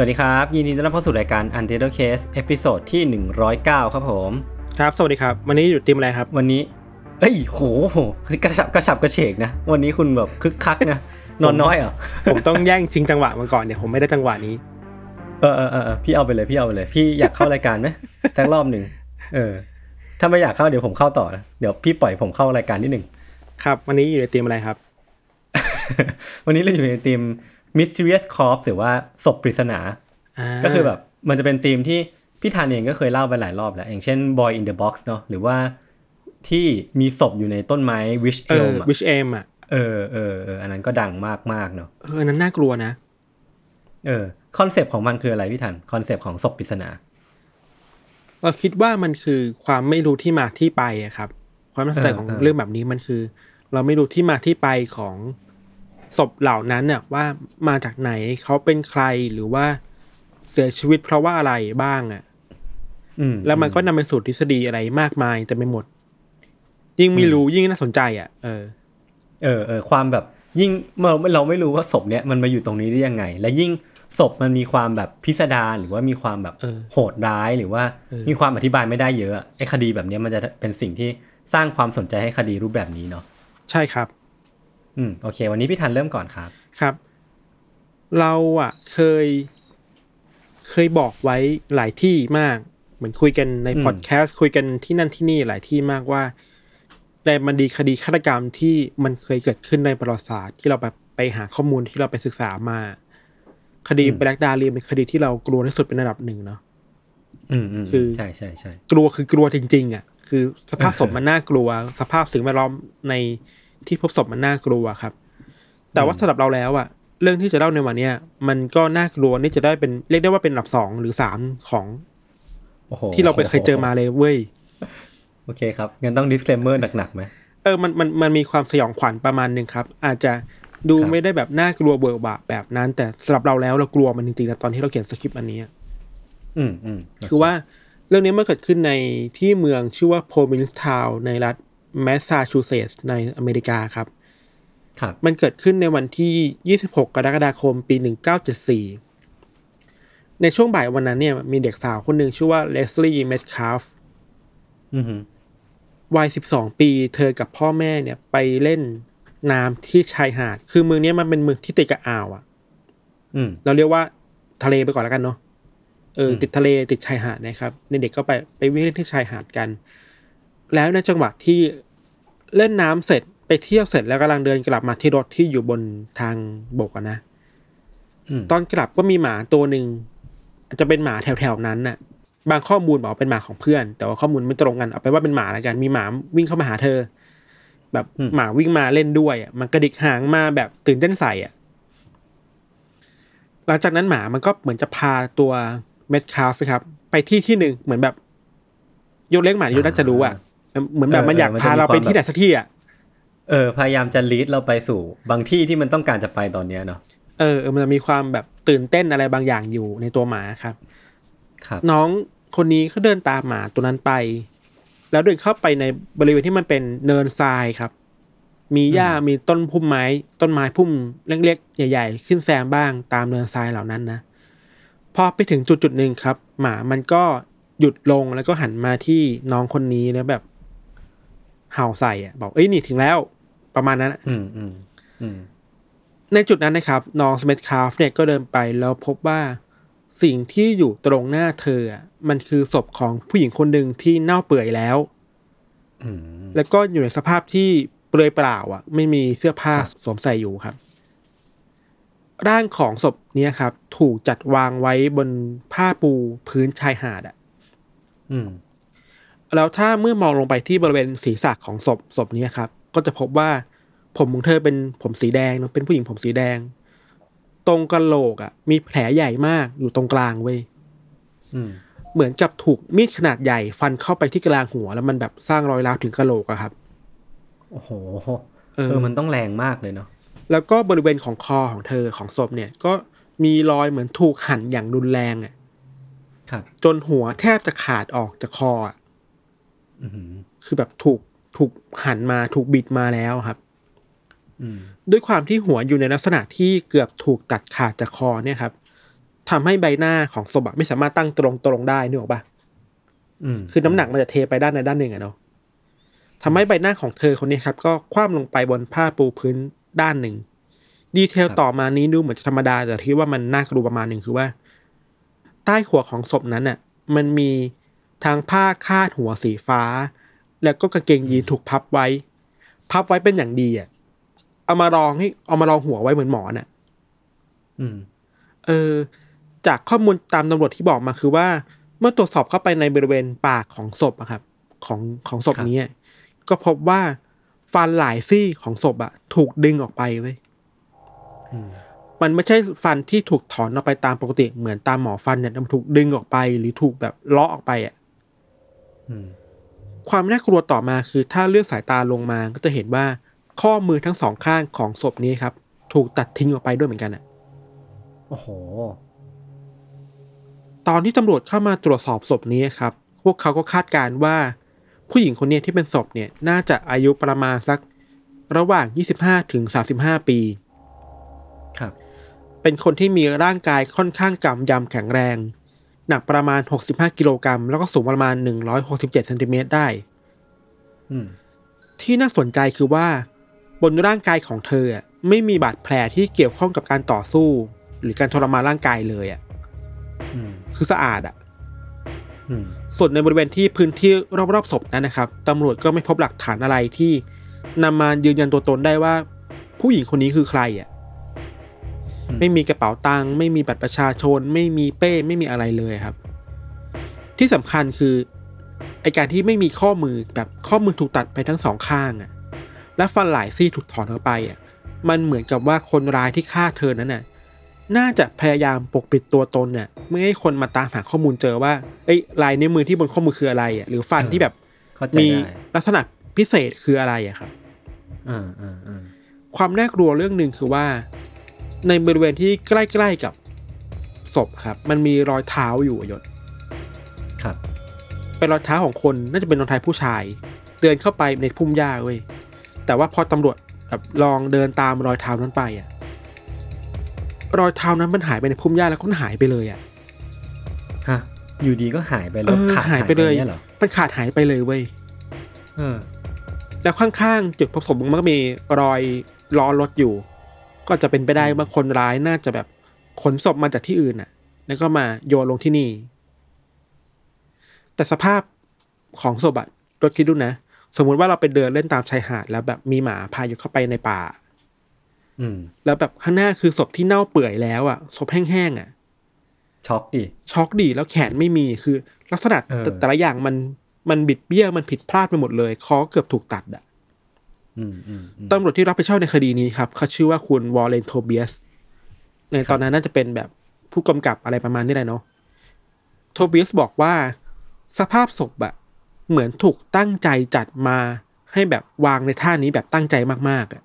สวัสดีครับ ยินดีต้อนรับเข้าสู่รายการ Untitled Case episode ที่ 109 ครับผม ครับ สวัสดีครับ วันนี้อยู่ทีมอะไรครับ วันนี้ เอ้ยโหกระฉับกระฉับกระเฉงนะ วันนี้คุณแบบคึกคักนะ นอนน้อยเหรอ ผมต้องแย่งชิงจังหวะมาก่อนเนี่ย ผมไม่ได้จังหวะนี้ เออเออเออเออพี่เอาไปเลย พี่เอาไปเลย พี่อยากเข้ารายการไหมสักรอบหนึ่ง เออ ถ้าไม่อยากเข้าเดี๋ยวผมเข้าต่อนะ เดี๋ยวพี่ปล่อยผมเข้ารายการนิดหนึ่ง ครับ วันนี้อยู่ในทีมอะไรครับ วันนี้เราอยู่ในทีม Mysterious Corpse หรือว่าศพปริศนาาก็คือแบบมันจะเป็นธีมที่พี่ธานเองก็เคยเล่าไปหลายรอบแล้ว อย่างเช่น Boy in the Box เนาะหรือว่าที่มีศพอยู่ในต้นไม้ Wish เออ Elm อะวิชเอมอะเออเออเอออันนั้นก็ดังมากมากๆเนาะเอออันนั้นน่ากลัวนะเออคอนเซปต์ของมันคืออะไรพี่ทันคอนเซปต์ของศพปริศนาเราคิดว่ามันคือความไม่รู้ที่มาที่ไปอะครับ ความน่าสนใจของเรื่องแบบนี้มันคือ เราไม่รู้ที่มาที่ไปของ ศพเหล่านั้นน่ะว่ามาจากไหนเขาเป็นใครหรือว่าเสียชีวิตเพราะว่าอะไรบ้างอะอืมแล้วมันก็นำไปสู่ทฤษฎีอะไรมากมายแต่ไม่หมด ยิ่งไม่รู้ยิ่งน่าสนใจ อะ เออ เออเออความแบบ ยิ่งเราเราไม่รู้ว่าศพเนี้ยมันมาอยู่ตรงนี้ได้ยังไง และยิ่งศพมันมีความแบบพิสดารหรือว่ามีความแบบเออโหดร้ายหรือว่าเออมีความอธิบายไม่ได้เยอะไอ้คดีแบบเนี้ยมันจะเป็นสิ่งที่สร้างความสนใจให้คดีรูปแบบนี้เนาะใช่ครับ อืมโอเค วันนี้พี่ทันเริ่มก่อนครับครับ เราอะเคย เคยบอกไว้หลายที่มาก เหมือนคุยกันในอืมพอดแคสต์คุยกันที่นั่นที่นี่หลายที่มากว่าในมันดีคดีฆาตกรรมที่มันเคยเกิดขึ้นในประวัติศาสตร์ที่เราแบบไปหาข้อมูลที่เราไปศึกษามา คดีแบล็กดาเรียเป็นคดีที่เรากลัวที่สุดเป็นระดับหนึ่งเนาะอืมอืมคือใช่ใช่ใช่กลัวคือกลัวจริง ๆ อะ คือสภาพศพมันน่ากลัว สภาพสิ่งแวดล้อมใน ที่พบศพมันน่ากลัวครับ แต่ว่าสำหรับเราแล้วอะเรื่องที่จะเล่าในวันเนี้ยมันก็น่ากลัวนี่จะได้เป็นเรียกได้ว่าเป็นอันดับสองหรือสามของโอ้โหที่เราไปเคยเจอมาเลยเว้ยโอเคครับงั้นต้อง disclaimer หนักๆไหมเออมันมันมันมีความสยองขวัญประมาณหนึ่งครับ อาจจะดูครับไม่ได้แบบน่ากลัวเบิกบะแบบนั้น แต่สำหรับเราแล้วเรากลัวมันจริงๆนะตอนที่เราเขียนสคริปต์อันนี้อะอืมอืมคือว่าเรื่องนี้มันเกิดขึ้นในที่เมืองชื่อว่าโพรวินซ์ทาวน์ในรัฐ แมสซาชูเซตส์ในอเมริกาครับครับ มันเกิดขึ้นในวันที่ 26 กรกฎาคมปี 1974 ในช่วงบ่ายวันนั้นเนี่ย มีเด็กสาวคนหนึ่งชื่อว่าเลสลี่เมตคาล์ฟอือฮึวัย 12 ปี เธอกับพ่อแม่เนี่ยไปเล่นน้ำที่ชายหาด คือเมืองเนี้ยมันเป็นเมืองที่ติดกับอ่าวอะอืมเราเรียกว่าทะเลไปก่อนแล้วกันเนาะเอออมติดทะเลติดชายหาดนะครับ เด็กๆก็ไปไปวิ่งเล่นที่ชายหาดกัน แล้วในจังหวะที่เล่นน้ำเสร็จไปเที่ยวเสร็จแล้วกำลังเดินกลับมาที่รถที่อยู่บนทางบกอะนะอืมตอนกลับก็มีหมาตัวหนึ่งอาจจะเป็นหมาแถวๆนั้นน่ะ บางข้อมูลบอกว่าเป็นหมาของเพื่อน แต่ว่าข้อมูลไม่ตรงกันเอาไปนว่าเป็นหมาแล้วกันมีหมาวิ่งเข้ามาหาเธอ แบบหมาวิ่งมาเล่นด้วยอะมันกระดิกหางมาแบบตื่นเต้นใส่อะ หลังจากนั้นหมามันก็เหมือนจะพาตัวเม็ดคาฟครับ ไปที่ที่หนึ่งเหมือนแบบยกเลี้ยงหมาอยู่น่าจะรู้อะ เหมือนแบบมันอยากพาเราไปที่ไหนสักที่อะเออพยายามจะลีดเราไปสู่บางที่ที่มันต้องการจะไปตอนเนี้ยเนาะเออเออมันจะมีความแบบตื่นเต้นอะไรบางอย่างอยู่ในตัวหมาครับ ครับ น้องคนนี้ก็เดินตามหมาตัวนั้นไป แล้วเดินเข้าไปในบริเวณที่มันเป็นเนินทรายครับ มีหญ้ามีต้นพุ่มไม้ ต้นไม้พุ่มเล็กๆใหญ่ ๆ ขึ้นแซมบ้างตามเนินทรายเหล่านั้นนะพอไปถึงจุดจุดๆหนึ่งครับ หมามันก็หยุดลงแล้วก็หันมาที่น้องคนนี้แล้วแบบ เห่าใส่อะบอกเอ้ยนี่ถึงแล้วประมาณนั้นอะอืมอืมอืมในจุดนั้นนะครับน้องเมตคาล์ฟเนี่ยก็เดินไปแล้วพบว่าสิ่งที่อยู่ตรงหน้าเธออะมันคือศพของผู้หญิงคนหนึ่งที่เน่าเปื่อยแล้วอืมแล้วก็อยู่ในสภาพที่เปลือยเปล่า อะ ไม่มีเสื้อผ้าครับสวมใส่อยู่ครับ ร่างของศพเนี้ยครับ ถูกจัดวางไว้บนผ้าปูพื้นชายหาดอะอืม แล้วถ้าเมื่อมองลงไปที่บริเวณศีรษะของศพศพเนี้ยครับ ก็จะพบว่าผมของเธอเป็นผมสีแดงเนอะเป็นผู้หญิงผมสีแดง ตรงกะโหลกอะ มีแผลใหญ่มากอยู่ตรงกลางเว้ยอืมเหมือนกับถูกมีดขนาดใหญ่ ฟันเข้าไปที่กลางหัว แล้วมันแบบสร้างรอยร้าวถึงกะโหลกอะครับ โอ้โหเออเออ มันต้องแรงมากเลยเนาะแล้วก็บริเวณของคอของเธอของศพเนี่ย ก็มีรอยเหมือนถูกหั่นอย่างรุนแรงอะครับจนหัวแทบจะขาดออกจากคออะอือหือ คือแบบถูกถูกหั่นมาถูกบิดมาแล้วครับอืมด้วยความที่หัวอยู่ในลักษณะที่เกือบถูกตัดขาดจากคอเนี่ยครับทำให้ใบหน้าของศพอะไม่สามารถตั้งตรงตรงๆได้นึกออกปะอืมคือน้ำหนักมันจะเทไปด้านใดด้านหนึ่งอะเนาะทำให้ใบหน้าของเธอคนนี้ครับ ก็คว่ำลงไปบนผ้าปูพื้นด้านหนึ่ง ดีเทลต่อมานี้ดูเหมือนจะธรรมดาแต่ที่ว่ามันน่ากลัวประมาณหนึ่งคือว่า ใต้หัวของศพนั้นน่ะ มันมี ทางผ้าคาดหัวสีฟ้า แล้วก็กางเกงยีนถูกพับไว้ พับไว้เป็นอย่างดีอะเอามารองให้เอามารองหัวไว้เหมือนหมอนอะ อืม เออ จากข้อมูลตามตำรวจที่บอกมาคือว่า เมื่อตรวจสอบเข้าไปในบริเวณปากของศพอะครับ ของของศพครับนี้อะก็พบว่าฟันหลายซี่ของศพอะถูกดึงออกไปเว้ยอืมมันไม่ใช่ฟันที่ถูกถอนออกไปตามปกติเหมือนตามหมอฟันเนี่ยมันถูกดึงออกไปหรือถูกแบบเลาะออกไปอะอืม ความน่ากลัวต่อมาคือถ้าเลื่อนสายตาลงมาก็จะเห็นว่าข้อมือทั้งสองข้างของศพนี้ครับ ถูกตัดทิ้งออกไปด้วยเหมือนกันอะโอ้โห ตอนที่ตำรวจเข้ามาตรวจสอบศพนี้ครับ พวกเขาก็คาดการณ์ว่า ผู้หญิงคนเนี้ยที่เป็นศพเนี่ยน่าจะอายุประมาณสักระหว่าง 25ถึง35 ปี ครับ เป็นคนที่มีร่างกายค่อนข้างกำยำแข็งแรง หนักประมาณ 65 กิโลกรัม แล้วก็สูงประมาณ 167เซนติเมตรได้อืมที่น่าสนใจคือว่า บนร่างกายของเธออะไม่มีบาดแผลที่เกี่ยวข้องกับการต่อสู้ หรือการทรมานร่างกายเลยอะอืมคือสะอาดอะอืมส่วนในบริเวณที่พื้นที่รอบๆศพนั้นนะครับตำรวจก็ไม่พบหลักฐานอะไรที่นำมายืนยันตัวตนได้ว่า ผู้หญิงคนนี้คือใครอะอืม ไม่มีกระเป๋าตังค์ไม่มีบัตรประชาชน ไม่มีเป้ไม่มีอะไรเลยครับ ที่สำคัญคือไอการที่ไม่มีข้อมือแบบข้อมือถูกตัดไปทั้งสองข้างอะ และฟันหลายซี่ถูกถอนออกไปอะ มันเหมือนกับว่าคนร้ายที่ฆ่าเธอนั้นน่ะน่าจะพยายามปกปิดตัวตนเนี่ยไม่ให้คนมาตามหาข้อมูลเจอว่าเอ้ยลายนิ้วมือที่บนข้อมือคืออะไรอะหรือฟันที่แบบเข้าใจมีได้ลักษณะพิเศษคืออะไรอะครับอ่าอ่าอ่าความน่ากลัวเรื่องหนึ่งคือว่า ในบริเวณที่ใกล้ๆกับศพครับ มันมีรอยเท้าอยู่อะยศครับ เป็นรอยเท้าของคนน่าจะเป็นรอยเท้าผู้ชาย เดินเข้าไปในพุ่มหญ้าเว้ยแต่ว่าพอตำรวจแบบลองเดินตามรอยเท้านั้นไปอะ รอยเท้านั้นมันหายไปในพุ่มหญ้าแล้วก็หายไปเลยอะฮะอยู่ดีก็หายไปเอแล้วอขาดหายไปเลยนี่ยเหรอมันขาดหายไปเลยเว้ยเออ แล้วข้างๆจุดพบศพมันก็มีรอยล้อรถอยู่ ก็จะเป็นไปได้ว่าคนร้ายน่าจะแบบขนศพมาจากที่อื่นน่ะ แล้วก็มาโยนลงที่นี่ แต่สภาพของศพอะรถคิดดูนะ สมมุติว่าเราไปเดินเล่นตามชายหาด แล้วแบบมีหมาพายุเข้าไปในป่า อืม แล้วแบบข้างหน้าคือศพที่เน่าเปื่อยแล้วอะศพแห้งๆอะช็อกดิช็อกดีแล้วแขนไม่มีคือ ลักษณะเออแต่แต่ละอย่างมันมันบิดเบี้ยวมันผิดพลาดไปหมดเลย คอเกือบถูกตัดอะอืมอืมอืม ตำรวจที่รับผิดชอบในคดีนี้ครับเขาชื่อว่าคุณวอร์เรนโทเบียสในตอนนั้นน่าจะเป็นแบบผู้กำกับอะไรประมาณนี้แหละเนาะโทเบียสบอกว่าสภาพศพอะเหมือนถูกตั้งใจจัดมาให้แบบวางในท่านี้แบบตั้งใจมากๆอะ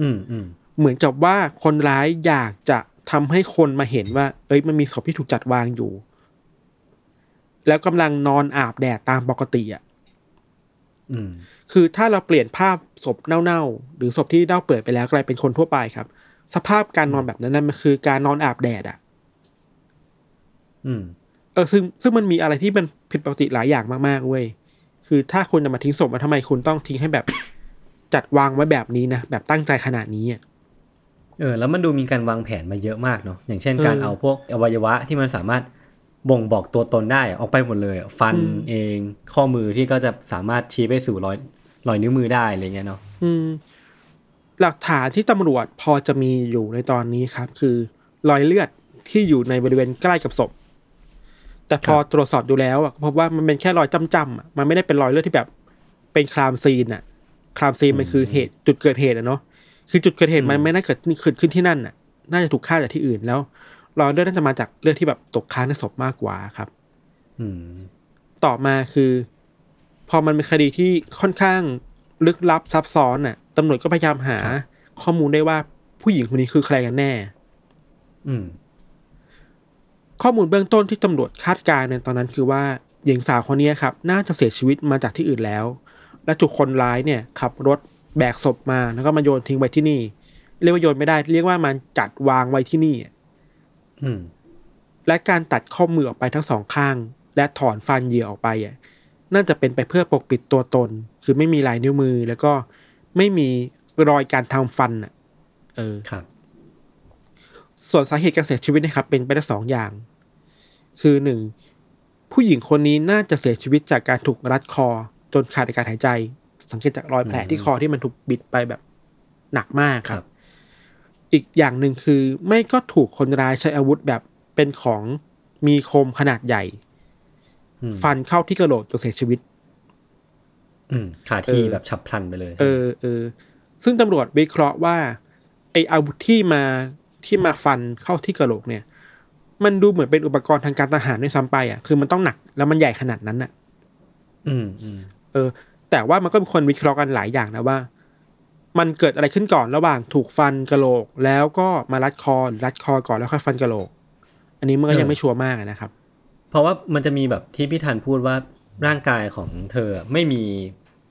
อืมอืมเหมือนกับว่าคนร้ายอยากจะทำให้คนมาเห็นว่า เอ้ยมันมีศพที่ถูกจัดวางอยู่ แล้วกำลังนอนอาบแดดตามปกติอะอืม คือถ้าเราเปลี่ยนภาพศพเน่าๆ หรือศพที่เน่าเปื่อยไปแล้วกลายเป็นคนทั่วไปครับ สภาพการนอนแบบนั้นนะมันคือการนอนอาบแดดอะอืม เออซึ่งซึ่งมันมีอะไรที่มันผิดปกติหลายอย่างมากๆเว้ยคือถ้าคุณจะมาทิ้งศพมาทำไมคุณต้องทิ้งให้แบบ จัดวางไว้แบบนี้นะแบบตั้งใจขนาดนี้อะเออ แล้วมันดูมีการวางแผนมาเยอะมากเนาะอย่างเช่นเออการเอาพวกอวัยวะที่มันสามารถ บ่งบอกตัวตนได้ออกไปหมดเลยอะฟันอืมเองข้อมือที่ก็จะสามารถชี้ไปสู่รอยรอยนิ้วมือได้อะไรเงี้ยเนาะอืมหลักฐานที่ตำรวจพอจะมีอยู่ในตอนนี้ครับ คือรอยเลือดที่อยู่ในบริเวณใกล้กับศพ แต่พอตรวจสอบดูแล้วอะพบว่ามันเป็นแค่รอยจ้ำๆอะมันไม่ได้เป็นรอยเลือดที่แบบ เป็นครามซีนอะ ครามซีนมันคือเหตุจุดเกิดเหตุอะเนาะคือจุดเกิดเหตุมันไม่น่าเกิดเกิดขึ้นที่นั่นอะ น่าจะถูกฆ่าจากที่อื่นแล้ว รอยเลือดน่าจะมาจากเลือดที่แบบตกค้างในศพมากกว่าครับอืมต่อมาคือ พอมันเป็นคดีที่ค่อนข้างลึกลับซับซ้อนน่ะตำรวจก็พยายามหา ข้อมูลได้ว่าผู้หญิงคนนี้คือใครกันแน่ อืม ข้อมูลเบื้องต้นที่ตำรวจคาดการณ์ในตอนนั้นคือว่าหญิงสาวคนนี้ครับ น่าจะเสียชีวิตมาจากที่อื่นแล้ว และถูกคนร้ายเนี่ยขับรถแบกศพมาแล้วก็มาโยนทิ้งไว้ที่นี่ เรียกว่าโยนไม่ได้ เรียกว่ามันจัดวางไว้ที่นี่อืม และการตัดข้อมือออกไปทั้งสองข้าง และถอนฟันเหยื่อออกไปอะน่าจะเป็นไปเพื่อปกปิดตัวตน คือไม่มีลายนิ้วมือแล้วก็ไม่มีรอยการทำฟันอะ เออครับ ส่วนสาเหตุการเสียชีวิตนะครับ เป็นไปได้สองอย่าง คือหนึ่งผู้หญิงคนนี้น่าจะเสียชีวิตจากการถูกรัดคอ จนขาดอากาศหายใจ สังเกตจากรอยแผลที่คอที่มันถูกบิดไปแบบหนักมากคครัรับบ อีกอย่างหนึ่งคือไม่ก็ถูกคนร้ายใช้อาวุธแบบเป็นของมีคมขนาดใหญ่อืมฟันเข้าที่กระโหลกจนเสียชีวิต อืมขาที่เออแบบฉับพลันไปเลย เออเออซึ่งตำรวจวิเคราะห์ว่า ไออาวุธที่มาที่มาฟันเข้าที่กระโหลกเนี่ย มันดูเหมือนเป็นอุปกรณ์ทางการทหารด้วยซ้ำไปอะคือมันต้องหนักแล้วมันใหญ่ขนาดนั้นอะ อืมอืมเออ แต่ว่ามันก็มีคนวิเคราะห์กันหลายอย่างนะว่า มันเกิดอะไรขึ้นก่อนระหว่างถูกฟันกระโหลก แล้วก็มารัดคอหรือรัดคอก่อนแล้วค่อยฟันกระโหลก อันนี้มันก็ยังไม่ชัวร์มากอะนะครับ เพราะว่ามันจะมีแบบที่พี่ธันพูดว่าร่างกายของเธอไม่มี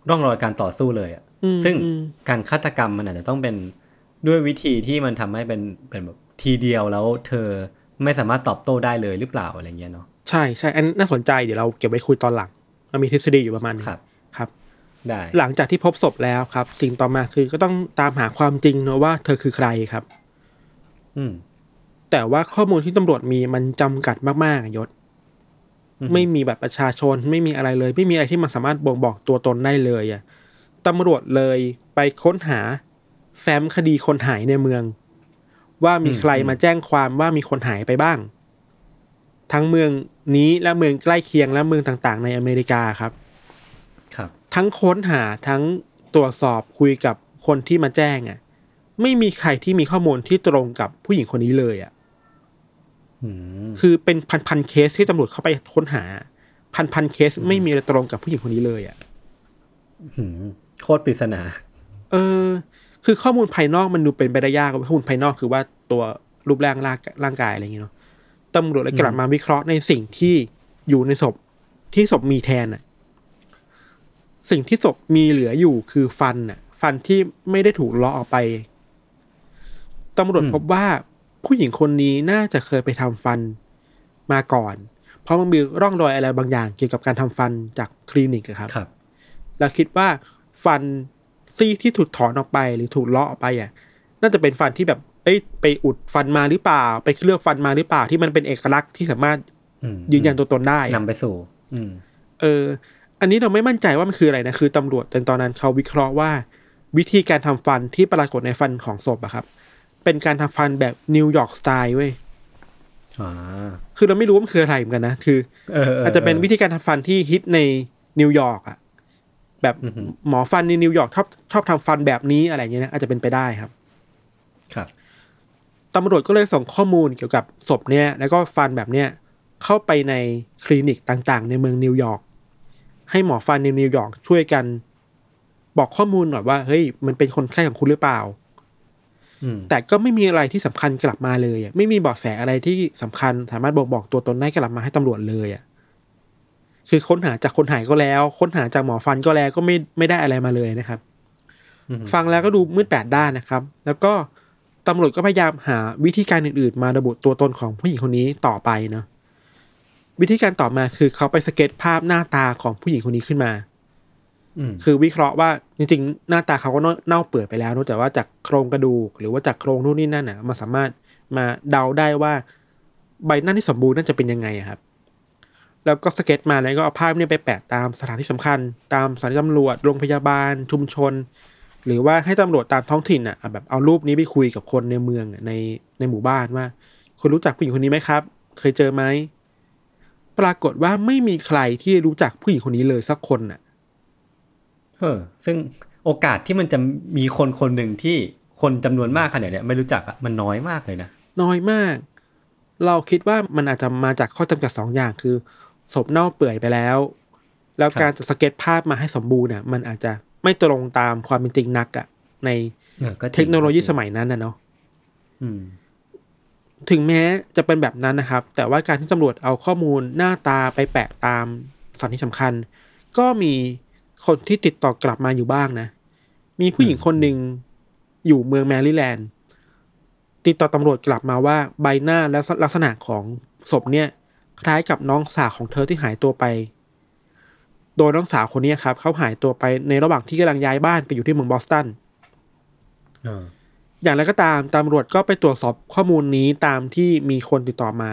ร่องรอยการต่อสู้เลยอะอืมซึ่งอืมการฆาตกรรมมันอาจจะต้องเป็นด้วยวิธีที่มันทำให้เป็นเป็นแบบทีเดียวแล้วเธอไม่สามารถตอบโต้ได้เลยหรือเปล่าอะไรเงี้ยเนาะใช่ใช่อันนน่าสนใจเดี๋ยวเราเก็บไว้คุยตอนหลังมันมีทฤษฎีอยู่ประมาณนึงครับครับได้ หลังจากที่พบศพแล้วครับ สิ่งต่อมาคือก็ต้องตามหาความจริงเนอะว่าเธอคือใครครับ อืม แต่ว่าข้อมูลที่ตำรวจมีมันจำกัดมากๆอะยศอืมไม่มีบัตรประชาชนไม่มีอะไรเลย ไม่มีอะไรที่มันสามารถบ่งบอกตัวตนได้เลยอะตำรวจเลยไปค้นหา แฟ้มคดีคนหายในเมือง ว่ามีใครมาแจ้งความว่ามีคนหายไปบ้าง ทั้งเมืองนี้และเมืองใกล้เคียงและเมืองต่างๆ ในอเมริกาครับ ครับ ทั้งค้นหาทั้งตรวจสอบคุยกับคนที่มาแจ้งอะ ไม่มีใครที่มีข้อมูลที่ตรงกับผู้หญิงคนนี้เลยอะอืมคือเป็นพันพันๆเคสที่ตำรวจเข้าไปค้นหา พันพันๆเคสไม่มีอะไรตรงกับผู้หญิงคนนี้เลยอะหืมโคตรปริศนา เออ คือข้อมูลภายนอกมันดูเป็นไปได้ยากข้อมูลภายนอกคือว่าตัวรูปร่างร่างร่างกายอะไรอย่างเงี้ยเนาะตำรวจเลยกลับมาวิเคราะห์ในสิ่งที่อยู่ในศพที่ศพมีแทนอะ สิ่งที่ศพมีเหลืออยู่คือฟันอะ ฟันที่ไม่ได้ถูกเลาะออกไปตำรวจอืมพบว่าผู้หญิงคนนี้น่าจะเคยไปทำฟันมาก่อน เพราะมันมีร่องรอยอะไรบางอย่างเกี่ยวกับการทำฟันจากคลินิกอะครับครับแล้วคิดว่าฟันซี่ที่ถูกถอนออกไปหรือถูกเลาะออกไปอะ น่าจะเป็นฟันที่แบบ เอ้ยไปอุดฟันมาหรือเปล่า ไปเคลือบฟันมาหรือเปล่าที่มันเป็นเอกลักษณ์ที่สามารถอืมยืนยันตัวตนได้นำอะไปสู่ อืมเออ อันนี้เราไม่มั่นใจว่ามันคืออะไรนะคือตำรวจในตอนนั้นเขาวิเคราะห์ว่า วิธีการทำฟันที่ปรากฏในฟันของศพอะครับ เป็นการทำฟันแบบนิวยอร์กสไตล์เว้ยอ่าคือเราไม่รู้ว่ามันคืออะไรเหมือนกันนะคือเอออาจจะเป็นวิธีการทำฟันที่ฮิตในนิวยอร์กอะแบบอือหือหมอฟันในนิวยอร์กชอบชอบทำฟันแบบนี้อะไรอย่างเงี้ยนะอาจจะเป็นไปได้ครับ ครับตำรวจก็เลยส่งข้อมูลเกี่ยวกับศพเนี่ย แล้วก็ฟันแบบเนี้ยเข้าไปในคลินิกต่างๆ ในเมืองนิวยอร์ก ให้หมอฟันในนิวยอร์กช่วยกัน บอกข้อมูลหน่อยว่า เฮ้ยมันเป็นคนไข้ของคุณหรือเปล่าอืมแต่ก็ไม่มีอะไรที่สำคัญกลับมาเลยอะไม่มีเบาะแสอะไรที่สำคัญสามารถบอกบอกตัวตนได้กลับมาให้ตำรวจเลยอะคือค้นหาจากคนหายก็แล้ว ค้นหาจากหมอฟันก็แล้วก็ไม่ไม่ได้อะไรมาเลยนะครับอืมฟังแล้วก็ดูมืดแปดด้านนะครับ แล้วก็ตำรวจก็พยายามหาวิธีการอื่นๆ มาระบุตัวตนของผู้หญิงคนนี้ต่อไปเนาะ วิธีการต่อมาคือเขาไปสเก็ตภาพหน้าตาของผู้หญิงคนนี้ขึ้นมาอืมคือวิเคราะห์ว่าจริงๆ หน้าตาเขาก็เน่าเปื่อยไปแล้วเนอะแต่ว่าจากโครงกระดูก หรือว่าจากโครงนู่นนี่นั่นอะมันสามารถมาเดาได้ว่า ใบหน้าที่สมบูรณ์น่าจะเป็นยังไงอะครับ แล้วก็สเก็ตมาแล้วก็เอาภาพเนี่ยไปแปะตามสถานที่สำคัญ ตามสถานตำรวจโรงพยาบาล ชุมชน หรือว่าให้ตำรวจตามท้องถิ่นอะแบบเอารูปนี้ไปคุยกับคนในเมืองอะในในหมู่บ้านว่าคุณรู้จักผู้หญิงคนนี้ไหมครับ เคยเจอไหม ปรากฏว่าไม่มีใครที่รู้จักผู้หญิงคนนี้เลยสักคนอะเออซึ่งโอกาสที่มันจะมีคนคนหนึ่งที่คนจำนวนมากขนาดเนี้ยไม่รู้จักอะมันน้อยมากเลยนะน้อยมาก เราคิดว่ามันอาจจะมาจากข้อจำกัดสองอย่างคือศพเน่าเปื่อยไปแล้ว แล้วครับการจะสเก็ตภาพมาให้สมบูรณ์น่ะมันอาจจะไม่ตรงตามความเป็นจริงนักอะในเออก็จริงเทคโนโลยีสมัยนั้นนะเนาะอืม ถึงแม้จะเป็นแบบนั้นนะครับ แต่ว่าการที่ตำรวจเอาข้อมูลหน้าตาไปแปะตามสถานที่สำคัญ ก็มีคนที่ติดต่อกลับมาอยู่บ้างนะ มีผู้หญิงคนหนึ่งอยู่เมืองแมริแลนด์ ติดต่อตำรวจกลับมาว่าใบหน้าและลักษณะของศพเนี่ย คล้ายกับน้องสาวของเธอที่หายตัวไป โดยน้องสาวคนนี้ครับเขาหายตัวไปในระหว่างที่กำลังย้ายบ้านไปอยู่ที่เมืองบอสตัน อออย่างไรก็ตามตำรวจก็ไปตรวจสอบข้อมูลนี้ตามที่มีคนติดต่อมา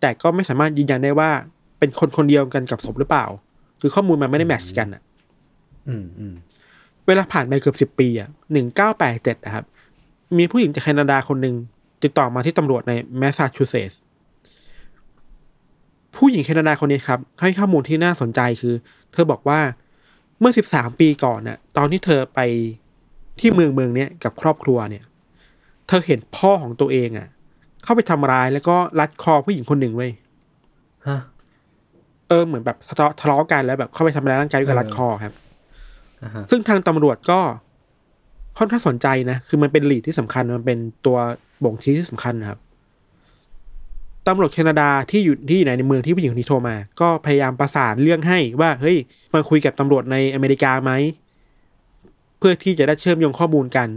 แต่ก็ไม่สามารถยืนยันได้ว่าเป็นคนคนเดียวกันกับศพหรือเปล่า คือข้อมูลมันไม่ได้แมทช์กันอะอืมอืมเวลาผ่านไปเกือบสิบปีอะหนึ่งเก้าแปดเจ็ดนะครับ มีผู้หญิงจากแคนาดาคนหนึ่งติดต่อมาที่ตำรวจในแมสซาชูเซตส์ผู้หญิงแคนาดาคนนี้ครับ ให้ข้อมูลที่น่าสนใจคือ เธอบอกว่าเมื่อสิบสามปีก่อนน่ะ ตอนที่เธอไปที่เมืองเมืองเนี้ยกับครอบครัวเนี่ยเธอเห็นพ่อของตัวเองอะ เข้าไปทำร้ายแล้วก็รัดคอผู้หญิงคนหนึ่งไว้ยฮะเออเหมือนแบบทะเลาะทะเลาะกันแล้วแบบเข้าไปทำร้ายร่างกายด้วยการรัดคอครับอ่าฮะซึ่งทางตำรวจก็ค่อนข้างสนใจนะ คือมันเป็นหลีดที่สำคัญ มันเป็นตัวบ่งชี้ที่สำคัญนะครับตำรวจแคนาดาที่อยู่ที่อยู่ในเมืองที่ผู้หญิงคนนี้โทรมา ก็พยายามประสานเรื่องให้ว่า เฮ้ยมาคุยกับตำรวจในอเมริกาไหม เพื่อที่จะได้เชื่อมโยงข้อมูลกัน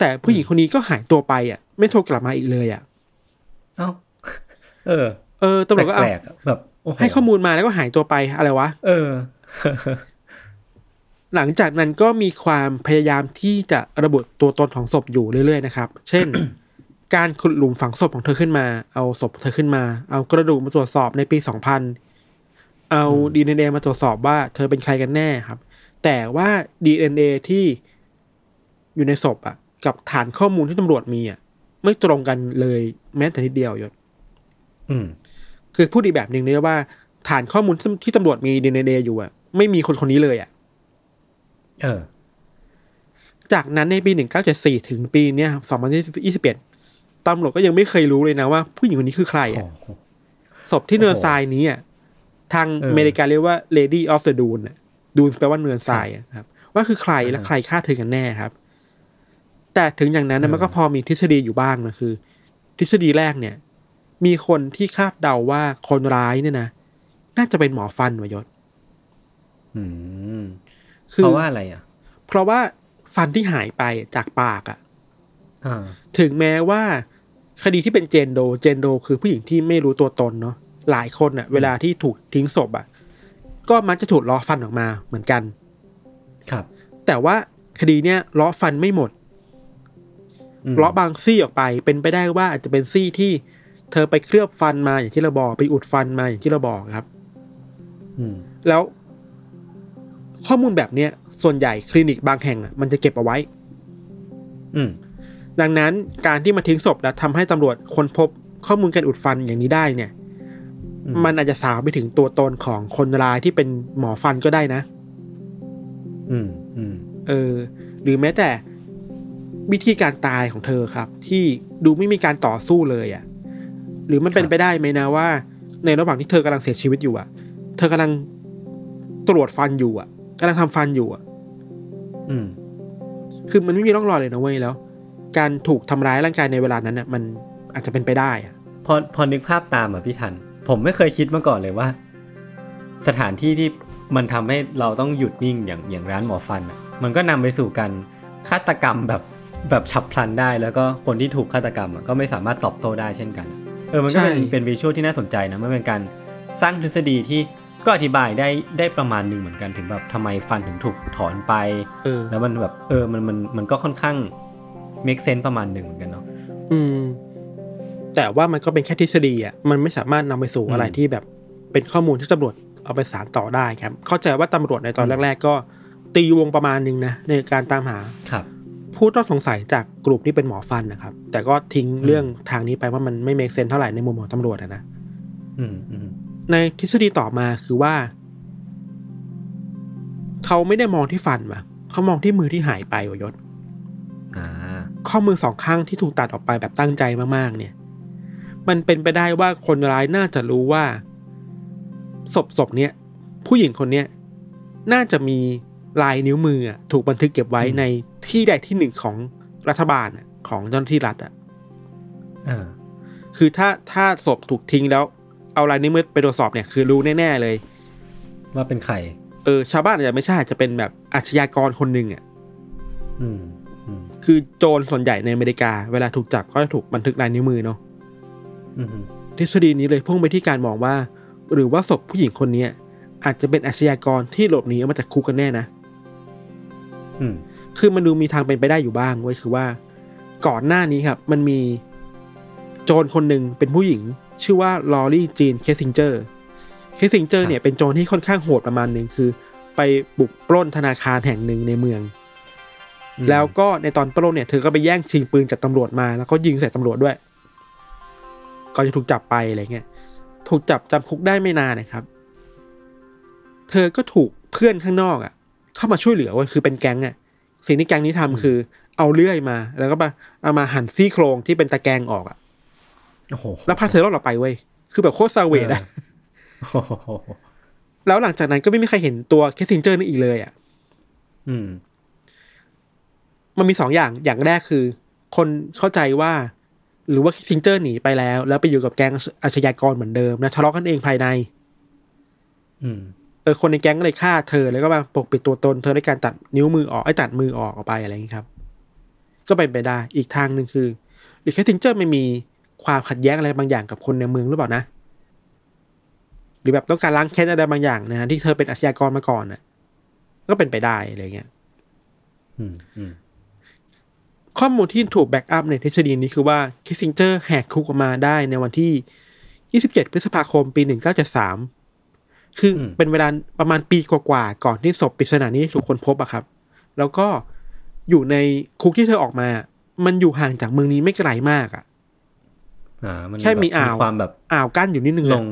แต่ผู้หญิงคนนี้ก็หายตัวไปอะ ไม่โทรกลับมาอีกเลยอะ เอ้า เออ เออตำรวจก็เอาแปลกๆอะแบบโอ้โให้ข้อมูลมาแล้วก็หายตัวไปอะไรวะ เออ หลังจากนั้นก็มีความพยายามที่จะระบุตัวตนของศพอยู่เรื่อยๆนะครับ เช่น การขุดหลุมฝังศพของเธอขึ้นมา เอาศพเธอขึ้นมา เอากระดูกมาตรวจสอบในปี2000เอาดีเอ็นเอมาตรวจสอบว่าเธอเป็นใครกันแน่ครับ แต่ว่าดีเอ็นเอที่อยู่ในศพอะ กับฐานข้อมูลที่ตำรวจมีอะไม่ตรงกันเลยแม้แต่นิดเดียวยศอืมคือพูดอีกแบบหนึ่งเลยว่า ฐานข้อมูลที่ที่ตำรวจมีดีเอ็นเออยู่อะ ไม่มีคนคนนี้เลยอะ เออ จากนั้นในปี1974ถึงปีเนี้ยครับ2021ตำรวจก็ยังไม่เคยรู้เลยนะว่า ผู้หญิงคนนี้คือใครโอ้อะโหศพที่เนินโอ้โหทรายนี้อะทางเอออเมริกาเรียกว่า Lady of the Dune อะ Dune แปลว่าเนินทรายอะครับ ว่าคือใครและอ่าฮะใครฆ่าเธอกันแน่ครับ แต่ถึงอย่างนั้นนะเออมันก็พอมีทฤษฎีอยู่บ้างนะคือ ทฤษฎีแรกเนี่ย มีคนที่คาดเดาว่าคนร้ายเนี่ยนะน่าจะเป็นหมอฟันวะยศอืมคือเพราะว่าอะไรอะ เพราะว่าฟันที่หายไปจากปากอะอ่าถึงแม้ว่า คดีที่เป็นเจนโด เจนโด คือผู้หญิงที่ไม่รู้ตัวตนเนาะหลายคนอะเวลาที่ถูกทิ้งศพอะก็มักจะถูกล้อฟันออกมาเหมือนกัน ครับ แต่ว่าคดีเนี้ยล้อฟันไม่หมด อืมล้อบางซี่ออกไปเป็นไปได้ว่าอาจจะเป็นซี่ที่เธอไปเคลือบฟันมาอย่างที่เราบอกไปอุดฟันมาอย่างที่เราบอกครับอืมแล้วข้อมูลแบบเนี้ยส่วนใหญ่คลินิกบางแห่งอะมันจะเก็บเอาไว้ อืมดังนั้นการที่มาทิ้งศพแล้วทำให้ตำรวจค้นพบข้อมูลการอุดฟันอย่างนี้ได้เนี่ยอืมมันอาจจะสาวไปถึงตัวตนของคนร้ายที่เป็นหมอฟันก็ได้นะ อืมอืมเออ หรือแม้แต่ วิธีการตายของเธอครับ ที่ดูไม่มีการต่อสู้เลยอะ่ะหรือมันเป็นครับไปได้ไหมนะว่า ในระหว่างที่เธอกำลังเสียชีวิตอยู่อะ่ะ เธอกำลังตรวจฟันอยู่อะ่ะกำลังทำฟันอยู่อะ อืม คือมันไม่มีร่องรอยเลยนะเว้ยแล้ว การถูกทำร้ายร่างกายในเวลานั้นอะ มันอาจจะเป็นไปได้อะพอพอนึกภาพตามอะพี่ทัน ผมไม่เคยคิดมาก่อนเลยว่า สถานที่ที่มันทำให้เราต้องหยุดนิ่งอย่างอย่างร้านหมอฟันอะ มันก็นำไปสู่การฆาตกรรมแบบ แบบฉับพลันได้แล้วก็คนที่ถูกฆาตกรรมอะก็ไม่สามารถตอบโต้ได้เช่นกัน เออมันก็เป็นใช่เป็นวิชวลที่น่าสนใจนะมันเป็นการสร้างทฤษฎีที่ก็อธิบายได้ได้ประมาณหนึ่งเหมือนกันถึงแบบทำไมฟันถึงถูกถอนไปเออแล้วมันแบบเออมันมันมันก็ค่อนข้าง make sense ประมาณหนึ่งเหมือนกันเนาะอืม แต่ว่ามันก็เป็นแค่ทฤษฎีอะมันไม่สามารถนำไปสู่อะไรอืมที่แบบเป็นข้อมูลที่ตำรวจเอาไปสารต่อได้ครับ เข้าใจว่าตำรวจในตอนแรก ๆ ก็ตีวงประมาณหนึงนะในการตามหาครับ ผู้ต้องสงสัยจากกลุ่มที่เป็นหมอฟันนะครับ แต่ก็ทิ้งเรื่องทางนี้ไปว่ามันไม่เมกเซนเท่าไหร่ในมุมของตำรวจอะนะอืมอืมในทฤษฎีต่อมาคือว่า เขาไม่ได้มองที่ฟันมาเขามองที่มือที่หายไปวะยศอ่าข้อมือสองข้างที่ถูกตัดออกไปแบบตั้งใจมากๆ เนี่ย มันเป็นไปได้ว่าคนร้ายน่าจะรู้ว่าศพศพเนี้ยผู้หญิงคนเนี้ยน่าจะมี ลายนิ้วมืออะถูกบันทึกเก็บไว้อืมในที่ใดที่หนึ่งของรัฐบาลอะของเจ้าหน้าที่รัฐอะอ่าคือถ้าถ้าศพถูกทิ้งแล้ว เอาลายนิ้วมือไปตรวจสอบเนี่ยคือรู้แน่ๆเลย ว่าเป็นใครเออชาวบ้านอาจจะไม่ใช่อาจจะเป็นแบบอาชญากรคนหนึ่งอะอืมอืมคือโจรส่วนใหญ่ในอเมริกา เวลาถูกจับก็จะถูกบันทึกลายนิ้วมือเนาะอืมทฤษฎีนี้เลยพุ่งไปที่การมองว่า หรือว่าศพผู้หญิงคนเนี้ยอาจจะเป็นอาชญากรที่หลบหนีออกมาจากคุกกันแน่นะอืม คือมันดูมีทางเป็นไปได้อยู่บ้างเว้ยคือว่า ก่อนหน้านี้ครับ มันมีโจรคนหนึ่งเป็นผู้หญิง ชื่อว่ารอรี่จีนเคสซิงเจอร์เคสซิงเจอร์เนี่ยเป็นโจรที่ค่อนข้างโหดประมาณหนึ่งคือ ไปบุกปล้นธนาคารแห่งหนึ่งในเมืองอืมแล้วก็ในตอนปล้นเนี่ยเธอก็ไปแย่งชิงปืนจากตำรวจมาแล้วก็ยิงใส่ตำรวจด้วยก็จะถูกจับไปอะไรเงี้ยถูกจับจำคุกได้ไม่นานนะครับ เธอก็ถูกเพื่อนข้างนอกอะ เข้ามาช่วยเหลือเว้ยคือเป็นแก๊งอะสิ่งที่แก๊งนี้ทำคือ เอาเลื่อยมา แล้วก็มาเอามาหั่นซี่โครงที่เป็นตะแกรงออกอะโอ้โหแล้วพาเธอลอดออกไปเว้ยคือแบบโคตรซาเวดอะโอ้โหแล้วหลังจากนั้นก็ไม่มีใครเห็นตัวเคสซิงเจอร์นี่อีกเลยอะ อืม มันมีสองอย่าง อย่างแรกคือ คนเข้าใจว่า หรือว่าซิงเจอร์หนีไปแล้ว แล้วไปอยู่กับแก๊งอาชญากรเหมือนเดิม นะทะเลาะกันเองภายใน อืมเออคนในแก๊งก็เลยฆ่าเธอแล้วก็มาปกปิดตัวตนเธอด้วยการตัดนิ้วมือออกไอ้ตัดมือออกออกไปอะไรอย่างนี้ครับ ก็เป็นไปได้อีกทางหนึ่งคือหรือแค่ซิงเจอร์ไม่มีความขัดแย้งอะไรบางอย่างกับคนในเมืองหรือเปล่านะ หรือแบบต้องการล้างแค้นอะไรบางอย่างนะที่เธอเป็นอาชญากรมาก่อนน่ะ ก็เป็นไปได้อะไรเงี้ยอืมอืมข้อมูลที่ถูก back up ในทฤษฎีนี้คือว่าเคสซิงเจอร์แหกคุกออกมาได้ในวันที่ 27 พฤษภาคมปี 1973 คืออืมเป็นเวลาประมาณปีกว่าๆก่อนที่ศพปริศนานี้ถูกค้นพบอะครับ แล้วก็อยู่ในคุกที่เธอออกมา มันอยู่ห่างจากเมืองนี้ไม่ไกลมากอะอ่ามันแค่มีแบบอ่าวความแบบอ่าวกั้นอยู่นิดนึงลอะง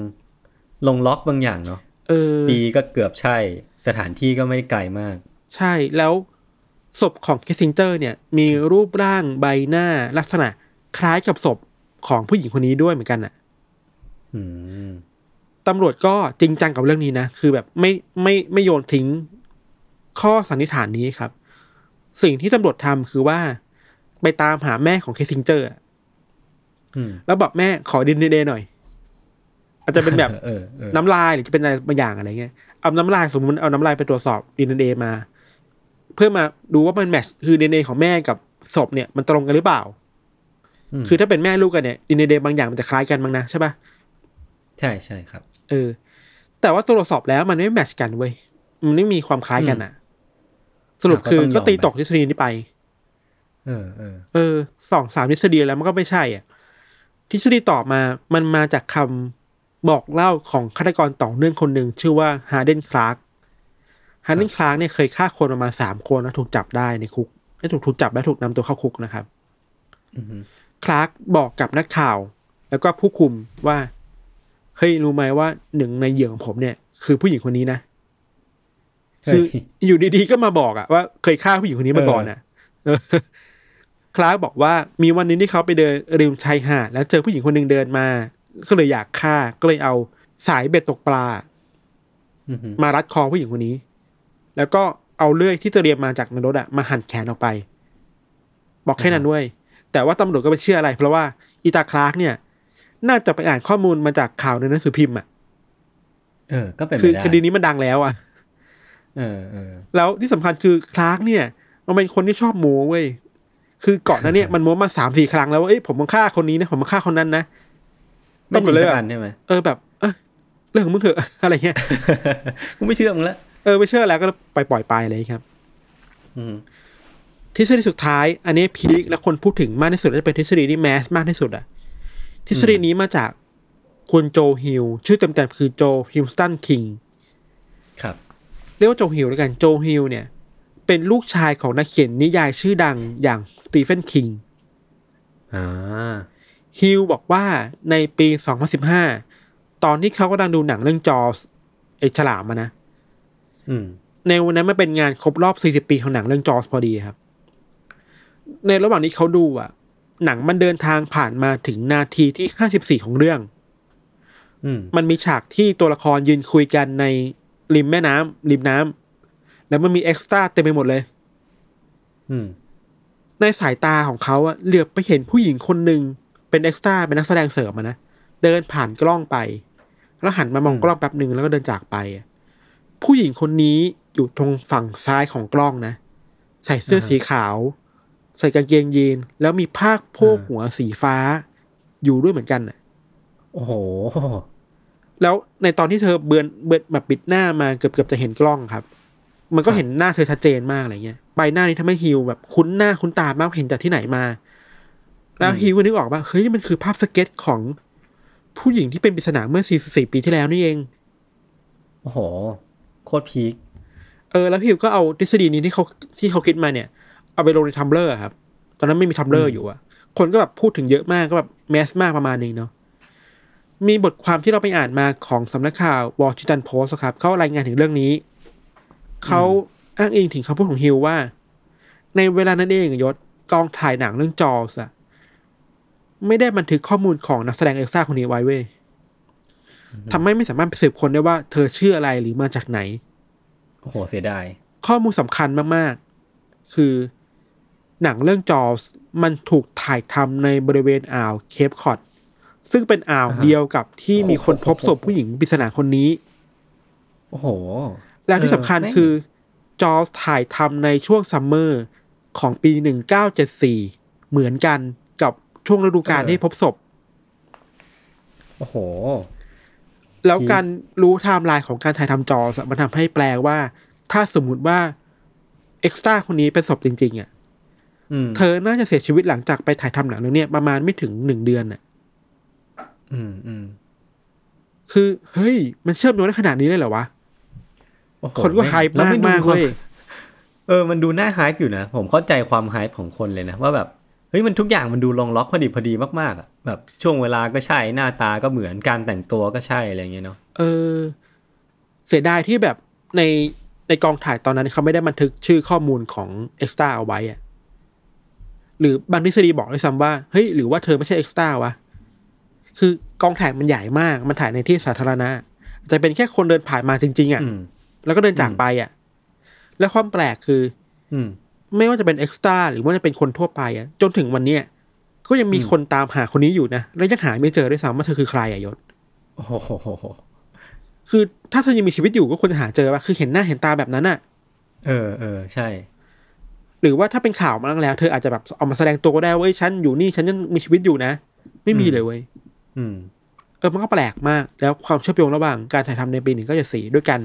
ลงล็อกบางอย่างเนาะเออ ปีก็เกือบใช่ สถานที่ก็ไม่ได้ไกลมาก ใช่แล้วศพของคิสซิงเจอร์เนี่ย มีรูปร่างใบหน้าลักษณะ คล้ายกับศพของผู้หญิงคนนี้ด้วยเหมือนกันอะอืม ตำรวจก็จริงจังกับเรื่องนี้นะ คือแบบไม่ไม่ไม่โยนทิ้งข้อสันนิษฐานนี้ครับ สิ่งที่ตำรวจทำคือว่า ไปตามหาแม่ของเคสซิงเจอร์อะอืมแล้วบอกแม่ขอดินเดหน่อย อาจจะเป็นแบบเออเออน้ำลายหรือจะเป็นอะไรบางอย่างอะไรเงี้ยเอาน้ำลายสมมติเอาน้ำลายไปตรวจสอบดีเนมา เพื่อมาดูว่ามัน match คือดีเนของแม่กับศพเนี่ยมันตรงกันหรือเปล่าอืมคือถ้าเป็นแม่ลูกกันเนี่ยดีเนบางอย่างมันจะคล้ายกันบ้างนะใช่ปะใช่ใช่ครับ เออ แต่ว่าตรวจสอบแล้วมันไม่ match กันเว้ยมันไม่มีความคล้ายกันอะ สรุปอะก็คือต้องยอมก็ตีไปตกทฤษฎีนี้ไป เออเออเออสองสามทฤษฎีแล้วมันก็ไม่ใช่อะทฤษฎีต่อมามันมาจากคำบอกเล่าของฆาตกรต่อเนื่องคนหนึ่งชื่อว่าฮาร์เดนคลาร์กฮาร์เดนคลาร์กเนี่ยเคยฆ่าคนประมาณสามคนแล้วถูกจับได้ในคุกและถูกถูกจับและถูกนำตัวเข้าคุกนะครับอืมคลาร์กบอกกับนักข่าว แล้วก็ผู้คุมว่า เฮ้ยรู้ไหมว่าหนึ่งในเหยื่อของผมเนี่ย คือผู้หญิงคนนี้นะคือเฮ้ยอยู่ดีๆก็มาบอกอะว่าเคยฆ่าผู้หญิงคนนี้มาก่อนอะเออคลาร์กบอกว่ามีวันหนึ่งที่เขาไปเดินริมชายหาดแล้วเจอผู้หญิงคนหนึ่งเดินมา ก็เลยอยากฆ่าก็เลยเอาสายเบ็ดตกปลาอืมมารัดคอผู้หญิงคนนี้ แล้วก็เอาเลื่อยที่เตรียมมาจากในรถอะมาหั่นแขนออกไป บอกแค่นั้นด้วย แต่ว่าตำรวจก็ไม่เชื่ออะไร เพราะว่าอีตาคลาร์กเนี่ย น่าจะไปอ่านข้อมูลมาจากข่าวในหนังสือพิมพ์อะเออ ก็เป็นไปคือได้คดีนี้มันดังแล้วอะเออเออแล้วที่สำคัญคือคลาร์กเนี่ย มันเป็นคนที่ชอบโม้เว้ยคือก่อนหน้านั้นเนี่ยมันโม้มาสามสี่ครั้งแล้วว่าเอ้ยผมมาฆ่าคนนี้นะผมมาฆ่าคนนั้นนะไม่จริงตำรวจเลยสักอะอันใช่ไหมเออแบบเออเรื่องของมึงเถอะอะไรเงี้ยกูไม่เชื่อมึงละเออไม่เชื่อแล้วก็ไปปล่อยไปเลยครับ อืมทฤษฎีสุดท้าย อันนี้ peak และคนพูดถึงมากที่สุดและเป็นทฤษฎีที่ mass มากที่สุดอะ ทฤษฎีนี้มาจากคุณ Joe Hill ชื่อเต็มๆคือ Joe Hillström King ครับ เรียกว่า Joe Hill แล้วกัน Joe Hill เนี่ย เป็นลูกชายของนักเขียนนิยายชื่อดังอย่าง Stephen King อ่าฮิลบอกว่าในปี 2015 ตอนที่เขากำลังดูหนังเรื่องจอสไอฉลามอะนะอืมในวันนั้นมันเป็นงานครบรอบ 40 ปีของหนังเรื่องจอสพอดีครับ ในระหว่างที่เขาดูอะ หนังมันเดินทางผ่านมาถึงนาทีที่54ของเรื่องอืมมันมีฉากที่ตัวละครยืนคุยกันในริมแม่น้ำริมน้ำแล้วมันมีเอ็กซ์ตร้าเต็มไปหมดเลยอืมในสายตาของเขาอะเหลือบไปเห็นผู้หญิงคนหนึ่งเป็นเอ็กซ์ตร้าเป็นนักแสดงเสริมอะนะเดินผ่านกล้องไป แล้วหันมามองกล้องแป๊บหนึ่งแล้วก็เดินจากไปอะผู้หญิงคนนี้อยู่ตรงฝั่งซ้ายของกล้องนะ ใส่เสื้อสีขาว ใส่กางเกงยีน แล้วมีผ้าโพกหัวสีฟ้า อยู่ด้วยเหมือนกันอะโอ้โห แล้วในตอนที่เธอเบือนเบือนแบบปิดหน้ามาเกือบเกือบจะเห็นกล้องครับ มันก็เห็นหน้าเธอชัดเจนมากอะไรเงี้ยใบหน้านี้ทำให้ฮิวแบบคุ้นหน้าคุ้นตามากเห็นจากที่ไหนมา แล้วฮิวก็นึกออกว่าเฮ้ยมันคือภาพสเก็ตของผู้หญิงที่เป็นปริศนาเมื่อ44ปีที่แล้วนี่เอง โอ้โห โคตร peak เออ แล้วฮิวก็เอาทฤษฎีนี้ที่เขาที่เขาคิดมาเนี่ย เอาไปลงใน Tumblr ครับ ตอนนั้นมันมี Tumblr อยู่อะคนก็แบบพูดถึงเยอะมากก็แบบ mass มากประมาณนึงเนาะมีบทความที่เราไปอ่านมาของสำนักข่าว Washington Post ครับเขารายงานถึงเรื่องนี้ เขาอ้างอิงถึงคำพูดของฮิวว่า ในเวลานั้นเองอะยศกองถ่ายหนังเรื่องจอสอะไม่ได้บันทึกข้อมูลของนักแสดงเอ็กซ์ตร้าคนนี้ไว้เว้ยทำให้ไม่สามารถไปสืบค้นได้ว่าเธอชื่ออะไรหรือมาจากไหน โอ้โหเสียดาย ข้อมูลสำคัญมาก ๆ คือ หนังเรื่องจอสมันถูกถ่ายทำในบริเวณอ่าวเคปคอดซึ่งเป็นอ่าวเดียวกับที่มีคนพบศพผู้หญิงปริศนาคนนี้ โอ้โห แล้วที่สำคัญแม่งคือ Jaws ถ่ายทำในช่วง summer ของปี1974เหมือนกันกับช่วงฤดูกาลที่พบศพ โอ้โห แล้วที่การรู้ไทม์ไลน์ของการถ่ายทำ Jaws อะมันทำให้แปลว่า ถ้าสมมุติว่า extra คนนี้เป็นศพจริง ๆ อะอืม เธอน่าจะเสียชีวิตหลังจากไปถ่ายทำหนังเรื่องเนี้ยประมาณไม่ถึงหนึ่งเดือนน่ะ อืมอืมคือเฮ้ย มันเชื่อมโยงได้ขนาดนี้เลยเหรอวะโอ้โหคนก็ hype แล้วคนดูมากเว้ยเออ มันดูน่า hype อยู่นะ ผมเข้าใจความ hype ของคนเลยนะ ว่าแบบเฮ้ยมันทุกอย่างมันดูลงล็อกพอดีพอดีมากๆอะแบบช่วงเวลาก็ใช่หน้าตาก็เหมือนการแต่งตัวก็ใช่อะไรเงี้ยเนาะเออ เสียดายที่แบบในในกองถ่ายตอนนั้นเขาไม่ได้บันทึกชื่อข้อมูลของ extra เอาไว้อะ หรือบางทฤษฎีบอกด้วยซ้ำว่าเฮ้ยหรือว่าเธอไม่ใช่เอ็กซ์ตร้าวะคือกองถ่ายมันใหญ่มากมันถ่ายในที่สาธารณะอาจจะเป็นแค่คนเดินผ่านมาจริง ๆอะอืมแล้วก็เดินจากไปอะ แล้วความแปลกคือ อืมไม่ว่าจะเป็นเอ็กซ์ตร้าหรือว่าจะเป็นคนทั่วไปอะ จนถึงวันเนี้ยก็ยังมีคนตามหาคนนี้อยู่นะแล้วยังหาไม่เจอด้วยซ้ำว่าเธอคือใครอะยศโอ้โหคือถ้าเธอยังมีชีวิตอยู่ก็ควรจะหาเจอว่าคือเห็นหน้าเห็นตาแบบนั้นอะ เออเออใช่ หรือว่าถ้าเป็นข่าวมาแล้ว เธออาจจะแบบเอามาแสดงตัวก็ได้ว่าเว้ยฉันอยู่นี่ฉันยังมีชีวิตอยู่นะ ไม่มีเลยเว้ยอืมเออมันก็แปลกมาก แล้วความเชื่อมโยงระหว่างการถ่ายทำในปีหนึ่งก็จะสีด้วยกัน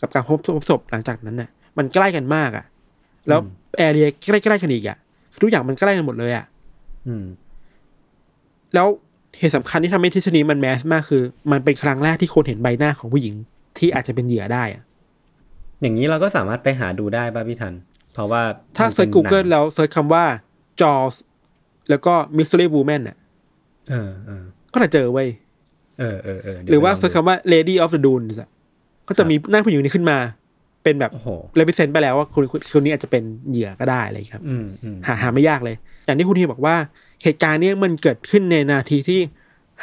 กับการพบพบศพหลังจากนั้นน่ะ มันใกล้กันมากอะ แล้วอืมแอเรียใกล้ๆกันอีกอะทุกอย่างมันใกล้กันหมดเลยอะอืมแล้วเหตุสำคัญที่ทำให้ทฤษฎีมันแมสมากคือ มันเป็นครั้งแรกที่คนเห็นใบหน้าของผู้หญิงที่อาจจะเป็นเหยื่อได้อะอย่างนี้เราก็สามารถไปหาดูได้ป่ะพี่ทัน เพราะว่าถ้ามันเซิร์ชป็น Google หนังแล้วเซิร์ชคำว่า Jaws แล้วก็ Mystery Woman อะเออเออก็จะเจอเว้ยเออเออเออเดี๋ยหรือว่าไปลง search ดูคำว่า Lady of the Dunes อะก็จะมีหน้าผู้หญิงคนนี้ขึ้นมา เป็นแบบโอ้โห represent ไปแล้วว่าคนคนคนนี้อาจจะเป็นเหยื่อก็ได้อะไรอย่างเงี้ยครับอืมอืมหาหาไม่ยากเลย อย่างที่คุณทีบอกว่าเหตุการณ์เนี้ยมันเกิดขึ้นในนาทีที่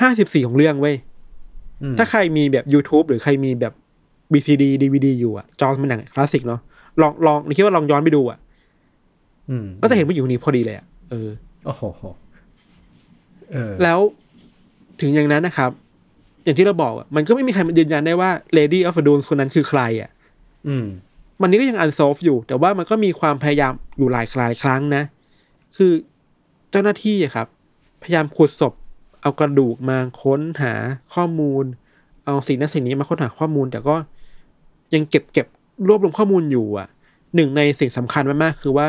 ห้าสิบสี่ของเรื่องเว้ยอืมถ้าใครมีแบบ YouTube หรือใครมีแบบ VCD DVD อยู่อะ Jaws มันหนังคลาสสิกเนาะ ลองลองคิดว่าลองย้อนไปดูอะอืมก็จะเห็นผู้หญิงคนนี้พอดีเลยอะเออโอ้โหเออแล้วถึงอย่างนั้นนะครับ อย่างที่เราบอกอะมันก็ไม่มีใครมายืนยันได้ว่า Lady of the Dunes คนนั้นคือใครอะอืม มันนี้ก็ยัง unsolved อยู่ แต่ว่ามันก็มีความพยายามอยู่หลายหลายครั้งนะ คือเจ้าหน้าที่อะครับ พยายามขุดศพ เอากระดูกมาค้นหาข้อมูล เอาสิ่งนั้นสิ่งนี้มาค้นหาข้อมูล แต่ก็ยังเก็บเก็บ รวบรวมข้อมูลอยู่อะ หนึ่งในสิ่งสำคัญมากๆคือว่า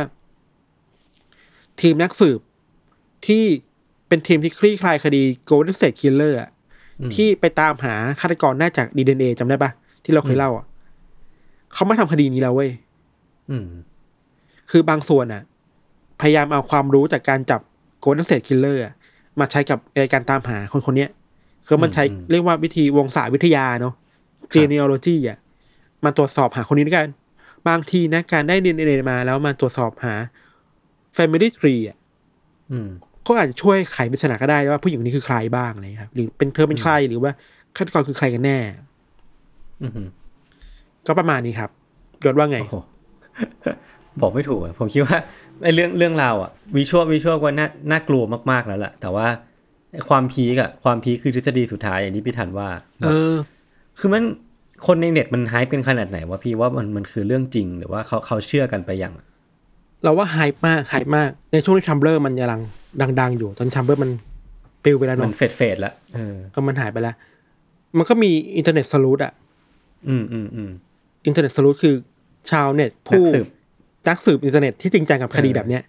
ทีมนักสืบที่เป็นทีมที่คลี่คลายคดี Golden State Killer อะอืมที่ไปตามหาฆาตกรได้จากดีเอ็นเอจำได้ปะที่เราเคยเล่าอะเขามาทำคดีนี้แล้วเว้ยอืมคือบางส่วนอะ พยายามเอาความรู้จากการจับ Golden State Killer มาใช้กับในการตามหาคนคนเนี้ยคือมันใช้อืมเรียกว่าวิธีวงศาวิทยาเนาะ genealogy อะ มาตรวจสอบหาคนนี้ด้วยกัน บางทีนะการได้ดีเอ็นเอมาแล้วมาตรวจสอบหา family tree อะอืมก็อาจจะช่วยไขปริศนาก็ได้ว่าผู้หญิงคนนี้คือใครบ้างอะไรอย่างเงี้ยครับหรือเป็นเธอเป็นใครหรือว่าฆาตกรคือใครกันแน่ อืมก็ประมาณนี้ครับยศว่าไงโอ้โหบอกไม่ถูกอะผมคิดว่าไอ้เรื่องเรื่องราวอะ visual visual ก็น่าน่ากลัวมากๆแล้วแหละแต่ว่าไอ้ความ peak อะความ peak คือทฤษฎีสุดท้ายอย่างที่พี่ทันว่า เออ คือมัน คนในเน็ตมัน hype เป็นขนาดไหนวะพี่ว่ามันมันคือเรื่องจริงหรือว่าเขาเขาเชื่อกันไปยังอะเราว่า hype มาก hype มาก ในช่วงที่ Tumblr มันยังดัง ๆ อยู่ตอน Tumblr มันปลิวไปแล้วมันเนาะ fade fade ละเออเออมันหายไปแล้ว มันก็มี internet sleuth อะอืมอืมอืม internet sleuth คือชาวเน็ตผู้สืบนักสืบอินเทอร์เน็ตที่จริงจังกับคดีเออแบบเนี้ย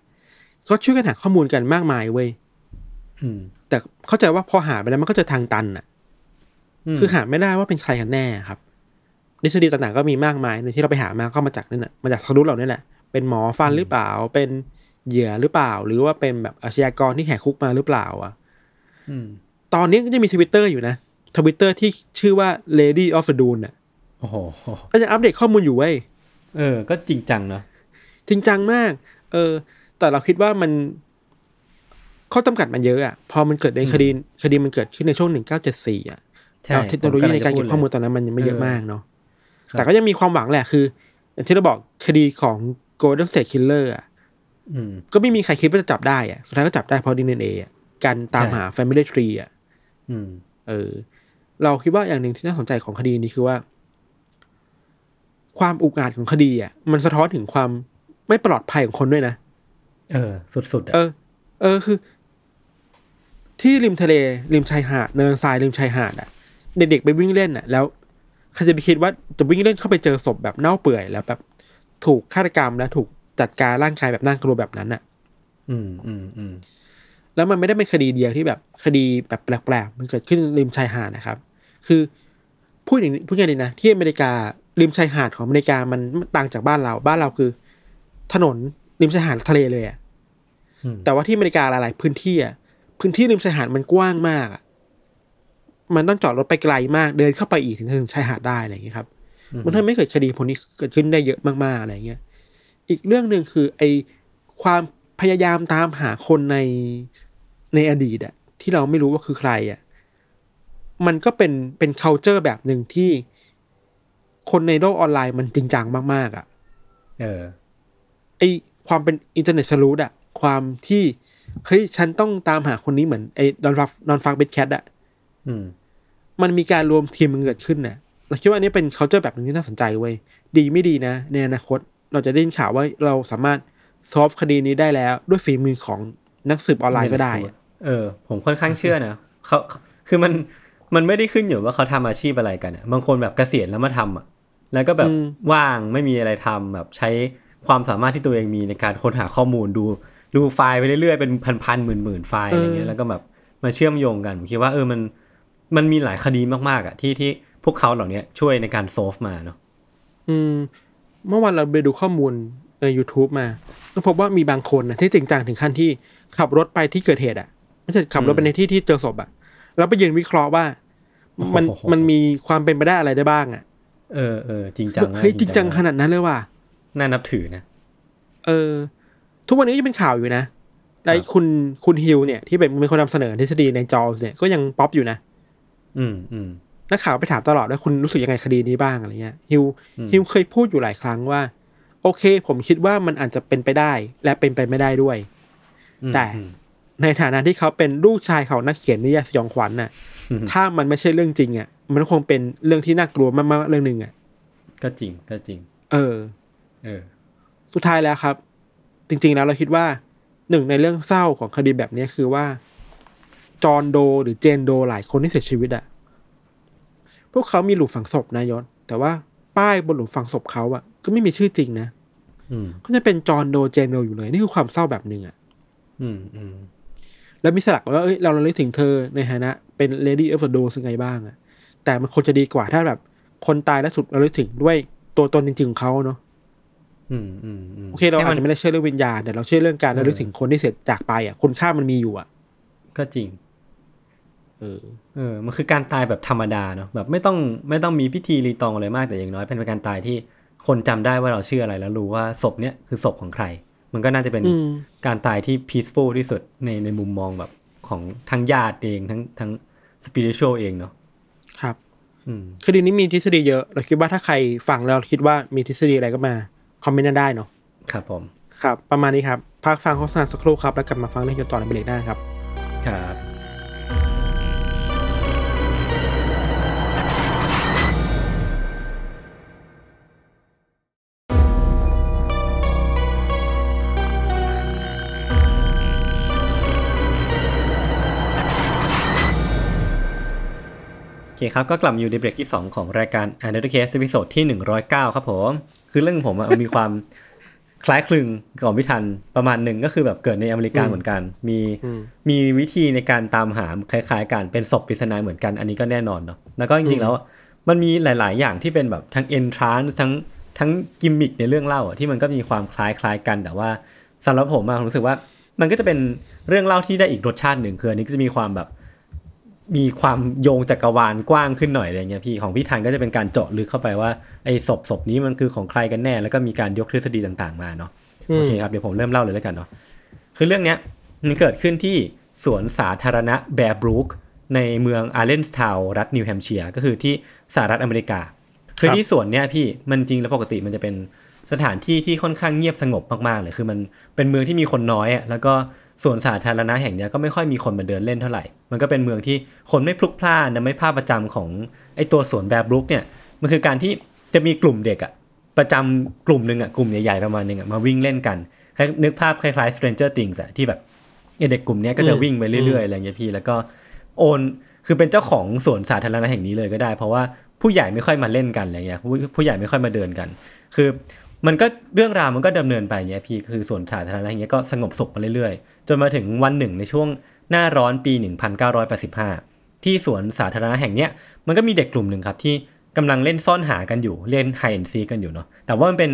ก็ช่วยกันหาข้อมูลกันมากมายเว้ยอืมแต่เข้าใจว่าพอหาไปแล้วมันก็เจอทางตันอะคือหาไม่ได้ว่าเป็นใครกันแน่ครับ ทฤษฎีต่างๆก็มีมากมายในที่เราไปหามาก็มาจากนี่แหละมาจากสรุปเหล่านี้แหละเป็นหมอฟันหรือเปล่าเป็นเหยื่อหรือเปล่า หรือว่าเป็นแบบอาชญากรที่แหกคุกมาหรือเปล่าอะอืมตอนนี้ก็จะมีทวิตเตอร์อยู่นะทวิตเตอร์ที่ชื่อว่า Lady of the Dune อะโอ้โหก็จะอัปเดตข้อมูลอยู่เว้ยเออ ก็จริงจังเนาะจริงจังมาก เออ แต่เราคิดว่ามันข้อจำกัดมันเยอะอะ พอมันเกิดในคดีคดีมันเกิดขึ้นในช่วงหนึ่งเก้าเจ็ดสี่อะใช่แล้วเทคโนโลยีในการเก็บข้อมูลผตอนนั้นมันยังไม่เยอะเออมากเนาะครับ แต่ก็ยังมีความหวังแหละคือ อย่างที่เราบอกคดีของ Golden State Killer อะอืมก็ไม่มีใครคิดว่าจะจับได้อะสุดท้ายก็จับได้เพราะดีเอ็นเอะการตามใช่หา Family Tree อะอืมเออ เราคิดว่าอย่างหนึ่งที่น่าสนใจของคดีนี้คือว่า ความอุกอาจของคดีอะ มันสะท้อนถึงความไม่ปลอดภัยของคนด้วยนะ เออ สุดๆอะเออ เออคือ ที่ริมทะเล ริมชายหาด เนินทรายริมชายหาดอะ เด็กๆไปวิ่งเล่นอะ แล้ว ใครจะไปคิดว่าจะวิ่งเล่นเข้าไปเจอศพแบบเน่าเปื่อยแล้วแบบถูกฆาตกรรมและถูกจัดการร่างกายแบบน่ากลัวแบบนั้นอะ อืมอืมอืมแล้วมันไม่ได้เป็นคดีเดียวที่แบบคดีแบบแปลกๆมันเกิดขึ้นริมชายหาดนะครับ คือพูดอย่างนี้พูดอย่างนี้นะที่อเมริการิมชายหาดของอเมริกามันต่างจากบ้านเราบ้านเราคือ ถนนริมชายหาดทะเลเลยอะอืมแต่ว่าที่อเมริกาหลายๆพื้นที่อะพื้นที่ริมชายหาดมันกว้างมากอะ มันต้องจอดรถไปไกลมากเดินเข้าไปอีกถึงถึงชายหาดได้อะไรอย่างเงี้ยครับ มันทำให้เกิดคดีพวกนี้เกิดขึ้นได้เยอะมากๆอะไรเงี้ยอีกเรื่องหนึ่งคือไอความพยายามตามหาคนในในอดีตอะที่เราไม่รู้ว่าคือใครอะมันก็เป็นเป็น c u เจอร์แบบหนึ่งที่คนในโลกออนไลน์มันจริงจังมาก ๆอะเออไอความเป็น internet sleuth อะความที่เฮ้ยฉันต้องตามหาคนนี้เหมือนไอ้ Don't Fuck Don't Fuck with Cats อะอื มมันมีการรวมทีมมันเกิดขึ้นนะเราคิดว่าอันนี้เป็น c u เจอร์แบบหนึงที่น่าสนใจเว้ยดีไม่ดีนะในอนาคตเราจะได้ยินข่าวว่าเราสามารถซอฟคดีนี้ได้แล้ว ด้วยฝีมือของนักสืบออนไลน์ก็ได้อะเออ ผมค่อนข้างเชื่อนะเขาคือมันมันไม่ได้ขึ้นอยู่ว่าเขาทำอาชีพอะไรกันอะบางคนแบบเกษียณแล้วมาทำอะ แล้วก็แบบอืมว่างไม่มีอะไรทำแบบใช้ความสามารถที่ตัวเองมีในการค้นหาข้อมูลดู ดูไฟล์ไปเรื่อยๆเป็นพันๆหมื่นๆไฟล์อะไรเงี้ยแล้วก็แบบมาเชื่อมโยงกันผมคิดว่าเออมัน มันมีหลายคดีมากๆอะที่ที่พวกเขาเหล่านี้ช่วยในการโซฟมาเนาะอืม เมื่อวานเราไปดูข้อมูลใน YouTube มาก็พบว่ามีบางคนนะที่จริงจังถึงขั้นที่ขับรถไปที่เกิดเหตุอะไม่ใช่ขับรถไปในที่ที่เจอศพอะแล้วไปยืนวิเคราะห์ว่า มันมันมีความเป็นไปได้อะไรได้บ้างอะ เออเออจริงจังมากเฮ้ยจริงจังขนาดนั้นเลยว่ะน่านับถือนะเออ ทุกวันนี้ยังเป็นข่าวอยู่นะแล้วคุณคุณฮิวเนี่ยที่เป็นเป็นคนนำเสนอทฤษฎีใน Jaws เนี่ยก็ยังป๊อปอยู่นะ อืมอืมนักข่าวไปถามตลอดว่าคุณรู้สึกยังไงคดีนี้บ้างอะไรเงี้ยฮิวอืมฮิวเคยพูดอยู่หลายครั้งว่า โอเค ผมคิดว่ามันอาจจะเป็นไปได้ และเป็นไปไม่ได้ด้วยอืมแต่อืมในฐานะที่เขาเป็นลูกชายของนักเขียนนิยายสยองขวัญน่ะอืมถ้ามันไม่ใช่เรื่องจริงอะ มันคงเป็นเรื่องที่น่ากลัวมากๆเรื่องหนึ่งอะ ก็จริงก็จริง เออ เออ สุดท้ายแล้วครับ จริง ๆ แล้วเราคิดว่าหนึ่งในเรื่องเศร้าของคดีแบบนี้คือว่า จอห์นโด หรือเจนโดหลายคนที่เสียชีวิตอะพวกเขามีหลุมฝังศพนะยศแต่ว่าป้ายบนหลุมฝังศพเขาอะก็ไม่มีชื่อจริงนะอืมก็จะเป็นจอห์นโดเจนโดอยู่เลย นี่คือความเศร้าแบบหนึ่งอะอืมอืมแล้วมีสลักว่าเอ้ยเราระลึกถึงเธอในฐานะ เป็น Lady of the Dose ยังไงบ้างอะแต่มันควรจะดีกว่าถ้าแบบ คนตายแล้วสุดระลึกถึงด้วยตัวตนจริงๆของเขาเนาะอืมอืมอืมโอเคเราให้อาจมันจะไม่ได้เชื่อเรื่องวิญญาณแต่เราเชื่อเรื่องการระลึกถึงคนที่เสร็จจากไปอะคุณค่ามันมีอยู่อะ ก็จริง เออเออ มันคือการตายแบบธรรมดาเนาะแบบไม่ต้องไม่ต้องมีพิธีรีตองอะไรมากแต่อย่างน้อย เป็นการตายที่คนจำได้ว่าเราชื่ออะไรแล้วรู้ว่าศพเนี้ยคือศพของใคร มันก็น่าจะเป็นอืมการตายที่ peaceful ที่สุดในในมุมมองแบบของทั้งญาติเองทั้งทั้ง spiritual เองเนาะครับอืมคดีนี้มีทฤษฎีเยอะเราคิดว่าถ้าใครฟังแล้วคิดว่ามีทฤษฎีอะไรก็มาคอมเมนต์ได้เนาะครับผม ครับ ประมาณนี้ครับพักฟังโฆษณาสักครู่ครับ แล้วกลับมาฟังเรื่องเกี่ยวต่อในเบรกหน้าครับ ครับ คครับ ก็กลับมาอยู่ในเบรกที่ 2 ของรายการ a n a t o Case ตอนที่ 109 ครับผม คือเรื่องผมอะมันมีความคล้ายคลึงกับพิธันประมาณหนึ่งก็คือแบบเกิดในอเมริกาเหมือนกัน มีอืมมีวิธีในการตามหาคล้ายๆกันเป็นศพปริศนาเหมือนกัน อันนี้ก็แน่นอนเนาะแล้วก็จริงๆแล้วมันมีหลาย ๆ อย่างที่เป็นแบบทั้ง entrance ทั้งทั้งกิมมิคในเรื่องเล่าอะที่มันก็มีความคล้ายคล้ายๆกัน แต่ว่าสำหรับผมอะผมรู้สึกว่ามันก็จะเป็นเรื่องเล่าที่ได้อีกรสชาติหนึ่งคืออันนี้ก็จะมีความแบบ มีความโยงจักรวาลกว้างขึ้นหน่อยอะไรเงี้ยพี่ของพี่ธันก็จะเป็นการเจาะลึกเข้าไปว่าไอ้ศพศพนี้มันคือของใครกันแน่ แล้วก็มีการยกทฤษฎีต่างๆมาเนาะอืมโอเคครับเดี๋ยวผมเริ่มเล่าเลยแล้วกันเนาะคือเรื่องเนี้ยมันเกิดขึ้นที่สวนสาธารณะแบร์บรูคในเมืองอาร์เลนส์ทาวน์รัฐนิวแฮมป์เชียร์ก็คือที่สหรัฐอเมริกา คือที่สวนเนี้ยพี่มันจริงแล้วปกติมันจะเป็น สถานที่ที่ค่อนข้างเงียบสงบมากๆเลยคือมันเป็นเมืองที่มีคนน้อยอะแล้วก็สวนสาธารณะแห่งเนี้ยก็ไม่ค่อยมีคนมาเดินเล่นเท่าไหร่ มันก็เป็นเมืองที่คนไม่พลุกพล่านนะไม่ภาพประจำของไอตัวสวนแบร์บรูคเนี่ยมันคือการที่จะมีกลุ่มเด็กอะประจำกลุ่มหนึ่งอะกลุ่มใหญ่ๆประมาณหนึงอะมาวิ่งเล่นกันให้นึกภาพคล้ายๆ Stranger Things อะที่แบบไอ้เด็กกลุ่มเนี้ยก็จะวิ่งไปเรื่อยๆอะไรเงี้ยพี่แล้วก็โอนคือเป็นเจ้าของสวนสาธารณะแห่งนี้เลยก็ได้ เพราะว่าผู้ใหญ่ไม่ค่อยมาเล่นกันอะไรเงี้ยผู้ผู้ใหญ่ไม่ค่อยมาเดินกัน คือ มันก็เรื่องราวมันก็ดำเนินไปเงี้ยพี่คือสวนสาธารณะแห่งนี้ก็สงบสุขมาเรื่อยๆ จนมาถึงวันหนึ่งในช่วงหน้าร้อนปี 1985 ที่สวนสาธารณะแห่งเนี้ยมันก็มีเด็กกลุ่มหนึ่งครับที่กำลังเล่นซ่อนหากันอยู่เล่นไฮแอนซีกันอยู่เนาะแต่ว่ามันเป็น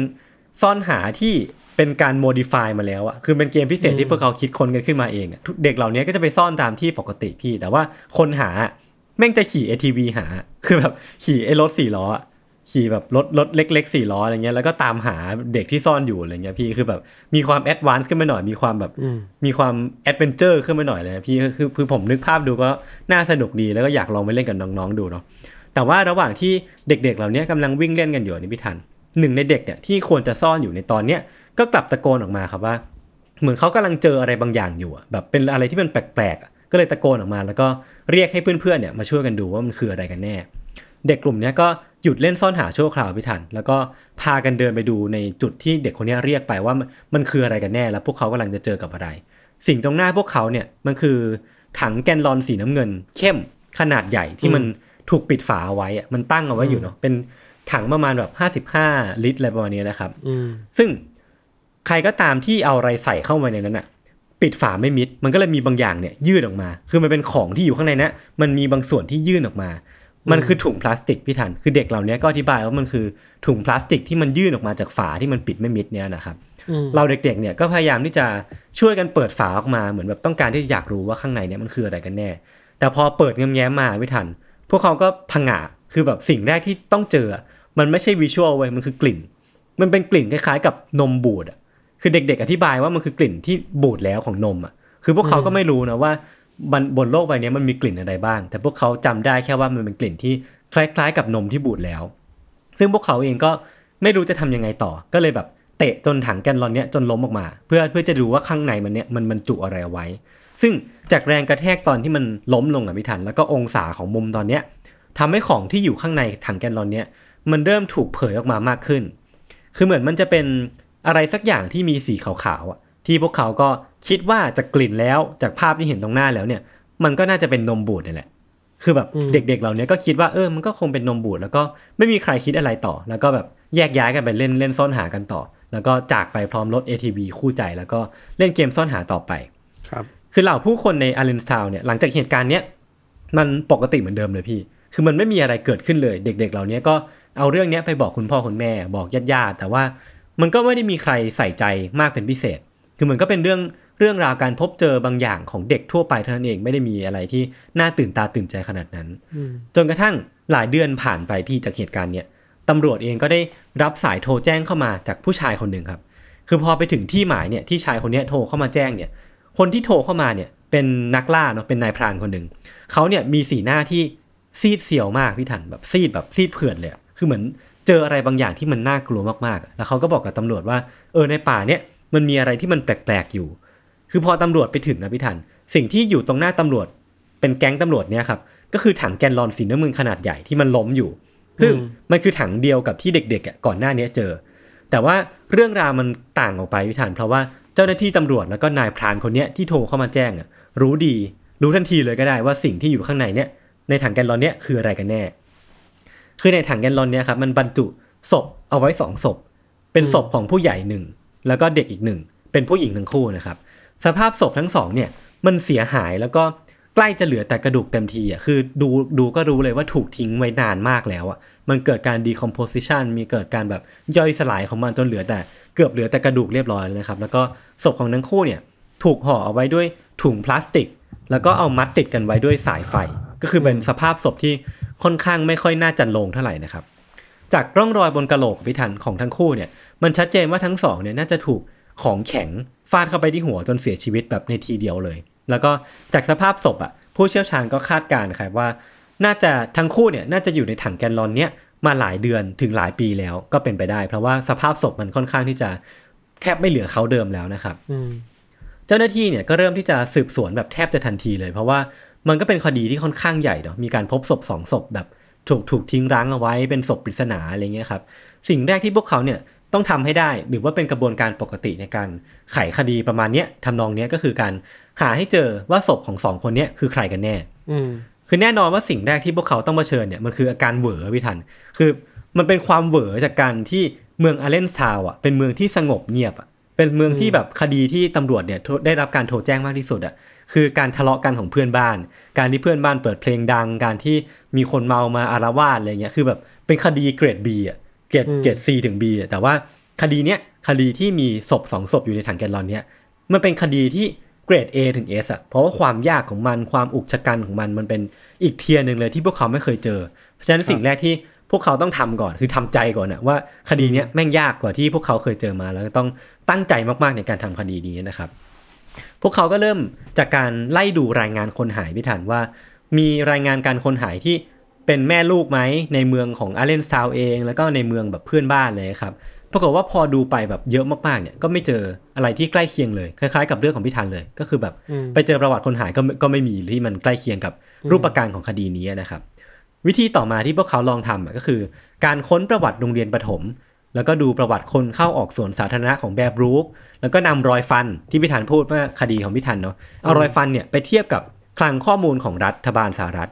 ซ่อนหาที่เป็นการโมดิฟายมาแล้วอะคือเป็นเกมพิเศษที่พวกเขาคิดคนกันขึ้นมาเองอะทุกเด็กเหล่านี้ก็จะไปซ่อนตามที่ปกติพี่ แต่ว่าคนหาอะแม่งจะขี่ ATV หา คือแบบขี่ไอ้รถสี่ล้ออะ ขี่แบบรถรถเล็กๆสี่ล้ออะไรเงี้ยแล้วก็ตามหาเด็กที่ซ่อนอยู่อะไรเงี้ยพี่คือแบบมีความ advance ขึ้นมาหน่อยมีความแบบอืมมีความ adventure ขึ้นมาหน่อยเลยนะพี่คือคือคือผมนึกภาพดูก็น่าสนุกดีแล้วก็อยากลองไปเล่นกับน้องๆดูเนาะแต่ว่าระหว่างที่เด็กๆเหล่านี้กำลังวิ่งเล่นกันอยู่นี่พี่ทันหนึ่งในเด็กเนี่ยที่ควรจะซ่อนอยู่ในตอนเนี้ยก็กลับตะโกนออกมาครับว่า เหมือนเขากำลังเจออะไรบางอย่างอยู่อะแบบเป็นอะไรที่มันแปลกๆอะก็เลยตะโกนออกมา แล้วก็เรียกให้เพื่อนๆเนี่ยมาช่วยกันดูว่ามันคืออะไรกันแน่ เด็กกลุ่มเนี้ยก็ หยุดเล่นซ่อนหาชั่วคราวพี่ทัน แล้วก็พากันเดินไปดูในจุดที่เด็กคนเนี้ยเรียกไปว่ามันมันคืออะไรกันแน่ แล้วพวกเขากำลังจะเจอกับอะไร สิ่งตรงหน้าพวกเขาเนี่ยมันคือถังแกนลอนสีน้ำเงิน เข้มขนาดใหญ่ที่มันถูกปิดฝาเอาไว้อะมันตั้งเอาไว้อยู่เนาะเป็นถังประมาณแบบ 55 ลิตรอะไรประมาณนี้นะครับอืมซึ่งใครก็ตามที่เอาอะไรใส่เข้ามาในนั้นอะปิดฝาไม่มิด มันก็เลยมีบางอย่างเนี่ย ยืดออกมา คือมันเป็นของที่อยู่ข้างในนะ มันมีบางส่วนที่ยื่นออกมา มันคือถุงพลาสติกพี่ทันคือเด็กเหล่านี้ก็อธิบายว่ามันคือถุงพลาสติกที่มันยื่นออกมาจากฝาที่มันปิดไม่มิดเนี่ยนะครับอืมเราเด็กๆเนี่ยก็พยายามที่จะช่วยกันเปิดฝาออกมาเหมือนแบบต้องการที่จะอยากรู้ว่าข้างในเนี่ยมันคืออะไรกันแน่ แต่พอเปิดแง้มๆมาไม่ทัน พวกเขาก็พังงะคือแบบสิ่งแรกที่ต้องเจออะมันไม่ใช่วิชวลเว้ยมันคือกลิ่น มันเป็นกลิ่นคล้ายๆ กับนมบูดอะคือเด็ก ๆ อธิบายว่ามันคือกลิ่นที่บูดแล้วของนมอะคือพวกเขาก็ไม่รู้นะว่า บนบนโลกใบนี้มันมีกลิ่นอะไรบ้าง แต่พวกเขาจำได้แค่ว่ามันเป็นกลิ่นที่คล้ายๆ กับนมที่บูดแล้ว ซึ่งพวกเขาเองก็ไม่รู้จะทำยังไงต่อ ก็เลยแบบเตะจนถังแกนลอนเนี้ยจนล้มออกมา เพื่อเพื่อจะดูว่าข้างในมันเนี้ยมันบรรจุอะไรเอาไว้ ซึ่งจากแรงกระแทกตอนที่มันล้มลงอะพิทันแล้วก็องศาของมุมตอนเนี้ยทำให้ของที่อยู่ข้างในถังแกนลอนเนี้ยมันเริ่มถูกเผยออกมามากขึ้น คือเหมือนมันจะเป็นอะไรสักอย่างที่มีสีขาวๆอะ ที่พวกเขาก็คิดว่าจากกลิ่นแล้วจากภาพที่เห็นตรงหน้าแล้วเนี่ย มันก็น่าจะเป็นนมบูดนี่แหละ คือแบบอืมเด็ก ๆ เหล่านี้ก็คิดว่าเออมันก็คงเป็นนมบูดแล้วก็ไม่มีใครคิดอะไรต่อ แล้วก็แบบแยกย้ายกันไปเล่นเล่นซ่อนหากันต่อ แล้วก็จากไปพร้อมรถ ATV คู่ใจ แล้วก็เล่นเกมซ่อนหาต่อไป ครับ คือเหล่าผู้คนในอาร์เรนทาวน์เนี่ยหลังจากเหตุการณ์เนี้ยมันปกติเหมือนเดิมเลยพี่ คือมันไม่มีอะไรเกิดขึ้นเลย เด็ก ๆ เหล่านี้ก็เอาเรื่องเนี้ยไปบอกคุณพ่อคุณแม่ บอกญาติๆแต่ว่ามันก็ไม่ได้มีใครใส่ใจมากเป็นพิเศษ คือมันก็เป็นเรื่องเรื่องราวการพบเจอบางอย่างของเด็กทั่วไปเท่านั้นเองไม่ได้มีอะไรที่น่าตื่นตาตื่นใจขนาดนั้น จนกระทั่งหลายเดือนผ่านไปพี่จากเหตุการณ์เนี้ยตำรวจเองก็ได้รับสายโทรแจ้งเข้ามาจากผู้ชายคนหนึ่งครับ คือพอไปถึงที่หมายเนี่ยที่ชายคนเนี้ยโทรเข้ามาแจ้งเนี่ย คนที่โทรเข้ามาเนี่ยเป็นนักล่าเนาะเป็นนายพรานคนหนึ่งเขาเนี่ยมีสีหน้าที่ซีดเสียวมากพี่ทันแบบซีดแบบซีดเผื่อนเลยอะคือเหมือนเจออะไรบางอย่างที่มันน่ากลัวมากๆอะแล้วเขาก็บอกกับตำรวจว่าเออในป่าเนี่ย มันมีอะไรที่มันแปลกๆอยู่ คือพอตำรวจไปถึงนะพี่ทัน สิ่งที่อยู่ตรงหน้าตำรวจ เป็นแก๊งตำรวจเนี่ยครับ ก็คือถังแกนลอนสีน้ำมันขนาดใหญ่ที่มันล้มอยู่ ซึ่งมันคือถังเดียวกับที่เด็กๆอะก่อนหน้านี้เจอ แต่ว่าเรื่องราวมันต่างออกไปพี่ทันเพราะว่าเจ้าหน้าที่ตำรวจแล้วก็นายพรานคนเนี้ยที่โทรเข้ามาแจ้งอะรู้ดี รู้ทันทีเลยก็ได้ว่าสิ่งที่อยู่ข้างในเนี่ยในถังแกนลอนเนี้ยคืออะไรกันแน่ คือในถังแกนลอนเนี่ยครับมันบรรจุศพเอาไว้สองศพ เป็นศพของผู้ใหญ่หนึ่ง แล้วก็เด็กอีกหนึ่งเป็นผู้หญิงทั้งคู่นะครับ สภาพศพทั้งสองเนี่ยมันเสียหายแล้วก็ใกล้จะเหลือแต่กระดูกเต็มทีอะคือดูดูก็รู้เลยว่าถูกทิ้งไว้นานมากแล้วอะมันเกิดการ decomposition มีเกิดการแบบย่อยสลายของมันจนเหลือแต่เกือบเหลือแต่กระดูกเรียบร้อยแล้วนะครับ แล้วก็ศพของทั้งคู่เนี่ยถูกห่อเอาไว้ด้วยถุงพลาสติก แล้วก็เอามัดติดกันไว้ด้วยสายไฟ ก็คือเป็นสภาพศพที่ค่อนข้างไม่ค่อยน่าจันลงเท่าไหร่นะครับ จากร่องรอยบนกระโหลกพิทันของทั้งคู่เนี่ยมันชัดเจนว่าทั้งสองเนี่ยน่าจะถูกของแข็งฟาดเข้าไปที่หัวจนเสียชีวิตแบบในทีเดียวเลย แล้วก็จากสภาพศพอะผู้เชี่ยวชาญก็คาดการณ์ครับว่า น่าจะทั้งคู่เนี่ยน่าจะอยู่ในถังแกนลอนเนี่ยมาหลายเดือนถึงหลายปีแล้วก็เป็นไปได้ เพราะว่าสภาพศพมันค่อนข้างที่จะแทบไม่เหลือเขาเดิมแล้วนะครับเจ้าหน้าที่เนี่ยก็เริ่มที่จะสืบสวนแบบแทบจะทันทีเลย เพราะว่ามันก็เป็นคดีที่ค่อนข้างใหญ่เนาะมีการพบศพสองศพแบบ ถูกถูกทิ้งร้างเอาไว้เป็นศพปริศนาอะไรเงี้ยครับสิ่งแรกที่พวกเขาเนี่ยต้องทำให้ได้หรือว่าเป็นกระบวนการปกติในการไขคดีประมาณเนี้ยทำนองเนี้ยก็คือการหาให้เจอว่าศพของสองคนเนี้ยคือใครกันแน่อืมคือแน่นอนว่าสิ่งแรกที่พวกเขาต้องเผชิญเนี่ยมันคืออาการเหวอพี่ทัน คือมันเป็นความเหวอจากการที่เมืองอาร์เลนส์ทาวน์อะเป็นเมืองที่สงบเงียบอะเป็นเมืองที่แบบคดีที่ตำรวจเนี่ยโทรได้รับการโทรแจ้งมากที่สุดอะ คือการทะเลาะกันของเพื่อนบ้าน การที่เพื่อนบ้านเปิดเพลงดัง การที่มีคนเมามาอาละวาดอะไรเงี้ยคือแบบเป็นคดีเกรด B อะเกรดเกรด C ถึง B อะแต่ว่าคดีเนี้ยคดีที่มีศพสองศพอยู่ในถังแกลลอนเนี้ยมันเป็นคดีที่เกรด A ถึง S อะเพราะว่าความยากของมันความอุกฉกรรจ์ของมันมันเป็นอีก tier หนึ่งเลยที่พวกเขาไม่เคยเจอ เพราะฉะนั้นสิ่งแรกที่พวกเขาต้องทำก่อนคือทำใจก่อนนะว่าคดีเนี้ยแม่งยากกว่าที่พวกเขาเคยเจอมาแล้วก็ต้องตั้งใจมากๆในการทำคดีนี้นะครับ พวกเขาก็เริ่มจากการไล่ดูรายงานคนหายพิถันว่า มีรายงานการคนหายที่เป็นแม่ลูกไหมในเมืองของอาเลนซาวเอง แล้วก็ในเมืองแบบเพื่อนบ้านเลยครับปรากฏว่าพอดูไปแบบเยอะมากๆเนี่ยก็ไม่เจออะไรที่ใกล้เคียงเลยคล้ายๆ กับเรื่องของพิธันเลย ก็คือแบบไปเจอประวัติคนหายก็ไม่ก็ไม่มีที่มันใกล้เคียงกับรูปประการของคดีนี้นะครับ วิธีต่อมาที่พวกเขาลองทำก็คือ การค้นประวัติโรงเรียนประถม แล้วก็ดูประวัติคนเข้าออกสวนสาธารณะของแบบรูคแล้วก็นำรอยฟันที่พิธันพูดเมื่อคดีของพิธันเนาะเอารอยฟันเนี่ยไปเทียบกับคลังข้อมูลของรัฐบาลสหรัฐ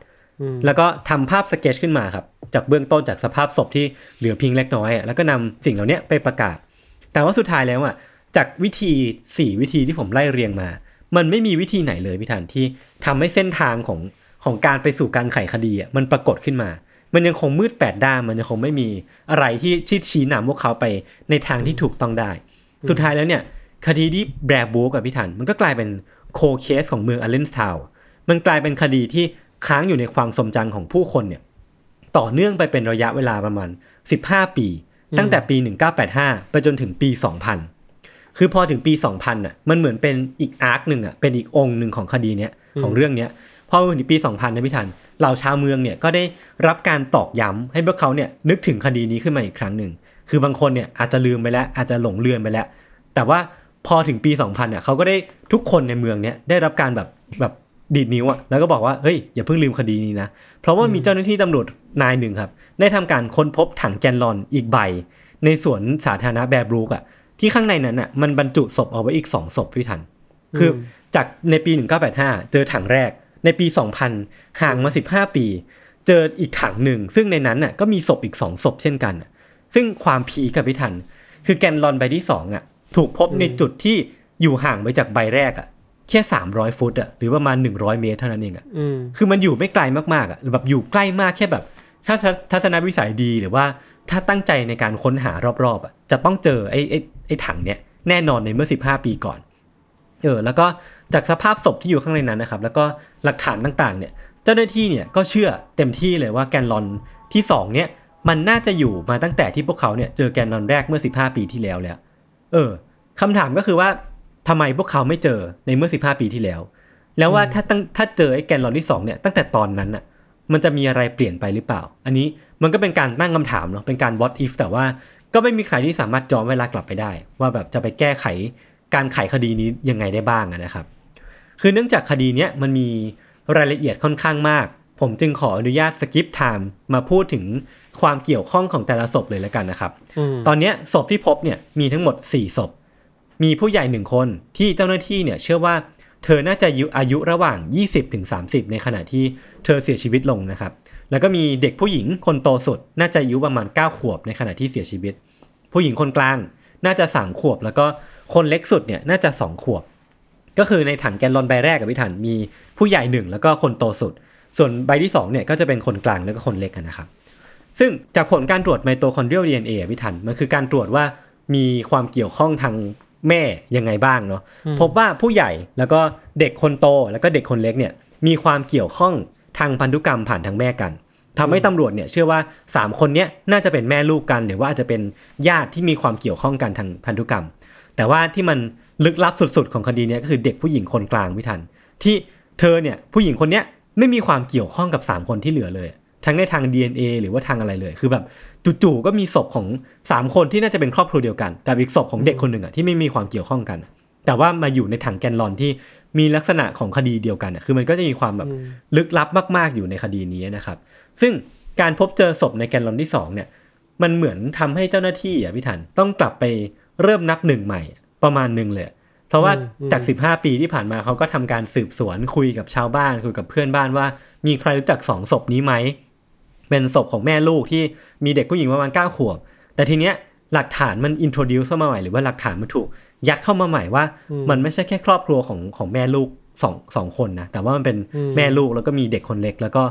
แล้วก็ทำภาพสเก็ตขึ้นมาครับจากเบื้องต้นจากสภาพศพที่เหลือเพียงเล็กน้อยอะแล้วก็นำสิ่งเหล่านี้ไปประกาศ แต่ว่าสุดท้ายแล้วอะจากวิธี 4 วิธีที่ผมไล่เรียงมา มันไม่มีวิธีไหนเลยพี่ทันที่ทำให้เส้นทางของของการไปสู่การไขคดีอะมันปรากฏขึ้นมา มันยังคงมืดแปดด้านมันยังคงไม่มีอะไรที่ชี้ชี้นำพวกเขาไปในทางที่ถูกต้องได้ สุดท้ายแล้วเนี่ยคดีที่แบร์บูกับพี่ทันมันก็กลายเป็นโคเคสของเมืองอเลนซาวมันกลายเป็นคดีที่ค้างอยู่ในความทรงจำของผู้คนเนี่ยต่อเนื่องไปเป็นระยะเวลาประมาณ 15 ปี ตั้งแต่ปี 1985 ไปจนถึงปี 2000 คือพอถึงปี 2000อะมันเหมือนเป็นอีกอาร์คหนึ่งอะเป็นอีกองค์หนึ่งของคดีเนี้ยของเรื่องเนี้ยพอมาถึงปี 2000นะพี่ทัน เหล่าชาวเมืองเนี่ยก็ได้รับการตอกย้ำให้พวกเขาเนี่ยนึกถึงคดีนี้ขึ้นมาอีกครั้งหนึ่ง คือบางคนเนี่ยอาจจะลืมไปแล้วอาจจะหลงเลือนไปแล้ว แต่ว่าพอถึงปี 2000เนี่ยเขาก็ได้ทุกคนในเมืองเนี่ยได้รับการแบบแบบดีดนิ้วอะแล้วก็บอกว่าเฮ้ยอย่าเพิ่งลืมคดีนี้นะ เพราะว่ามีเจ้าหน้าที่ตำรวจนายหนึ่งครับ ได้ทำการค้นพบถังแกนลอนอีกใบ ในสวนสาธารณะแบบรูกอะที่ข้างในนั้นอะมันบรรจุศพเอาไว้อีก2ศพพี่ทัน คือจากในปี 1985 เจอถังแรก ในปี 2000 ห่างมา 15 ปี เจออีกถังหนึ่ง ซึ่งในนั้นน่ะก็มีศพอีก 2 ศพเช่นกันน่ะซึ่งความพีคกับพี่ทัน คือแกนลอนใบที่2อะถูกพบในจุดที่อยู่ห่างไปจากใบแรกอะแค่สามร้อยฟุตอะหรือประมาณหนึ่งร้อยเมตรเท่านั้นเองอะอืมคือมันอยู่ไม่ไกลมากๆอะแบบอยู่ใกล้มากแค่แบบ ถ้าทัศทัศนวิสัยดีหรือว่าถ้าตั้งใจในการค้นหารอบๆอะจะต้องเจอไอ้ไอ้ไอ้ถังเนี้ยแน่นอนในเมื่อ 15 ปีก่อน เออแล้วก็จากสภาพศพที่อยู่ข้างในนั้นนะครับ แล้วก็หลักฐานต่างๆเนี่ยเจ้าหน้าที่เนี่ยก็เชื่อเต็มที่เลยว่าแกนลอนที่สองเนี่ยมันน่าจะอยู่มาตั้งแต่ที่พวกเขาเนี่ยเจอแกนลอนแรกเมื่อ 15 ปีที่แล้วแล้ว เออคำถามก็คือว่าทำไมพวกเขาไม่เจอในเมื่อ 15 ปีที่แล้ว แล้วว่าถ้าตั้งถ้าเจอไอ้แกนลอนที่สองเนี่ยตั้งแต่ตอนนั้นอะมันจะมีอะไรเปลี่ยนไปหรือเปล่า อันนี้มันก็เป็นการตั้งคำถามเนาะเป็นการ what if แต่ว่าก็ไม่มีใครที่สามารถย้อนเวลากลับไปได้ ว่าแบบจะไปแก้ไข การไขคดีนี้ยังไงได้บ้างอะนะครับ คือเนื่องจากคดีเนี้ยมันมีรายละเอียดค่อนข้างมาก ผมจึงขออนุญาตสกิปไทม์มาพูดถึงความเกี่ยวข้องของแต่ละศพเลยแล้วกันนะครับอืมตอนเนี้ยศพที่พบเนี่ยมีทั้งหมด 4 ศพ มีผู้ใหญ่หนึ่งคนที่เจ้าหน้าที่เนี่ยเชื่อว่าเธอน่าจะอายุอายุระหว่าง 20ถึง30 ในขณะที่เธอเสียชีวิตลงนะครับ แล้วก็มีเด็กผู้หญิงคนโตสุด น่าจะอายุประมาณ 9 ขวบในขณะที่เสียชีวิต ผู้หญิงคนกลางน่าจะ 3 ขวบแล้วก็ คนเล็กสุดเนี่ยน่าจะ 2 ขวบ ก็คือในถังแกลลอนใบแรกกับพี่ถันมีผู้ใหญ่หนึ่งแล้วก็คนโตสุด ส่วนใบที่สองเนี่ยก็จะเป็นคนกลางแล้วก็คนเล็กอะนะครับ ซึ่งจากผลการตรวจไมโตคอนเดรียล DNA อะพี่ทันมันคือการตรวจว่ามีความเกี่ยวข้องทางแม่ยังไงบ้างเนาะพบว่าผู้ใหญ่แล้วก็เด็กคนโตแล้วก็เด็กคนเล็กเนี่ยมีความเกี่ยวข้องทางพันธุกรรมผ่านทางแม่กันทำให้ตำรวจเนี่ยเชื่อว่า 3 คนเนี้ยน่าจะเป็นแม่ลูกกัน หรือว่าอาจจะเป็นญาติที่มีความเกี่ยวข้องกันทางพันธุกรรม แต่ว่าที่มันลึกลับสุดๆของคดีเนี้ยก็คือเด็กผู้หญิงคนกลางพี่ทัน ที่เธอเนี่ยผู้หญิงคนเนี้ยไม่มีความเกี่ยวข้องกับ 3 คนที่เหลือเลย ทั้งในทาง DNA หรือว่าทางอะไรเลย คือแบบจู่ๆก็มีศพของ 3 คนที่น่าจะเป็นครอบครัวเดียวกันกับอีกศพของเด็กคนหนึ่งอะที่ไม่มีความเกี่ยวข้องกัน แต่ว่ามาอยู่ในถังแกนลอนที่มีลักษณะของคดีเดียวกันอะคือมันก็จะมีความแบบลึกลับมาก ๆอยู่ในคดีนี้นะครับ ซึ่งการพบเจอศพในแกนลอนที่สองเนี่ยมันเหมือนทำให้เจ้าหน้าที่อะพี่ทันต้องกลับไป เริ่มนับหนึ่งใหม่ประมาณหนึ่งเลย เพราะว่าจาก 15 ปีที่ผ่านมาเขาก็ทำการสืบสวนคุยกับชาวบ้านคุยกับเพื่อนบ้านว่า มีใครรู้จักสองศพนี้ไหมเป็นศพของแม่ลูกที่มีเด็กผู้หญิงประมาณ9ขวบ แต่ทีเนี้ยหลักฐานมัน introduce เข้ามาใหม่หรือว่าหลักฐานมันถูก ยัดเข้ามาใหม่ว่า มันไม่ใช่แค่ครอบครัวของของแม่ลูกสองสองคนนะ แต่ว่ามันเป็นแม่ลูกแล้วก็มีเด็กคนเล็ก แล้วก็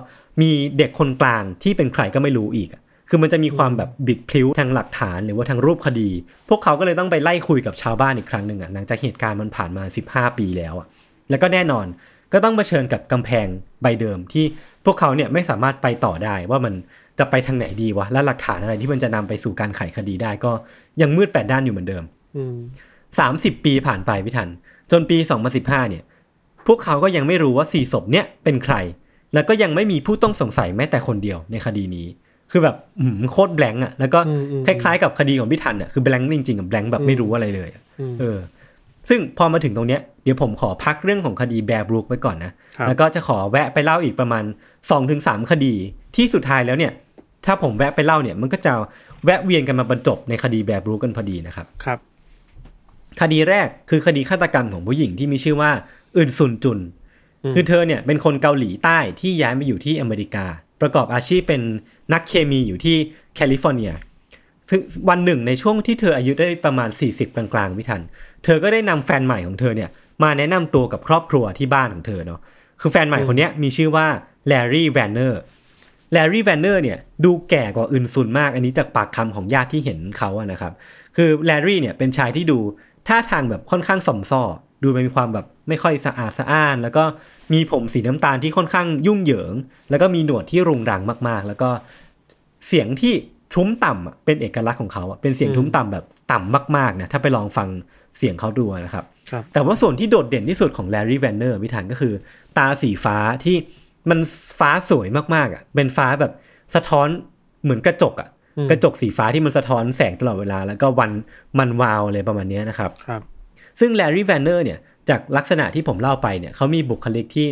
มีเด็กคนกลางที่เป็นใครก็ไม่รู้อีกอะ คือมันจะมีความแบบบิดพลิ้วทางหลักฐานหรือว่าทางรูปคดี พวกเขาก็เลยต้องไปไล่คุยกับชาวบ้านอีกครั้งหนึ่งอะหลังจากเหตุการณ์มันผ่านมา 15 ปีแล้วอะแล้วก็แน่นอนก็ต้องเผชิญกับกำแพงใบเดิมที่พวกเขาเนี่ยไม่สามารถไปต่อได้ว่ามันจะไปทางไหนดีวะและหลักฐานอะไรที่มันจะนำไปสู่การไขคดีได้ก็ยังมืดแปดด้านอยู่เหมือนเดิมอืม30ปีผ่านไปพี่ทัน จนปี2015เนี่ย พวกเขาก็ยังไม่รู้ว่าสี่ศพเนี่ยเป็นใคร แล้วก็ยังไม่มีผู้ต้องสงสัยแม้แต่คนเดียวในคดีนี้ คือแบบอืมโคตรแบงก์อะแล้วก็อืมอืมคล้ายๆกับคดีของพี่ทันอะคือแบงก์จริงๆกับแบงก์แบบไม่รู้อะไรเลยอะอืมเออ ซึ่งพอมาถึงตรงเนี้ยเดี๋ยวผมขอพักเรื่องของคดีแบร์บรูคไว้ก่อนนะครับแล้วก็จะขอแวะไปเล่าอีกประมาณ 2-3 คดีที่สุดท้ายแล้วเนี่ย ถ้าผมแวะไปเล่าเนี่ยมันก็จะแวะเวียนกันมาบรรจบในคดีแบร์บรูคกันพอดีนะครับครับ คดีแรกคือคดีฆาตกรรมของผู้หญิงที่มีชื่อว่าอึนซุนจุนอืมคือเธอเนี่ยเป็นคนเกาหลีใต้ที่ย้ายมาอยู่ที่อเมริกา ประกอบอาชีพเป็นนักเคมีอยู่ที่แคลิฟอร์เนีย ซึ่งวันหนึ่งในช่วงที่เธออายุได้ประมาณ 40 กลางๆพี่ทัน เธอก็ได้นำแฟนใหม่ของเธอเนี่ยมาแนะนำตัวกับครอบครัวที่บ้านของเธอเนาะ คือแฟนใหม่คนนี้มีชื่อว่าแลรี่แวนเนอร์ แลรี่แวนเนอร์เนี่ยดูแก่กว่าอึนซุนมาก อันนี้จากปากคำของญาติที่เห็นเขาอะนะครับ คือแลรี่เนี่ยเป็นชายที่ดูท่าทางแบบค่อนข้างซอมซ่อ ดูมีความแบบ ไม่ค่อยสะอาดสะอ้าน แล้วก็มีผมสีน้ำตาลที่ค่อนข้างยุ่งเหยิง แล้วก็มีหนวดที่รุงรังมากๆ แล้วก็เสียงที่ทุ้มต่ำอะเป็นเอกลักษณ์ของเขาอะเป็นเสียงทุ้มต่ำแบบต่ำมากๆนะถ้าไปลองฟังเสียงเขาดูนะครับครับแต่ว่าส่วนที่โดดเด่นที่สุดของแลรี่แวนเนอร์พี่ทันก็คือ ตาสีฟ้าที่มันฟ้าสวยมากๆอะเป็นฟ้าแบบสะท้อนเหมือนกระจกอะอืมกระจกสีฟ้าที่มันสะท้อนแสงตลอดเวลา แล้วก็มันมันวาวอะไรประมาณเนี้ยนะครับครับ ซึ่งแลรี่แวนเนอร์เนี่ย จากลักษณะที่ผมเล่าไปเนี่ยเขามีบุคลิกที่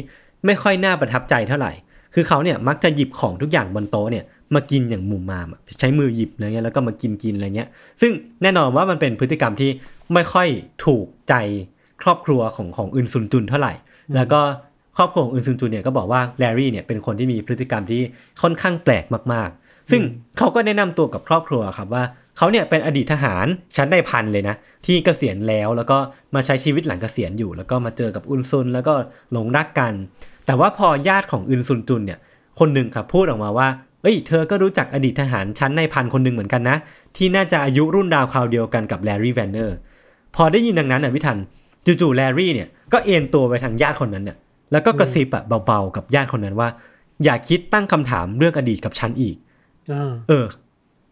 ไม่ค่อยน่าประทับใจเท่าไหร่ คือเขาเนี่ยมักจะหยิบของทุกอย่างบนโต๊ะเนี่ยมากินอย่างมุมมามอะใช้มือหยิบอะไรเงี้ยแล้วก็มากินกินอะไรเงี้ย ซึ่งแน่นอนว่ามันเป็นพฤติกรรมที่ไม่ค่อยถูกใจครอบครัวของของอึนซุนจุนเท่าไหร่ แล้วก็ครอบครัวของอึนซุนจุนเนี่ยก็บอกว่าแลรี่เนี่ยเป็นคนที่มีพฤติกรรมที่ค่อนข้างแปลกมากๆ ซึ่งเขาก็แนะนำตัวกับครอบครัวครับว่า เขาเนี่ยเป็นอดีตทหารชั้นนายพันเลยนะ ที่เกษียณแล้วแล้วก็มาใช้ชีวิตหลังเกษียณอยู่ แล้วก็มาเจอกับอึนซุนแล้วก็หลงรักกัน แต่ว่าพอญาติของอึนซุนจุนเนี่ยคนหนึ่งครับพูดออกมาว่าเอ้ยเธอก็รู้จักอดีตทหารชั้นนายพันคนหนึ่งเหมือนกันนะ ที่น่าจะอายุรุ่นราวคราวเดียวกันกับแลรี่แวนเนอร์พอได้ยินดังนั้นน่ะพี่ทันจู่ๆแลรี่เนี่ยก็เอนตัวไปทางญาติคนนั้นเนี่ยแล้วก็กระซิบอะเบาๆกับญาติคนนั้นว่า อย่าคิดตั้งคำถามเรื่องอดีตกับฉันอีกอ่าเออ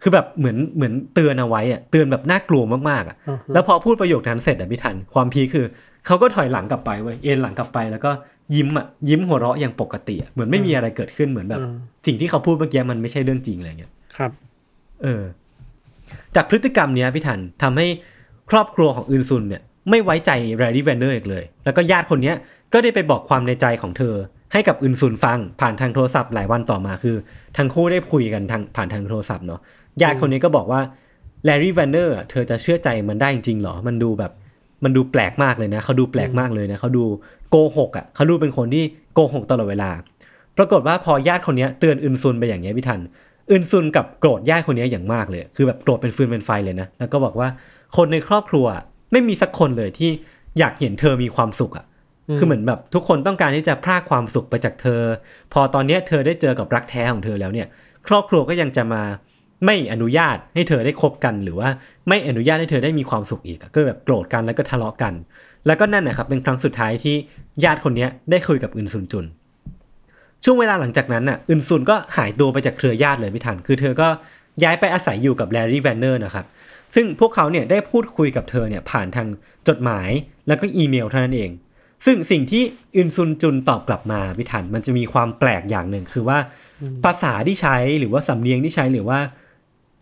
คือแบบเหมือนเหมือนเตือนเอาไว้อะเตือนแบบน่ากลัวมากๆอะอือฮึแล้วพอพูดประโยคนั้นเสร็จอะพี่ทัน ความ peak คือเขาก็ถอยหลังกลับไปเว้ยเอนหลังกลับไปแล้วก็ยิ้มอะยิ้มหัวเราะอย่างปกติอะเหมือนไม่มีอะไรเกิดขึ้นเหมือนแบบอืมสิ่งที่เขาพูดเมื่อกี้มันไม่ใช่เรื่องจริงอะไรเงี้ยครับ เออ จากพฤติกรรมเนี้ยพี่ทันทำให้ครอบครัวของอึนซุนเนี่ยไม่ไว้ใจแรดดี้แวนเนอร์อีกเลย แล้วก็ญาติคนเนี้ยก็ได้ไปบอกความในใจของเธอ ให้กับอึนซุนฟัง ผ่านทางโทรศัพท์หลายวันต่อมาคือ ทั้งคู่ได้คุยกันทางผ่านทางโทรศัพท์เนาะ ญาติคนนี้ก็บอกว่าแลรี่แวนเนอร์เธอจะเชื่อใจมันได้จริงๆหรอ มันดูแบบมันดูแปลกมากเลยนะเขาดูแปลกมากเลยนะเขาดูโกหกอะเขาดูเป็นคนที่โกหกตลอดเวลา ปรากฏว่าพอญาติคนเนี้ยเตือนอึนซุนไปอย่างเงี้ยพี่ทันอึนซุนกับโกรธญาติคนเนี้ยอย่างมากเลย คือแบบโกรธเป็นฟืนเป็นไฟเลยนะแล้วก็บอกว่าคนในครอบครัวไม่มีสักคนเลยที่อยากเห็นเธอมีความสุขอะคือเหมือนแบบทุกคนต้องการที่จะพรากความสุขไปจากเธอ พอตอนเนี้ยเธอได้เจอกับรักแท้ของเธอแล้วเนี่ย ครอบครัวก็ยังจะมา ไม่อนุญาตให้เธอได้คบกัน หรือว่าไม่อนุญาตให้เธอได้มีความสุขอีกก็แบบโกรธกันแล้วก็ทะเลาะกัน แล้วก็นั่นนะครับเป็นครั้งสุดท้ายที่ญาติคนนี้ได้คุยกับอึนซุนจุน ช่วงเวลาหลังจากนั้นน่ะอึนซุนก็หายตัวไปจากเครือญาติเลยไม่ทันคือเธอก็ย้ายไปอาศัยอยู่กับแลรี่แวนเนอร์นะครับซึ่งพวกเขาเนี่ยได้พูดคุยกับเธอเนี่ยผ่านทางจดหมายแล้วก็อีเมลเท่านั้นเอง ซึ่งสิ่งที่อึนซุนจุนตอบกลับมาพิทันมันจะมีความแปลกอย่างหนึ่งคือว่า ภาษาที่ใช้หรือว่าสำเนียงที่ใช้หรือว่า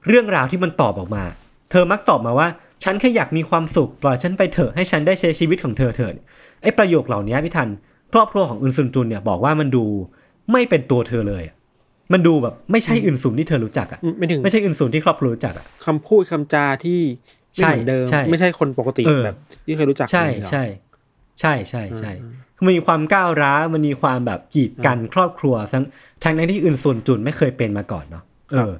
เรื่องราวที่มันตอบออกมา เธอมักตอบมาว่า ฉันแค่อยากมีความสุข ปล่อยฉันไปเถอะให้ฉันได้ใช้ชีวิตของเธอเถิดไอ้ประโยคเหล่านี้พี่ทัน ครอบครัวของอึนซุนจุนเนี่ยบอกว่ามันดูไม่เป็นตัวเธอเลยอะมันดูแบบไม่ใช่อึนซุนที่เธอรู้จักอะไม่ถึงไม่ใช่อึนซุนที่ครอบครัวรู้จักอะคำพูดคำจาที่ไม่เหมือนเดิมใช่ใช่ไม่ใช่คนปกติเออแบบที่เคยรู้จักใช่อย่างนี้หรอใช่ใช่ใช่ใช่มันมีความก้าวร้าวมันมีความแบบกีดกันครอบครัวทั้งทั้งนั้นที่อึนซุนจุนไม่เคยเป็นมาก่อนเนาะเออ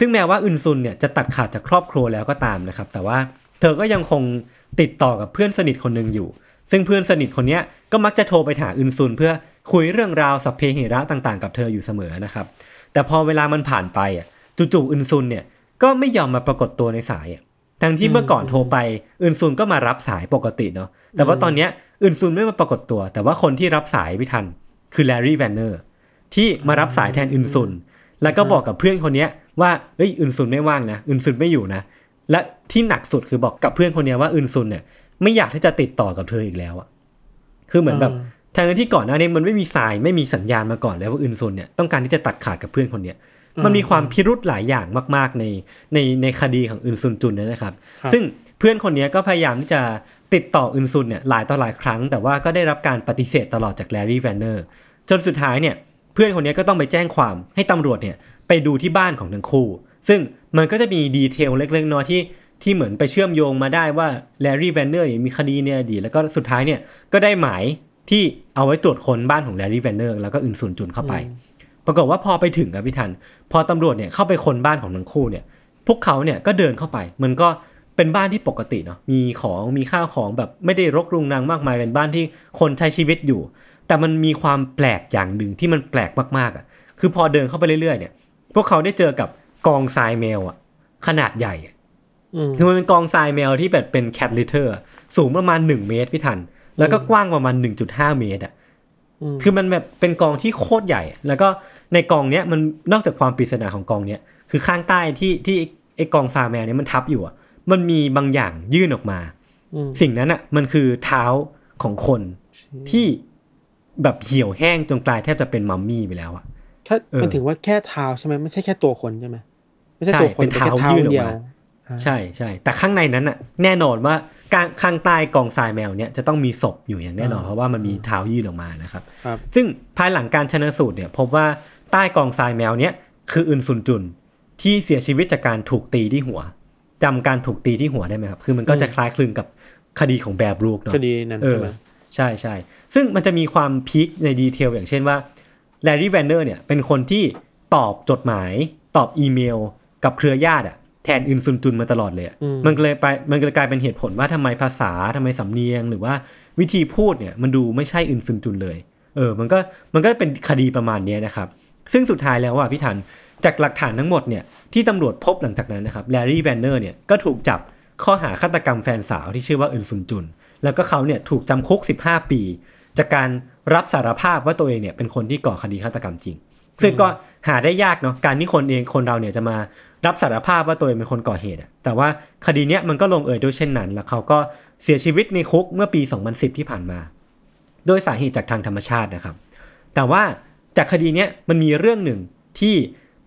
ซึ่งแม้ว่าอึนซุนเนี่ยจะตัดขาดจากครอบครัวแล้วก็ตามนะครับ แต่ว่าเธอก็ยังคงติดต่อกับเพื่อนสนิทคนหนึ่งอยู่ ซึ่งเพื่อนสนิทคนนี้ก็มักจะโทรไปหาอึนซุน เพื่อคุยเรื่องราวสัพเพเหระต่างๆ กับเธออยู่เสมอนะครับ แต่พอเวลามันผ่านไปอะจู่ๆอึนซุนเนี่ยก็ไม่ยอมมาปรากฏตัวในสายทั้งที่เมื่อก่อนโทรไปอึนซุนก็มารับสายปกติเนาะแต่ว่าตอนเนี้ยอึนซุนไม่มาปรากฏตัว แต่ว่าคนที่รับสายอะพี่ทันคือแลรี่แวนเนอร์ที่มารับสายแทนอึนซุน แล้วก็บอกกับเพื่อนคนเนี้ย ว่าเอ้ยอึนซุนไม่ว่างนะอึนซุนไม่อยู่นะ และที่หนักสุดคือบอกกับเพื่อนคนเนี้ยว่าอึนซุนเนี่ยไม่อยากที่จะติดต่อกับเธออีกแล้วอะคือเหมือนแบบทางที่ก่อนหน้านี้มันไม่มีสายไม่มีสัญญาณมาก่อนแล้วว่าอึนซุนเนี่ยต้องการที่จะตัดขาดกับเพื่อนคนเนี้ยมันมีความพิรุธหลายอย่างมาก ๆ ในในในคดีของอึนซุนจุนเนยนะครับครับ ซึ่งเพื่อนคนเนี้ยก็พยายามที่จะติดต่ออึนซุนเนี่ยหลายต่อหลายครั้ง แต่ว่าก็ได้รับการปฏิเสธตลอดจากแลรี่แวนเนอร์จนสุดท้ายเนี่ยเพื่อนคนนี้ก็ต้องไปแจ้งความให้ตำรวจเนี่ย ไปดูที่บ้านของทั้งคู่ ซึ่งมันก็จะมี detail เล็กๆน้อยๆที่ที่เหมือนไปเชื่อมโยงมาได้ว่าแลรี่แวนเนอร์เนี่ยมีคดีในอดีตแล้วก็สุดท้ายเนี่ยก็ได้หมายที่เอาไว้ตรวจค้นบ้านของแลรี่แวนเนอร์แล้วก็อื่นส่วนจุนเข้าไป ปรากฏว่าพอไปถึงครับพี่ทัน พอตำรวจเนี่ยเข้าไปค้นบ้านของทั้งคู่เนี่ย พวกเขาเนี่ยก็เดินเข้าไป มันก็เป็นบ้านที่ปกติเนาะ มีของมีข้าวของแบบไม่ได้รกรุงรังมากมายเป็นบ้านที่คนใช้ชีวิตอยู่ แต่มันมีความแปลกอย่างหนึ่งที่มันแปลกมากๆอะ คือพอเดินเข้าไปเรื่อยๆเนี่ย พวกเขาได้เจอกับกองทรายแมวอะขนาดใหญ่อะอืมคือมันเป็นกองทรายแมวที่แบบเป็นแคทลิเตอร์สูงประมาณ1เมตรพี่ทัน แล้วก็กว้างประมาณ1.5เมตรอะอืมคือมันแบบเป็นกองที่โคตรใหญ่ แล้วก็ในกองเนี้ยมันนอกจากความปริศนาของกองเนี้ยคือข้างใต้ที่ที่ไอ้กองทรายแมวเนี้ยมันทับอยู่อะ มันมีบางอย่างยื่นออกมาอืมสิ่งนั้นอะ มันคือเท้าของคนที่แบบเหี่ยวแห้งจนกลายแทบจะเป็นมัมมี่ไปแล้วอะ ถ้าเออมันถึงว่าแค่เท้าใช่ไหมไม่ใช่แค่ตัวคนใช่ไหมไม่ใช่ใช่ตัวคนเป็นเท้าแค่ยื่นออกเดียวมาใช่ใช่แต่ข้างในนั้นอะ แน่นอนว่าการข้างใต้กองทรายแมวเนี้ยจะต้องมีศพอยู่อย่างแน่นอนอ่าเพราะว่ามันมีเท้ายื่นออกมานะครับครับซึ่งภายหลังการชนสูตรเนี่ยพบว่าใต้กองทรายแมวเนี้ยคืออึนซุนจุนที่เสียชีวิตจากการถูกตีที่หัวจากการถูกตีที่หัวได้ไหมครับ คือมันก็จะคล้ายคลึงกับคดีของแบร์บรูกเนาะคดีนั้นเอใช่ไหมใช่ใช่ซึ่งมันจะมีความ peak ใน detail อย่างเช่นว่า แลรี่แวนเนอร์เนี่ยเป็นคนที่ตอบจดหมาย ตอบอีเมล กับเครือญาติอะแทนอึนซุนจุนมาตลอดเลยอะมันก็เลยไปมันก็เลยกลายเป็นเหตุผลว่าทำไมภาษาทำไมสำเนียง หรือว่าวิธีพูดเนี่ยมันดูไม่ใช่อึนซุนจุนเลย เออ มันก็มันก็เป็นคดีประมาณเนี้ยนะครับ ซึ่งสุดท้ายแล้วอะพี่ทันจากหลักฐานทั้งหมดเนี่ยที่ตำรวจพบหลังจากนั้นนะครับแลรี่แวนเนอร์เนี่ยก็ถูกจับข้อหาฆาตกรรมแฟนสาวที่ชื่อว่าอึนซุนจุน แล้วก็เขาเนี่ยถูกจำคุก 15 ปี จากการ รับสารภาพว่าตัวเองเนี่ยเป็นคนที่ก่อคดีฆาตกรรมจริง ซึ่งก็หาได้ยากเนาะการที่คนเองคนเราเนี่ยจะมารับสารภาพว่าตัวเองเป็นคนก่อเหตุอะแต่ว่าคดีเนี้ยมันก็ลงเอยด้วยเช่นนั้น แล้วเขาก็เสียชีวิตในคุกเมื่อปี 2010 ที่ผ่านมา โดยสาเหตุจากทางธรรมชาตินะครับ แต่ว่าจากคดีเนี้ยมันมีเรื่องหนึ่งที่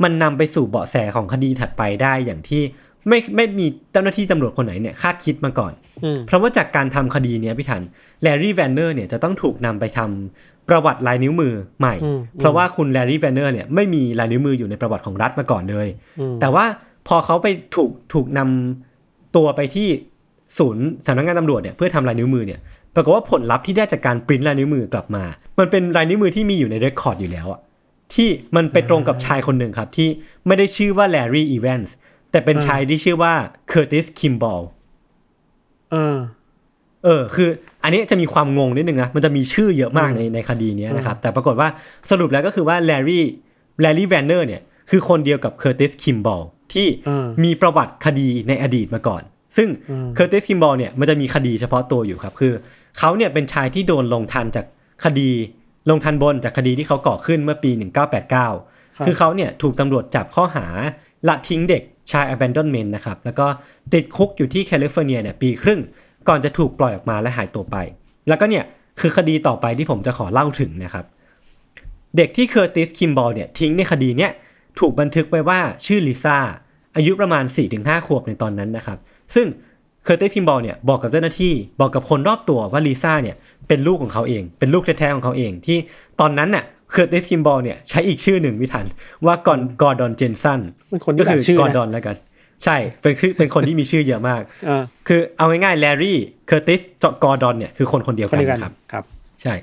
มันนำไปสู่เบาะแสของคดีถัดไปได้อย่างที่ ไม่ไม่มีเจ้าหน้าที่ตำรวจคนไหนเนี่ยคาดคิดมาก่อนอืมเพราะว่าจากการทำคดีเนี้ยพี่ทันแลรี่แวนเนอร์เนี่ยจะต้องถูกนำไปทำประวัติลายนิ้วมือใหม่อืมเพราะว่าคุณแลรี่แวนเนอร์เนี่ยไม่มีลายนิ้วมืออยู่ในประวัติของรัฐมาก่อนเลยอืมแต่ว่าพอเขาไปถูกถูกนำตัวไปที่ศูนย์สำนักงานตำรวจเนี่ยเพื่อทำลายนิ้วมือเนี่ยปรากฏว่าผลลัพธ์ที่ได้จากการปริ้นลายนิ้วมือกลับมา มันเป็นลายนิ้วมือที่มีอยู่ใน record อยู่แล้วอะที่มันไปตรงกับชายคนหนึ่งครับที่ไม่ได้ชื่อว่าแลรี่อีแวนส์ แต่เป็นชายที่ชื่อว่าเคอร์ติสคิมบอลเออเออ คือ อันนี้จะมีความงงนิดนึงนะ มันจะมีชื่อเยอะมากในในคดีเนี้ยนะครับ แต่ปรากฏว่าสรุปแล้วก็คือว่าแลรี่แลรี่แวนเนอร์เนี่ย คือคนเดียวกับเคอร์ติสคิมบอลที่อืมมีประวัติคดีในอดีตมาก่อน ซึ่งเคอร์ติสคิมบอลเนี่ยมันจะมีคดีเฉพาะตัวอยู่ครับ คือเขาเนี่ยเป็นชายที่โดนลงทัณฑ์จากคดี ลงทัณฑ์บนจากคดีที่เขาก่อขึ้นเมื่อปี 1989 คือเขาเนี่ยถูกตำรวจจับข้อหาละทิ้งเด็ก ชาย abandonment นะครับ แล้วก็ติดคุกอยู่ที่แคลิฟอร์เนียเนี่ยปีครึ่ง ก่อนจะถูกปล่อยออกมาและหายตัวไป แล้วก็เนี่ยคือคดีต่อไปที่ผมจะขอเล่าถึงนะครับ เด็กที่เคอร์ติสคิมบอลเนี่ยทิ้งในคดีเนี่ยถูกบันทึกไว้ว่าชื่อลิซ่าอายุประมาณ 4-5 ขวบในตอนนั้นนะครับ ซึ่งเคอร์ติสคิมบอลเนี่ยบอกกับเจ้าหน้าที่บอกกับคนรอบตัวว่าลิซ่าเนี่ยเป็นลูกของเขาเอง เป็นลูกแท้ๆของเขาเอง ที่ตอนนั้นน่ะ เคอร์ติสคิมบอลเนี่ยใช้อีกชื่อหนึ่งพี่ทัน ว่ากอนกอร์ดอนเจนสันเป็นคนที่ก็คือหลายชื่อนะกอร์ดอนแล้วกัน ใช่เป็นคือเป็นคนที่มีชื่อเยอะมากอ่าคือเอาง่ายๆแลรี่เคอร์ติสกอร์ดอนเนี่ยคือคนคนเดียวคนกันเดียวกันนะครับครับ ใช่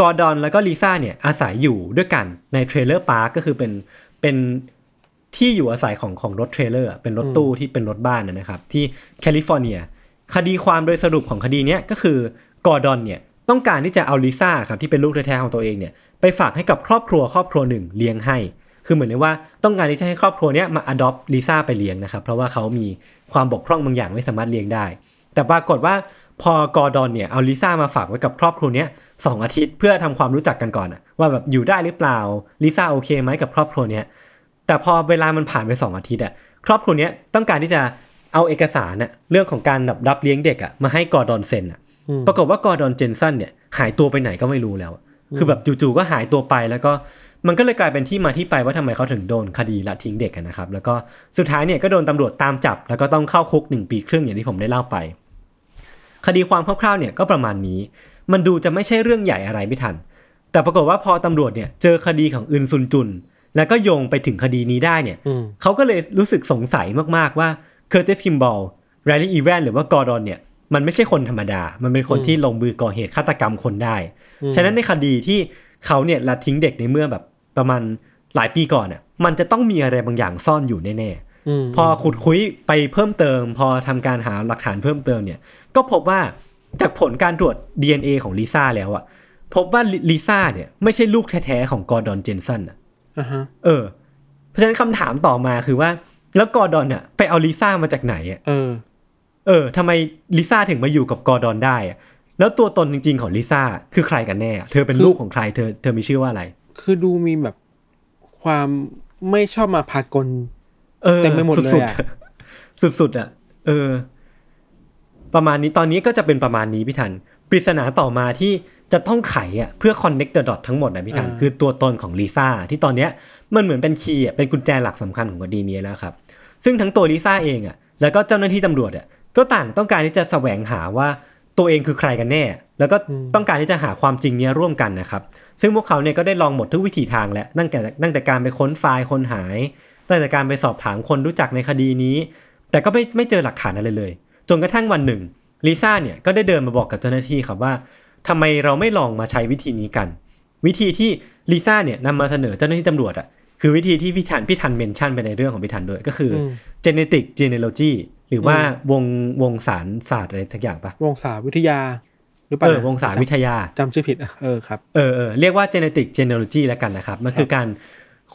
กอร์ดอนแล้วก็ลิซ่าเนี่ยอาศัยอยู่ด้วยกันใน trailer park ก็คือเป็นเป็นที่อยู่อาศัยของของรถ trailer อะเป็นรถตู้ที่เป็นรถบ้านนะนะครับ ที่แคลิฟอร์เนีย คดีความโดยสรุปของคดีเนี้ยก็คือกอร์ดอนเนี่ยต้องการที่จะเอาลิซ่าครับที่เป็นลูกแท้ๆของตัวเองเนี่ย ไปฝากให้กับครอบครัวครอบครัวหนึ่งเลี้ยงให้ คือเหมือนเลยว่าต้องการที่จะให้ครอบครัวเนี้ยมา adopt ลิซ่าไปเลี้ยงนะครับ เพราะว่าเขามีความบกพร่องบางอย่างไม่สามารถเลี้ยงได้ แต่ปรากฏว่าพอกอร์ดอนเนี่ยเอาลิซ่ามาฝากไว้กับครอบครัวเนี้ยสองอาทิตย์เพื่อทำความรู้จักกันก่อนอะว่าแบบอยู่ได้หรือเปล่าลิซ่าโอเคไหมกับครอบครัวเนี้ยแต่พอเวลามันผ่านไปสองอาทิตย์อะครอบครัวเนี้ยต้องการที่จะเอาเอกสารอะเรื่องของการแบบรับเลี้ยงเด็กอะมาให้กอร์ดอนเซ็นอะปรากฏว่ากอร์ดอนเจนสันเนี่ยหายตัวไปไหนก็ไม่รู้แล้วอะ คือแบบจู่ๆก็หายตัวไปแล้วก็มันก็เลยกลายเป็นที่มาที่ไปว่าทำไมเขาถึงโดนคดีละทิ้งเด็กกันนะครับ แล้วก็สุดท้ายเนี่ยก็โดนตำรวจตามจับ แล้วก็ต้องเข้าคุกหนึ่งปีครึ่งอย่างที่ผมได้เล่าไป คดีความคร่าวๆเนี่ยก็ประมาณนี้ มันดูจะไม่ใช่เรื่องใหญ่อะไรพี่ทัน แต่ปรากฏว่าพอตำรวจเนี่ยเจอคดีของอึนซุนจุน แล้วก็โยงไปถึงคดีนี้ได้เนี่ยอืมเขาก็เลยรู้สึกสงสัยมากๆว่าเคอร์ติสคิมบอลแลรี่อีแวนหรือว่ากอร์ดอนเนี่ย มันไม่ใช่คนธรรมดา มันเป็นคนที่ลงมือก่อเหตุฆาตกรรมคนได้ ฉะนั้นในคดีที่เขาเนี่ยละทิ้งเด็กในเมื่อแบบประมาณหลายปีก่อนเนี่ยมันจะต้องมีอะไรบางอย่างซ่อนอยู่แน่ๆอืมพอขุดคุ้ยไปเพิ่มเติม พอทำการหาหลักฐานเพิ่มเติมเนี่ย ก็พบว่าจากผลการตรวจ DNA ของลิซ่าแล้วอะพบว่าลิซ่าเนี่ยไม่ใช่ลูกแท้ๆของกอร์ดอนเจนสันอะอ่าฮะเออ เพราะฉะนั้นคำถามต่อมาคือว่า แล้วกอร์ดอนเนี่ยไปเอาลิซ่ามาจากไหนอะ เออเออทำไมลิซ่าถึงมาอยู่กับกอร์ดอนได้อะแล้วตัวตนจริง ๆ ของลิซ่าคือใครกันแน่อะเธอเป็นลูกของใครเธอเธอมีชื่อว่าอะไร คือดูมีแบบความไม่ชอบมาพากลเออเต็มไปหมดเลยสุดอะๆสุดๆอะ เออ ประมาณนี้ตอนนี้ก็จะเป็นประมาณนี้พี่ทัน ปริศนาต่อมาที่จะต้องไขอะเพื่อ connect the dot ทั้งหมดนะพี่ทัน คือตัวตนของลิซ่าที่ตอนเนี้ยมันเหมือนเป็นคีย์อะเป็นกุญแจหลักสำคัญของคดีนี้แล้วครับ ซึ่งทั้งตัวลิซ่าเองอะแล้วก็เจ้าหน้าที่ตำรวจอะ ก็ต่างต้องการที่จะแสวงหาว่าตัวเองคือใครกันแน่ แล้วก็ต้องการที่จะหาความจริงเนี้ยร่วมกันนะครับ ซึ่งพวกเขาเนี่ยก็ได้ลองหมดทุกวิถีทางแล้วตั้งแต่ตั้งแต่การไปค้นไฟล์คนหาย ตั้งแต่การไปสอบถามคนรู้จักในคดีนี้ แต่ก็ไม่ไม่เจอหลักฐานอะไรเลย จนกระทั่งวันหนึ่งลิซ่าเนี่ยก็ได้เดินมาบอกกับเจ้าหน้าที่ครับว่าทำไมเราไม่ลองมาใช้วิธีนี้กัน วิธีที่ลิซ่าเนี่ยนำมาเสนอเจ้าหน้าที่ตำรวจอะคือวิธีที่พี่ทันพี่ทันเมนชั่นไปในเรื่องของพี่ทันด้วยก็คืออม genetic genealogy ห รือว่าวงวงสารศาสตร์อะไรสักอย่างปะวงศาวิทยา หรือเปล่าเออวงสารวิทยาจำชื่อผิดอะเออครับเออเออเรียกว่า genetic genealogy แล้วกันนะครับ มันคือการ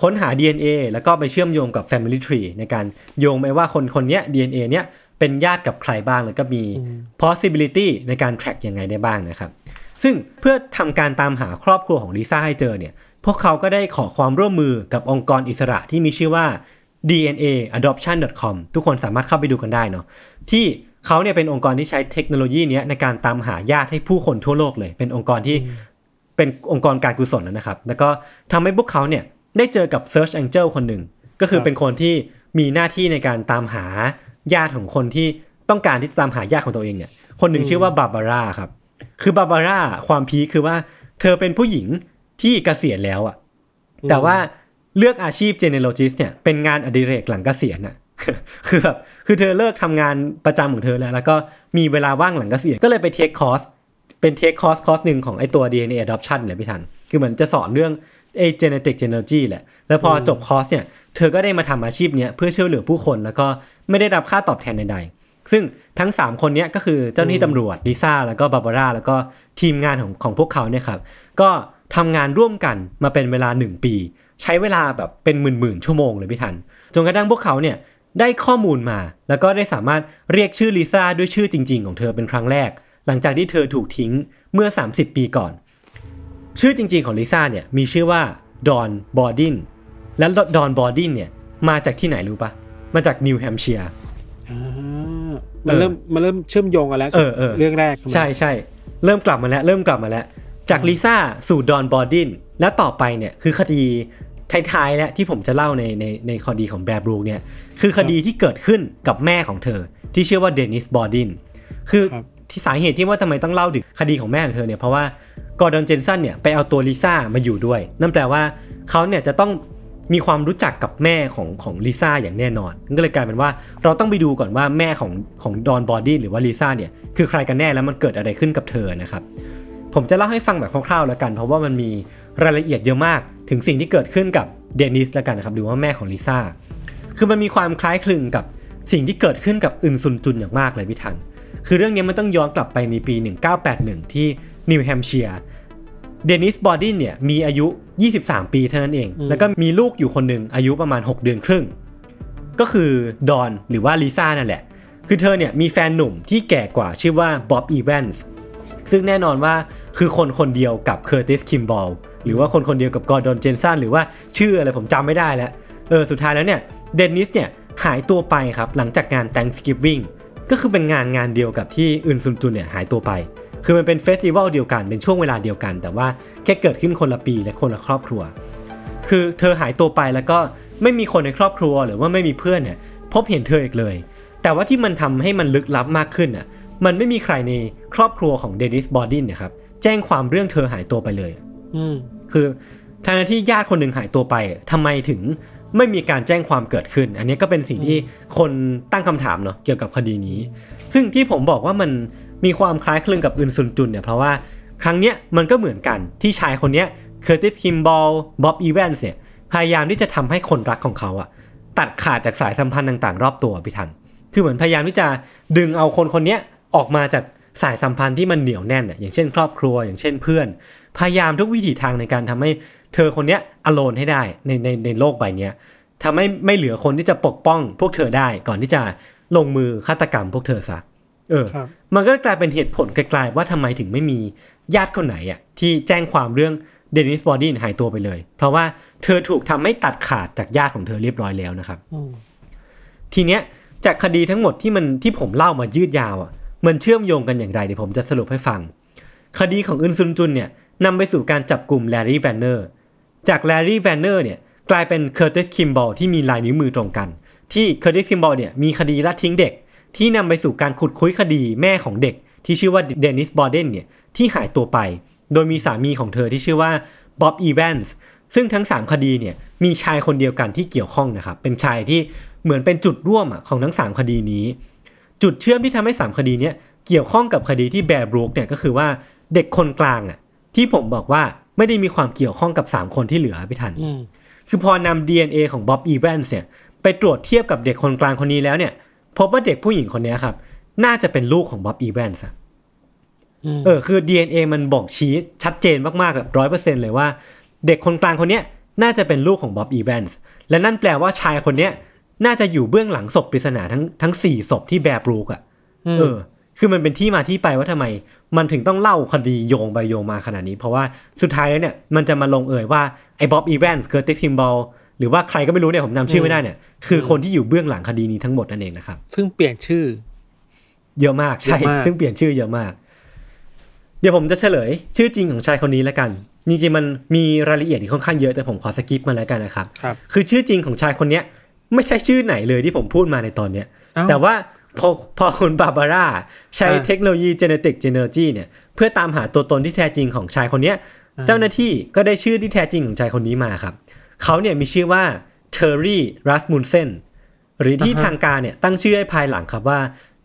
ค้นหา DNA แล้วก็ไปเชื่อมโยงกับ family tree ในการโยงไปว่าคนคนเนี้ย DNA เนี้ยเป็นญาติกับใครบ้างแล้วก็มี possibility ในการ track ยังไงได้บ้างนะครับ ซึ่งเพื่อทำการตามหาครอบครัวของลิซ่าให้เจอเนี่ยพวกเขาก็ได้ขอความร่วมมือกับองค์กรอิสระที่มีชื่อว่า DNA adoption.com ทุกคนสามารถเข้าไปดูกันได้เนาะที่เขาเนี่ยเป็นองค์กรที่ใช้เทคโนโลยีนี้ในการตามหาญาติให้ผู้คนทั่วโลกเลย เป็นองค์กรที่เป็นองค์กรการกุศลนะครับ แล้วก็ทำให้พวกเขาเนี่ยได้เจอกับ Search Angel คนหนึ่ง ก็คือเป็นคนที่มีหน้าที่ในการตามหาญาติของคนที่ต้องการที่จะตามหาญาติของตัวเองเนี่ยคนหนึ่งชื่อว่าบาบาร่าครับ คือบาบาร่าความพีคคือว่า เธอเป็นผู้หญิงที่เกษียณแล้วอะแต่ว่า เลือกอาชีพ genealogist เนี่ยเป็นงานอดิเรกหลังเกษียณอะคือแบบคือเธอเลิกทำงานประจำของเธอแล้ว แล้วก็มีเวลาว่างหลังเกษียณก็เลยไป take คอร์สเป็น take คอร์สคอร์สหนึ่งของไอตัว DNA adoption เนี่ยพี่ทัน คือเหมือนจะสอนเรื่องไอ genetic genealogy แหละ แล้วพอจบคอร์สเนี่ย เธอก็ได้มาทำอาชีพเนี้ยเพื่อช่วยเหลือผู้คนแล้วก็ไม่ได้รับค่าตอบแทนใดๆ ซึ่งทั้ง 3 คนเนี้ยก็คือเจ้าหน้าที่ตำรวจลิซ่าแล้วก็บาบาร่าแล้วก็ทีมงานของของพวกเขาเนี่ยครับก็ทำงานร่วมกันมาเป็นเวลา 1 ปี ใช้เวลาแบบเป็นหมื่นๆชั่วโมงเลยพี่ทันจนกระทั่งพวกเขาเนี่ยได้ข้อมูลมา แล้วก็ได้สามารถเรียกชื่อลิซ่าด้วยชื่อจริง ๆ ของเธอเป็นครั้งแรก หลังจากที่เธอถูกทิ้งเมื่อ 30 ปีก่อน ชื่อจริง ๆ ของลิซ่าเนี่ยมีชื่อว่าดอนบอร์ดินและดอนบอร์ดินเนี่ยมาจากที่ไหนรู้ปะมาจากนิวแฮมป์เชียร์อ่ามันเริ่มมันเริ่มเชื่อมโยงกันแล้วเออเออเรื่องแรก ใช่ใช่เริ่มกลับมาแล้ว เริ่มกลับมาแล้ว จากลิซ่าสู่ดอนบอร์ดินและต่อไปเนี่ยคือคดี ท้ายๆแล้วที่ผมจะเล่าในในในคดีของแบร์บรูกเนี่ยคือคดีที่เกิดขึ้นกับแม่ของเธอ ที่ชื่อว่าเดนิสบอร์ดินคือครับที่สาเหตุที่ว่าทำไมต้องเล่าถึงคดีของแม่ของเธอเนี่ยเพราะว่ากอร์ดอนเจนสันเนี่ยไปเอาตัวลิซ่ามาอยู่ด้วย นั่นแปลว่าเขาเนี่ยจะต้องมีความรู้จักกับแม่ของของลิซ่าอย่างแน่นอนนั่นก็เลยกลายเป็นว่าเราต้องไปดูก่อนว่าแม่ของของดอนบอร์ดินหรือว่าลิซ่าเนี่ยคือใครกันแน่แล้วมันเกิดอะไรขึ้นกับเธอนะครับผมจะเล่าให้ฟังแบบคร่าวๆแล้วกัน เพราะว่ามันมีรายละเอียดเยอะมาก ถึงสิ่งที่เกิดขึ้นกับเดนิสแล้วกันนะครับหรือว่าแม่ของลิซ่าคือมันมีความคล้ายคลึงกับสิ่งที่เกิดขึ้นกับอึนซุนจุนอย่างมากเลยพี่ทัน คือเรื่องนี้มันต้องย้อนกลับไปในปี 1981 ที่นิวแฮมป์เชียร์เดนิสบอร์ดินเนี่ยมีอายุ 23 ปีเท่านั้นเอง แล้วก็มีลูกอยู่คนหนึ่งอายุประมาณ 6 เดือนครึ่ง ก็คือดอนหรือว่าลิซ่านั่นแหละ คือเธอเนี่ยมีแฟนหนุ่มที่แก่กว่าชื่อว่าบ๊อบอีแวนส์ซึ่งแน่นอนว่าคือคนคนเดียวกับเคอร์ติสคิมบอล หรือว่าคนคนเดียวกับกอร์ดอนเจนสันหรือว่าชื่ออะไรผมจำไม่ได้แล้วเออสุดท้ายแล้วเนี่ยเดนนิสเนี่ยหายตัวไปครับหลังจากงาน Thanksgiving ก็คือเป็นงานงานเดียวกับที่อึนซุนจุนเนี่ยหายตัวไป คือมันเป็น festival เดียวกันเป็นช่วงเวลาเดียวกัน แต่ว่าแค่เกิดขึ้นคนละปีและคนละครอบครัว คือเธอหายตัวไปแล้วก็ไม่มีคนในครอบครัวหรือว่าไม่มีเพื่อนเนี่ยพบเห็นเธออีกเลย แต่ว่าที่มันทำให้มันลึกลับมากขึ้นอะมันไม่มีใครในครอบครัวของเดนิสบอดินเนี่ยครับแจ้งความเรื่องเธอหายตัวไปเลย คือทางที่ญาติคนหนึ่งหายตัวไปทำไมถึงไม่มีการแจ้งความเกิดขึ้น อันนี้ก็เป็นสิ่งที่คนตั้งคำถามเนาะเกี่ยวกับคดีนี้ ซึ่งที่ผมบอกว่ามันมีความคล้ายคลึงกับอึนซุนจุนเนี่ยเพราะว่าครั้งเนี้ยมันก็เหมือนกันที่ชายคนเนี้ยเคอร์ติสคิมบอลบ๊อบอีแวนส์เนี่ยพยายามที่จะทำให้คนรักของเขาอะตัดขาดจากสายสัมพันธ์ต่างๆ รอบตัวพี่ทัน คือเหมือนพยายามที่จะดึงเอาคนคนเนี้ยออกมาจาก สายสัมพันธ์ที่มันเหนียวแน่นอะอย่างเช่น ครอบครัวอย่างเช่นเพื่อน พยายามทุกวิถีทางในการทำให้เธอคนเนี้ย alone ให้ได้ในในในโลกใบเนี้ยทำให้ไม่เหลือคนที่จะปกป้องพวกเธอได้ก่อนที่จะลงมือฆาตกรรมพวกเธอซะเออครับมันก็กลายเป็นเหตุผลไกลๆว่าทำไมถึงไม่มีญาติคนไหนอะที่แจ้งความเรื่องเดนิสบอดี้หายตัวไปเลย เพราะว่าเธอถูกทำให้ตัดขาดจากญาติของเธอเรียบร้อยแล้วนะครับอืมทีเนี้ยจากคดีทั้งหมดที่มันที่ผมเล่ามายืดยาวอะ มันเชื่อมโยงกันอย่างไรเดี๋ยวผมจะสรุปให้ฟัง คดีของอึนซุนจุนเนี่ยนำไปสู่การจับกลุ่มแลรี่แวนเนอร์จากแลรี่แวนเนอร์เนี่ยกลายเป็นเคอร์ติสคิมบอลที่มีลายนิ้วมือตรงกัน ที่เคอร์ติสคิมบอลเนี่ยมีคดีละทิ้งเด็ก ที่นำไปสู่การขุดคุยคดีแม่ของเด็ก ที่ชื่อว่าเดนิสบอเดนเนี่ยที่หายตัวไป โดยมีสามีของเธอที่ชื่อว่าบ๊อบอีแวนส์ซึ่งทั้ง 3 คดีเนี่ยมีชายคนเดียวกันที่เกี่ยวข้องนะครับเป็นชายที่เหมือนเป็นจุดร่วมของทั้ง 3 คดีนี้ จุดเชื่อมที่ทำให้ 3 คดีเนี้ยเกี่ยวข้องกับคดีที่แบร์บรูกเนี่ยก็คือว่าเด็กคนกลางอะที่ผมบอกว่าไม่ได้มีความเกี่ยวข้องกับ 3 คนที่เหลือพี่ทันอืมคือพอนำ DNA ของบ๊อบอีแวนส์เนี่ยไปตรวจเทียบกับเด็กคนกลางคนนี้แล้วเนี่ย พบว่าเด็กผู้หญิงคนนี้ครับ น่าจะเป็นลูกของบ๊อบอีแวนส์อะมเออคือ DNA มันบอกชี้ชัดเจนมากๆแบบร้อยเปอร์เซ็นเลยว่า เด็กคนกลางคนเนี้ยน่าจะเป็นลูกของบ๊อบอีแวนส์และนั่นแปลว่าชายคนเนี้ย น่าจะอยู่เบื้องหลังศพปริศนาทั้งทั้งสี่ศพที่แบร์บรูกอะมเออ คือมันเป็นที่มาที่ไปว่าทำไม มันถึงต้องเล่าคดีโยงไปโยงมาขนาดนี้ เพราะว่าสุดท้ายแล้วเนี่ยมันจะมาลงเอยว่าไอ้บ๊อบอีแวนส์เกอร์ติสซิมบอลหรือว่าใครก็ไม่รู้เนี่ยผมจำชื่อไม่ได้เนี่ย คือคนที่อยู่เบื้องหลังคดีนี้ทั้งหมดนั่นเองนะครับ ซึ่งเปลี่ยนชื่อ เยอะมากใช่เยอะมากซึ่งเปลี่ยนชื่อเยอะมาก เดี๋ยวผมจะเฉลย ชื่อจริงของชายคนนี้แล้วกันจริงๆมันมีรายละเอียดที่ค่อนข้างเยอะแต่ผมขอสกิปมาแล้วกันนะครับครับคือชื่อจริงของชายคนเนี้ย ไม่ใช่ชื่อไหนเลยที่ผมพูดมาในตอนเนี้ยเอ้าแต่ว่าพอพอคุณบาบาร่าใช้อ่าเทคโนโลยี genetic genealogy เนี่ยเพื่อตามหาตัวตนที่แท้จริงของชายคนเนี้ย เจ้าหน้าที่ก็ได้ชื่อที่แท้จริงของชายคนนี้มาครับ เขาเนี่ยมีชื่อว่าเทอร์รี่รัสมูเซนหรือที่อ่าฮะทางการเนี่ยตั้งชื่อให้ภายหลังครับว่า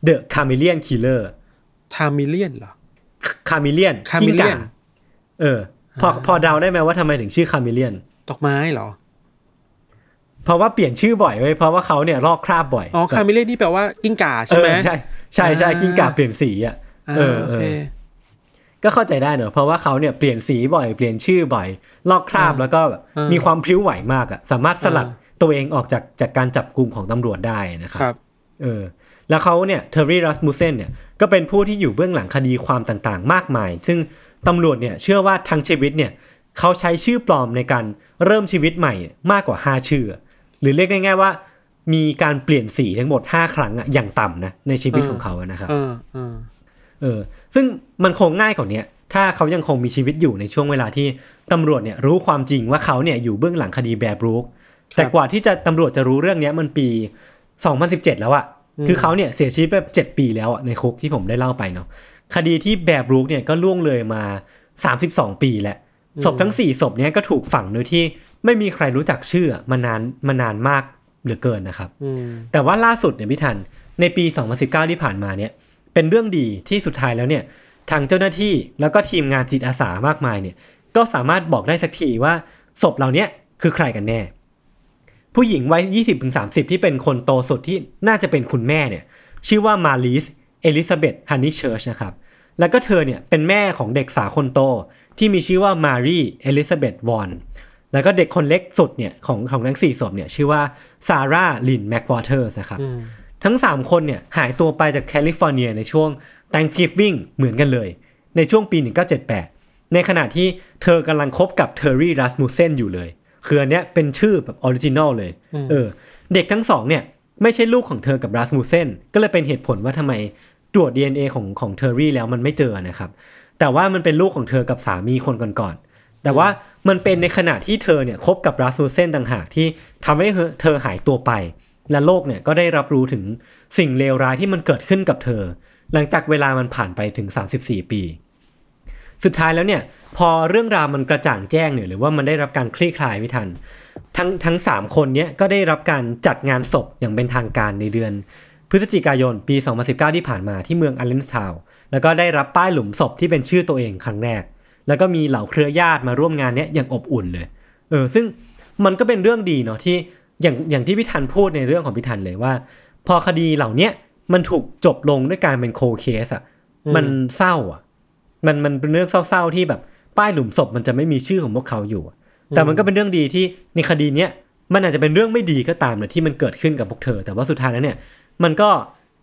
The Chameleon Killer Chameleon เหรอ Chameleon Chameleon กิ้งก่าเออ พอพอเดาได้ไหมว่าทำไมถึงชื่อ Chameleon ดอกไม้เหรอ เพราะว่าเปลี่ยนชื่อบ่อยไว้ยเพราะว่าเขาเนี่ยลอกคราบบ่อยอ๋อ Chameleon นี่แปลว่ากิ้งก่าใช่ไหมอ๋อใช่ใช่ใช่อ่ากิ้งก่าเปลี่ยนสีอะอ่าเออโอเอเคอก็เข้าใจได้เนอะเพราะว่าเขาเนี่ยเปลี่ยนสีบ่อยเปลี่ยนชื่อบ่อย ลอกคราบอ่าแล้วก็แบบอ่ามีมีความพริ้วไหวมากอะสามารถสลัดอ่าตัวเองออกจากจากการจับกลุ่มของตำรวจได้นะครับครับเออแล้วเขาเนี่ยเทอร์รี่รัสมูเซนเนี่ยก็เป็นผู้ที่อยู่เบื้องหลังคดีความต่างๆ มากมาย ซึ่งตำรวจเนี่ยเชื่อว่าทั้งชีวิตเนี่ยเขาใช้ชื่อปลอมในการเริ่มชีวิตใหม่มากกว่า 5 ชื่อ หรือเรียกง่ายๆว่า มีการเปลี่ยนสีทั้งหมด 5 ครั้งอะอย่างต่ำนะในชีวิตเออของเขาอะนะครับเออเออเออ ซึ่งมันคงง่ายกว่าเนี้ยถ้าเขายังคงมีชีวิตอยู่ในช่วงเวลาที่ตำรวจเนี่ยรู้ความจริงว่าเขาเนี่ยอยู่เบื้องหลังคดีแบร์บรูคแต่กว่าที่จะตำรวจจะรู้เรื่องเนี้ยมันปี 2017 แล้วอะคือเขาเนี่ยเสียชีวิตไปเจ็ดปีแล้วอะในคุกที่ผมได้เล่าไปเนาะคดีที่แบร์บรูคเนี่ยก็ล่วงเลยมา 32 ปีแล้วศพทั้ง 4 ศพเนี้ยก็ถูกฝังโดยที่ ไม่มีใครรู้จักชื่อมานานมานานมากเหลือเกินนะครับอืมแต่ว่าล่าสุดเนี่ยพี่ทันในปี 2019 ที่ผ่านมาเนี่ย เป็นเรื่องดีที่สุดท้ายแล้วเนี่ย ทางเจ้าหน้าที่แล้วก็ทีมงานจิตอาสามากมายเนี่ย ก็สามารถบอกได้สักทีว่าศพเหล่าเนี้ยคือใครกันแน่ ผู้หญิงวัย 20-30 ที่เป็นคนโตสุดที่น่าจะเป็นคุณแม่เนี่ย ชื่อว่ามาลิสเอลิซาเบธฮันนี่เชิร์ชนะครับ แล้วก็เธอเนี่ยเป็นแม่ของเด็กสาวคนโตที่มีชื่อว่ามารีเอลิซาเบธวอน แล้วก็เด็กคนเล็กสุดเนี่ยของของทั้งสี่ศพเนี่ยชื่อว่าซาร่าลินแม็กวอเตอร์นะครับอืมทั้ง 3 คนเนี่ยหายตัวไปจากแคลิฟอร์เนียในช่วง Thanksgiving เหมือนกันเลย ในช่วงปี 1978 ในขณะที่เธอกำลังคบกับเทอร์รี่รัสมูเซนอยู่เลย คืออันเนี้ยเป็นชื่อแบบ original เลยเออเด็กทั้งสองเนี่ยไม่ใช่ลูกของเธอกับรัสมูเซนก็เลยเป็นเหตุผลว่าทำไมตรวจ DNA ของของเทอร์รี่แล้วมันไม่เจอนะครับ แต่ว่ามันเป็นลูกของเธอกับสามีคนก่อนๆแต่ว่า มันเป็นในขณะที่เธอเนี่ยคบกับรัสมูเซนต่างหากที่ทำให้เธอหายตัวไป และโลกเนี่ยก็ได้รับรู้ถึงสิ่งเลวร้ายที่มันเกิดขึ้นกับเธอ หลังจากเวลามันผ่านไปถึง 34 ปี สุดท้ายแล้วเนี่ยพอเรื่องราวมันกระจ่างแจ้งเนี่ยหรือว่ามันได้รับการคลี่คลายไม่ทัน ทั้งทั้งสามคนเนี้ยก็ได้รับการจัดงานศพอย่างเป็นทางการในเดือน พฤศจิกายนปี 2019 ที่ผ่านมาที่เมืองอัลเลนทาวแล้วก็ได้รับป้ายหลุมศพที่เป็นชื่อตัวเองครั้งแรก แล้วก็มีเหล่าเครือญาติมาร่วมงานเนี้ยอย่างอบอุ่นเลย เออ ซึ่งมันก็เป็นเรื่องดีเนาะที่อย่างอย่างที่พี่ทันพูดในเรื่องของพี่ทันเลยว่า พอคดีเหล่าเนี้ยมันถูกจบลงด้วยการเป็นโคเคสอะมันเศร้าอะมันมันเป็นเรื่องเศร้าๆที่แบบป้ายหลุมศพมันจะไม่มีชื่อของพวกเขาอยู่อะแต่มันก็เป็นเรื่องดีที่ในคดีเนี้ยมันอาจจะเป็นเรื่องไม่ดีก็ตามนะที่มันเกิดขึ้นกับพวกเธอ แต่ว่าสุดท้ายแล้วเนี่ย มันก็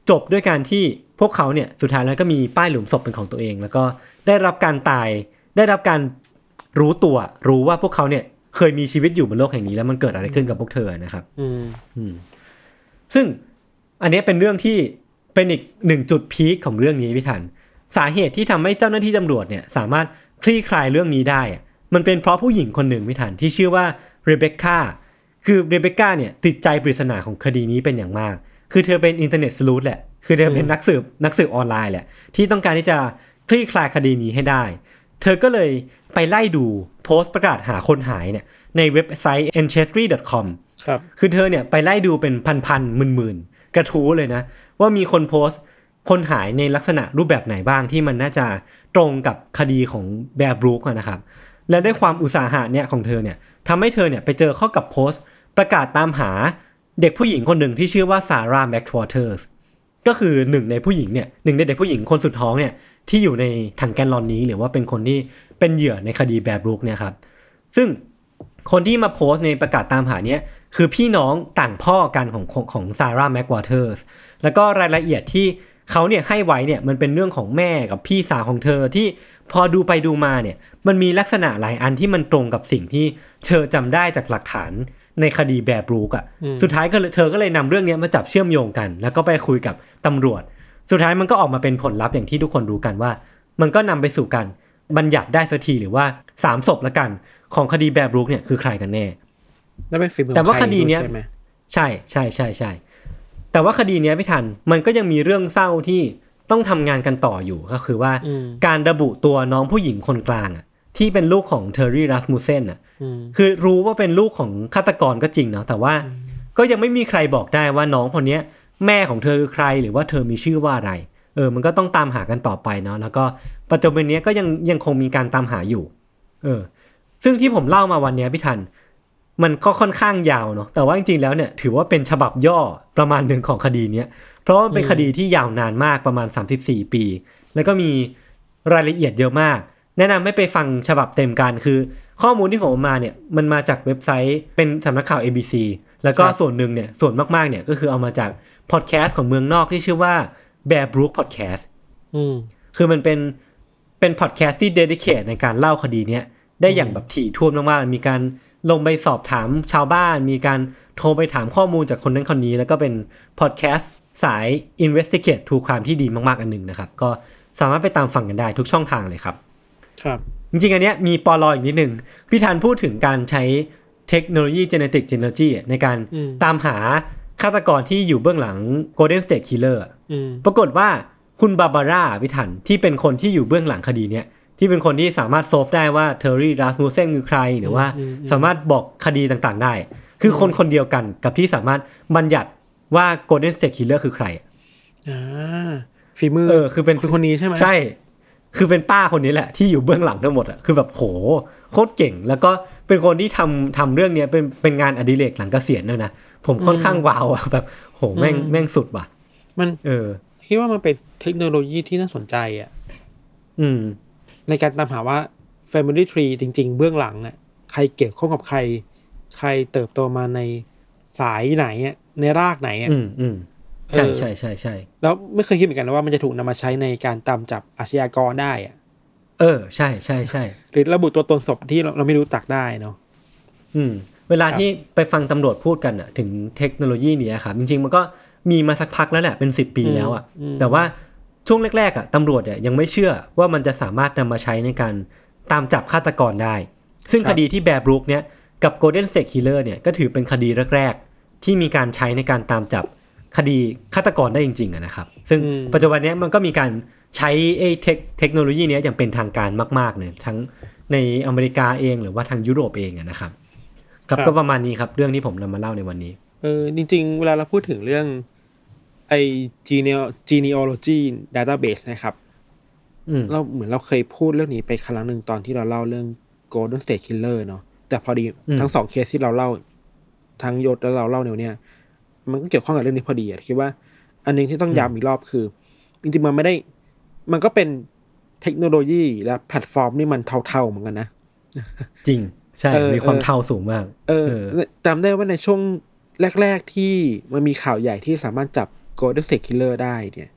จบด้วยการที่พวกเขาเนี่ยสุดท้ายแล้วก็มีป้ายหลุมศพเป็นของตัวเอง แล้วก็ได้รับการตาย ได้รับการรู้ตัวรู้ว่าพวกเขาเนี่ยเคยมีชีวิตอยู่บนโลกแห่งนี้แล้วมันเกิดอะไรขึ้นกับพวกเธอนะครับ อืมซึ่งอันเนี้ยเป็นเรื่องที่เป็นอีกหนึ่งจุดพีคของเรื่องนี้พี่ทัน สาเหตุที่ทำให้เจ้าหน้าที่ตำรวจเนี่ยสามารถคลี่คลายเรื่องนี้ได้อะมันเป็นเพราะผู้หญิงคนหนึ่งพี่ทันที่ชื่อว่าเรเบคก้าคือเรเบคก้าเนี่ยติดใจปริศนาของคดีนี้เป็นอย่างมาก คือเธอเป็น internet sleuth แหละ คือเธอเป็นนักสืบนักสืบออนไลน์แหละที่ต้องการที่จะคลี่คลายคดีนี้ให้ได้ เธอก็เลยไปไล่ดูโพสต์ประกาศหาคนหายเนี่ยในเว็บไซต์ ancestry.com ครับ คือเธอเนี่ยไปไล่ดูเป็นพันๆหมื่นๆ กระทู้เลยนะ ว่ามีคนโพสต์คนหายในลักษณะรูปแบบไหนบ้างที่มันน่าจะตรงกับคดีของแบร์บรูคอะนะครับ และด้วยความอุตสาหะเนี่ยของเธอเนี่ยทำให้เธอเนี่ยไปเจอเข้ากับโพสต์ ประกาศตามหาเด็กผู้หญิงคนหนึ่งที่ชื่อว่าซาร่าแม็กวอเตอร์สก็คือหนึ่งในผู้หญิงเนี่ยหนึ่งในเด็กผู้หญิงคนสุดท้องเนี่ย ที่อยู่ในถังแกลลอนนี้ หรือว่าเป็นคนที่เป็นเหยื่อในคดีแบร์บรูคเนี่ยครับซึ่งคนที่มาโพสต์ในประกาศตามหาเนี่ยคือพี่น้องต่างพ่อกันของของของซาร่าแม็กวอเตอร์สแล้วก็รายละเอียดที่เขาเนี่ยให้ไว้เนี่ยมันเป็นเรื่องของแม่กับพี่สาวของเธอที่พอดูไปดูมาเนี่ยมันมีลักษณะหลายอันที่มันตรงกับสิ่งที่เธอจำได้จากหลักฐานในคดีแบบบรูกอะ่ะสุดท้ายก็เลยเธอก็เลยนำเรื่องเนี้ยมาจับเชื่อมโยงกัน แล้วก็ไปคุยกับตำรวจ สุดท้ายมันก็ออกมาเป็นผลลัพธ์อย่างที่ทุกคนรู้กันว่า มันก็นำไปสู่การบัญญัติได้สักทีหรือว่าสามศพละกัน ของคดีแบบบรูกเนี่ยคือใครกันแน่แล้วเป็นฝีมือแต่ว่าใรคดีเนี้ยใช่ไหมใช่ใช่ใช่ใช่แต่ว่าคดีเนี้ยพี่ทันมันก็ยังมีเรื่องเศร้าที่ต้องทำงานกันต่ออยู่ก็คือว่าการระบุตัวน้องผู้หญิงคนกลางอะที่เป็นลูกของเทอร์รี่รัสมูเซนอะอืมคือรู้ว่าเป็นลูกของฆาตกรก็จริงเนาะแต่ว่าก็ยังไม่มีใครบอกได้ว่าน้องคนเนี้ย แม่ของเธอคือใครหรือว่าเธอมีชื่อว่าอะไร เออ มันก็ต้องตามหากันต่อไปเนาะแล้วก็ปัจจุบันเนี้ยก็ยังยังคงมีการตามหาอยู่ เออ ซึ่งที่ผมเล่ามาวันเนี้ยพี่ทัน มันก็ค่อนข้างยาวเนาะแต่ว่าจริงๆแล้วเนี่ยถือว่าเป็นฉบับย่อประมาณหนึ่งของคดีเนี้ยเพราะว่ามันเป็นคดีที่ยาวนานมากประมาณ 34 ปี แล้วก็มีรายละเอียดเยอะมาก แนะนำให้ไปฟังฉบับเต็มกันคือ ข้อมูลที่ผมเอามาเนี่ยมันมาจากเว็บไซต์เป็นสำนักข่าว ABC แล้วก็ส่วนหนึ่งเนี่ยส่วนมากๆเนี่ยก็คือเอามาจาก พอดแคสต์ของเมืองนอกที่ชื่อว่า Bear Brook Podcast อืมคือมันเป็นเป็นพอดแคสต์ที่ dedicate ในการเล่าคดีเนี้ยได้อย่างแบบถี่ถ้วนมากๆ มีการลงไปสอบถามชาวบ้าน มีการโทรไปถามข้อมูลจากคนนั้นคนนี้ แล้วก็เป็นพอดแคสต์สาย Investigate True Crime ที่ดีมากๆ อันหนึ่งนะครับ ก็สามารถไปตามฟังกันได้ทุกช่องทางเลยครับ ครับ จริงๆ อันเนี้ยมีปอลออีกนิดหนึ่งพี่ธันพูดถึงการใช้เทคโนโลยี genetic genealogy ในการอืมตามหา ฆาตกรที่อยู่เบื้องหลัง Golden State Killer อะอืมปรากฏว่าคุณบาบาร่าพี่ทันที่เป็นคนที่อยู่เบื้องหลังคดีเนี้ยที่เป็นคนที่สามารถโซฟได้ว่าเทอร์รี่รัสมูเซนคือใคร หรือว่าสามารถบอกคดีต่างๆ ได้ คือคนคนเดียวกันกับที่สามารถบัญญัติว่า Golden State Killer คือใครอะอ่าฝีมือเออคือเป็นคนคนนี้ใช่ไหมใช่ คือเป็นป้าคนนี้แหละ ที่อยู่เบื้องหลังทั้งหมดอะคือแบบโหโคตรเก่ง แล้วก็เป็นคนที่ทำทำเรื่องเนี้ยเป็นเป็นงานอดิเรกหลังเกษียณด้วยนะ ผมค่อนข้างว้าวอะแบบโหแม่งแม่งสุดว่ะ มัน เออ คิดว่ามันเป็นเทคโนโลยีที่น่าสนใจอะ อืม ในการตามหาว่า Family Tree จริง ๆ เบื้องหลังอะใครเกี่ยวข้องกับใคร ใครเติบโตมาในสายไหนอะในรากไหนอะอืมอืมใช่เออใช่ใช่ใช่แล้วไม่เคยคิดเหมือนกันนะว่ามันจะถูกนำมาใช้ในการตามจับอาชญากรได้อะ เออ ใช่ใช่ใช่หรือระบุตัวตนศพที่เราเราไม่รู้จักได้เนาะอืมเวลาครับที่ไปฟังตำรวจพูดกันอะถึงเทคโนโลยีเนี้ยครับจริง ๆ มันก็มีมาสักพักแล้วแหละเป็นสิบปีแล้วอะแต่ว่าช่วงแรกๆอะตำรวจเนี่ยยังไม่เชื่อว่ามันจะสามารถนำมาใช้ในการตามจับฆาตกรได้ ซึ่งคดีที่แบร์บรุกเนี่ยกับ Golden State Killer เนี่ยก็ถือเป็นคดีแรกๆ ที่มีการใช้ในการตามจับคดีฆาตกรได้จริงๆอะนะครับ ซึ่งปัจจุบันเนี้ยมันก็มีการใช้ไอ้เทคเทคโนโลยีเนี้ยอย่างเป็นทางการมากๆเลยทั้งในอเมริกาเองหรือว่าทางยุโรปเองอะนะครับ ครับครับก็ประมาณนี้ครับเรื่องที่ผมนำมาเล่าในวันนี้ เออจริง ๆ เวลาเราพูดถึงเรื่องไอ geneo genealogy database นะครับอืมเราเหมือนเราเคยพูดเรื่องนี้ไปครั้งหนึ่งตอนที่เราเล่าเรื่อง Golden State Killer เนาะแต่พอดีอืมทั้งสองเคสที่เราเล่าทั้งยศและเราเล่าในวันเนี้ยมันก็เกี่ยวข้องกับเรื่องนี้พอดีอะคิดว่า อันหนึ่งที่ต้องย้ำอีกรอบคือ จริงๆมันไม่ได้ มันก็เป็นเทคโนโลยีและแพลตฟอร์มนี่มันเทาๆเหมือนกันนะ จริง ใช่เออมีความเออเทาสูงมากเออเออจำได้ว่าในช่วงแรก ๆ ที่มันมีข่าวใหญ่ที่สามารถจับ Golden State Killer ได้เนี่ย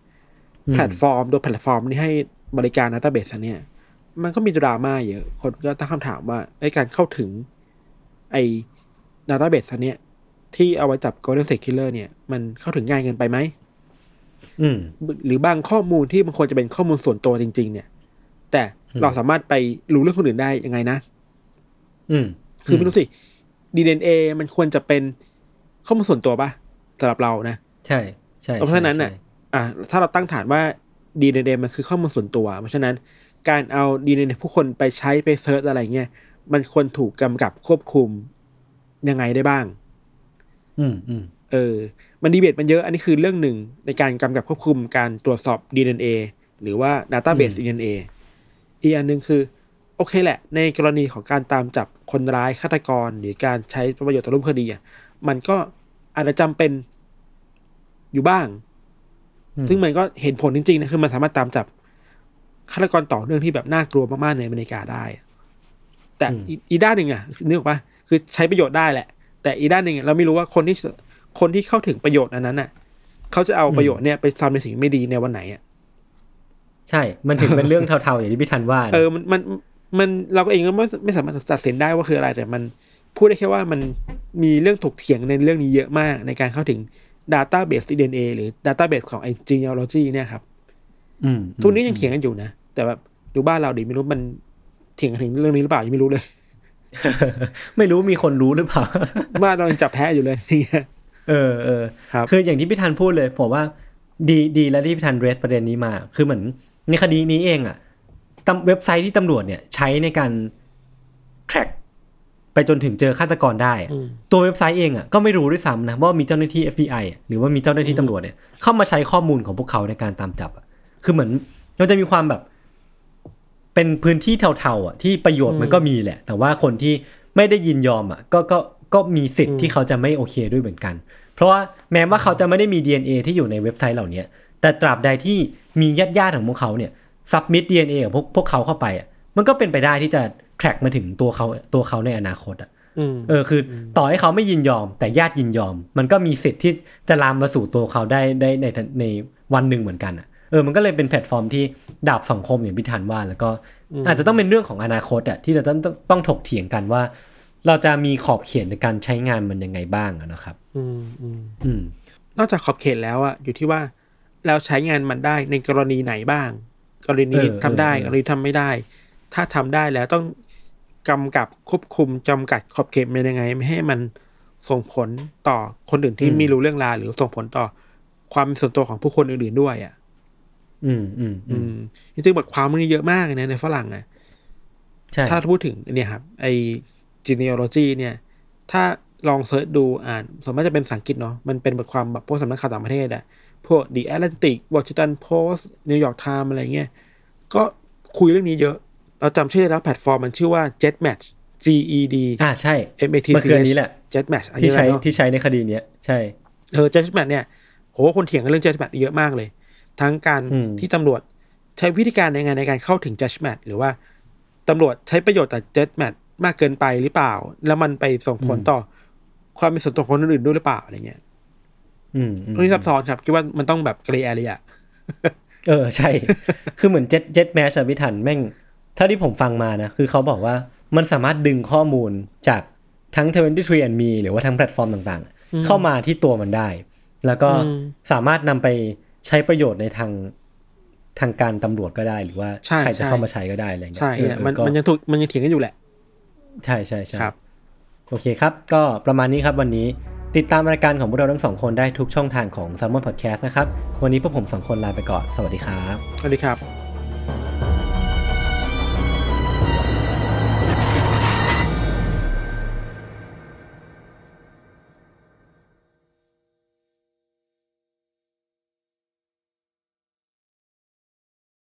อืมแพลตฟอร์มโดยแพลตฟอร์มที่ให้บริการ Database อันเนี่ย มันก็มีดราม่าเยอะ คนก็ตั้งคำถามว่าไอ้การเข้าถึง ไอ้ Database อันเนี้ยที่เอาไว้จับ Golden State Killer เนี่ย มันเข้าถึงง่ายเกินไปไหมอืมหรือบางข้อมูลที่มันควรจะเป็นข้อมูลส่วนตัวจริง ๆ เนี่ย แต่อืมเราสามารถไปรู้เรื่องคนอื่นได้ยังไงนะ อืม คือไม่รู้สิ DNA มันควรจะเป็นข้อมูลส่วนตัวปะสำหรับเรานะ ใช่ใช่เพราะฉะนั้นใช่น่ะอะถ้าเราตั้งฐานว่า DNA มันคือข้อมูลส่วนตัว เพราะฉะนั้นการเอา DNA ผู้คนไปใช้ไปเซิร์ชอะไรเงี้ยมันควรถูกกำกับควบคุมยังไงได้บ้าง อืมอืมเออ มันดีเบตมันเยอะ อันนี้คือเรื่องหนึ่งในการกำกับควบคุมการตรวจสอบ DNA หรือว่า Database DNA อีกอันหนึ่งคือ โอเคแหละ ในกรณีของการตามจับคนร้ายฆาตกร หรือการใช้ประโยชน์ต่อรูปคดีอะมันก็อาจจะจำเป็นอยู่บ้าง ซึ่งมันก็เห็นผลจริงๆนะคือมันสามารถตามจับฆาตกรต่อเนื่องที่แบบน่ากลัวมากๆในอเมริกาได้อะแต่อีอีด้านหนึ่งอะนึกออกปะคือใช้ประโยชน์ได้แหละ แต่อีด้านหนึ่งอะเราไม่รู้ว่าคนที่คนที่เข้าถึงประโยชน์อันนั้นอะ เขาจะเอาประโยชน์เนี่ยไปทำในสิ่งไม่ดีในวันไหนอะใช่ มันถึงเป็นเรื่องเทาๆอย่างที่พี่ทันว่านะเออ มัน มัน มันเราก็เองก็ไม่ไม่สามารถตัดสินได้ว่าคืออะไร แต่มันพูดได้แค่ว่ามันมีเรื่องถกเถียงในเรื่องนี้เยอะมากในการเข้าถึง Database DNA หรือ Database ของไอ genealogy เนี่ยครับอืมทุกนี้ยังเถียงกันอยู่นะ แต่แบบดูบ้านเราดิไม่รู้มันเถียงกันถึงเรื่องนี้หรือเปล่ายังไม่รู้เลย ไม่รู้มีคนรู้หรือเปล่าบ้านเรายังจับแพ้อยู่เลยอย่างเงี้ยเออเออครับคืออย่างที่พี่ทันพูดเลยผมว่าดีดีแล้วที่พี่ทันเรสประเด็นนี้มา คือเหมือนในคดีนี้เองอะตำ เว็บไซต์ที่ตำรวจเนี่ยใช้ในการ track ไปจนถึงเจอฆาตกรได้อะอืมตัวเว็บไซต์เองอะก็ไม่รู้ด้วยซ้ำนะว่ามีเจ้าหน้าที่ FBI อะหรือว่ามีเจ้าหน้าที่ตำรวจเนี่ยเข้ามาใช้ข้อมูลของพวกเขาในการตามจับอะคือเหมือนมันจะมีความแบบ เป็นพื้นที่เทาๆอะที่ประโยชน์มันก็มีแหละ แต่ว่าคนที่ไม่ได้ยินยอมอะก็ก็ก็มีสิทธิ์ที่เขาจะไม่โอเคด้วยเหมือนกัน เพราะว่าแม้ว่าเขาจะไม่ได้มี DNA ที่อยู่ในเว็บไซต์เหล่าเนี้ยแต่ตราบใดที่มีญาติญาติๆของพวกเขาเนี่ย ซับมิด DNA ของพวกพวกเขาเข้าไปอะมันก็เป็นไปได้ที่จะ track มาถึงตัวเขาตัวเขาในอนาคตอะอืมเออคืออต่อให้เขาไม่ยินยอม แต่ญาติยินยอม มันก็มีสิทธิ์ที่จะลามมาสู่ตัวเขาได้ได้ในในวันหนึ่งเหมือนกันอะเออมันก็เลยเป็นแพลตฟอร์มที่ดาบสังคมอย่างพิธันว่า แล้วก็อาจจะต้องเป็นเรื่องของอนาคตอะที่เราต้องต้องต้องถกเถียงกันว่า เราจะมีขอบเขตในการใช้งานมันยังไงบ้างอะนะครับอืมอืมอืมนอกจากขอบเขตแล้วอะอยู่ที่ว่าเราใช้งานมันได้ในกรณีไหนบ้าง กรณีเออทำได้เออเออกรณีทำไม่ได้ ถ้าทำได้แล้วต้องกำกับควบคุมจำกัดขอบเขตมันยังไง ไม่ให้มันส่งผลต่อคนอื่นที่ไม่รู้เรื่องราวหรือส่งผลต่อความเป็นส่วนตัวของผู้คนอื่นๆด้วยอะอืมอืมอือืมมจริงๆบทความมันเยอะมากเลยนะในฝรั่งอะใช่ถ้าพูดถึงเนี่ยครับ ไอ genealogy เนี่ย ถ้าลองเซิร์ชดูอ่านส่วนมากจะเป็นภาษาอังกฤษเนาะมันเป็นบทความแบบพวกสำนักข่าวต่างประเทศอะ พวก The Atlantic Washington Post New York Times อะไรเงี้ย ก็คุยเรื่องนี้เยอะ เราจำชื่อได้แล้วแพลตฟอร์มมันชื่อว่า JetMatch G E D อ่าใช่ M A T มัน C คืออันนี้แหละ JetMatch อันที่นี้แหใช้ละเนอะที่ใช้ในคดีเนี้ย ใช่ เออ JetMatch เนี่ยโหคนเถียงกันเรื่อง JetMatch เยอะมากเลย ทั้งการอืมที่ตำรวจใช้วิธีการในงานในการเข้าถึง JetMatch หรือว่าตำรวจใช้ประโยชน์จาก JetMatch มากเกินไปหรือเปล่า แล้วมันไปส่งผลต่อความเป็นส่วนตัวของคนอื่นๆด้วยหรือเปล่าอะไรเงี้ยอืมอืม เรื่องนี้ซับซ้อนครับคิดว่ามันต้องแบบ grey area เออใช่ คือเหมือน GED GEDmatch อะพี่ทันแม่งเท่าที่ผมฟังมานะ คือเขาบอกว่ามันสามารถดึงข้อมูลจากทั้ง 23 and me หรือว่าทั้งแพลตฟอร์มต่างๆ เข้ามาที่ตัวมันได้ แล้วก็อืมสามารถนำไปใช้ประโยชน์ในทางทางการตำรวจก็ได้ หรือว่าใช่ใครจะใช่เข้ามาใช้ก็ได้อะไรเงี้ยใช่เออเนี่ยเออมันก็มันยังถูกมันยังเถียงกันอยู่แหละ ใช่ใช่ใช่ครับ โอเคครับ ก็ประมาณนี้ครับวันนี้ ติดตามรายการของพวกเราทั้งสองคนได้ทุกช่องทางของ s ซ m m o n Podcast นะครับ วันนี้พวกผมสองคนลาไปก่อน สวัสดีครับ สวัสดีครับ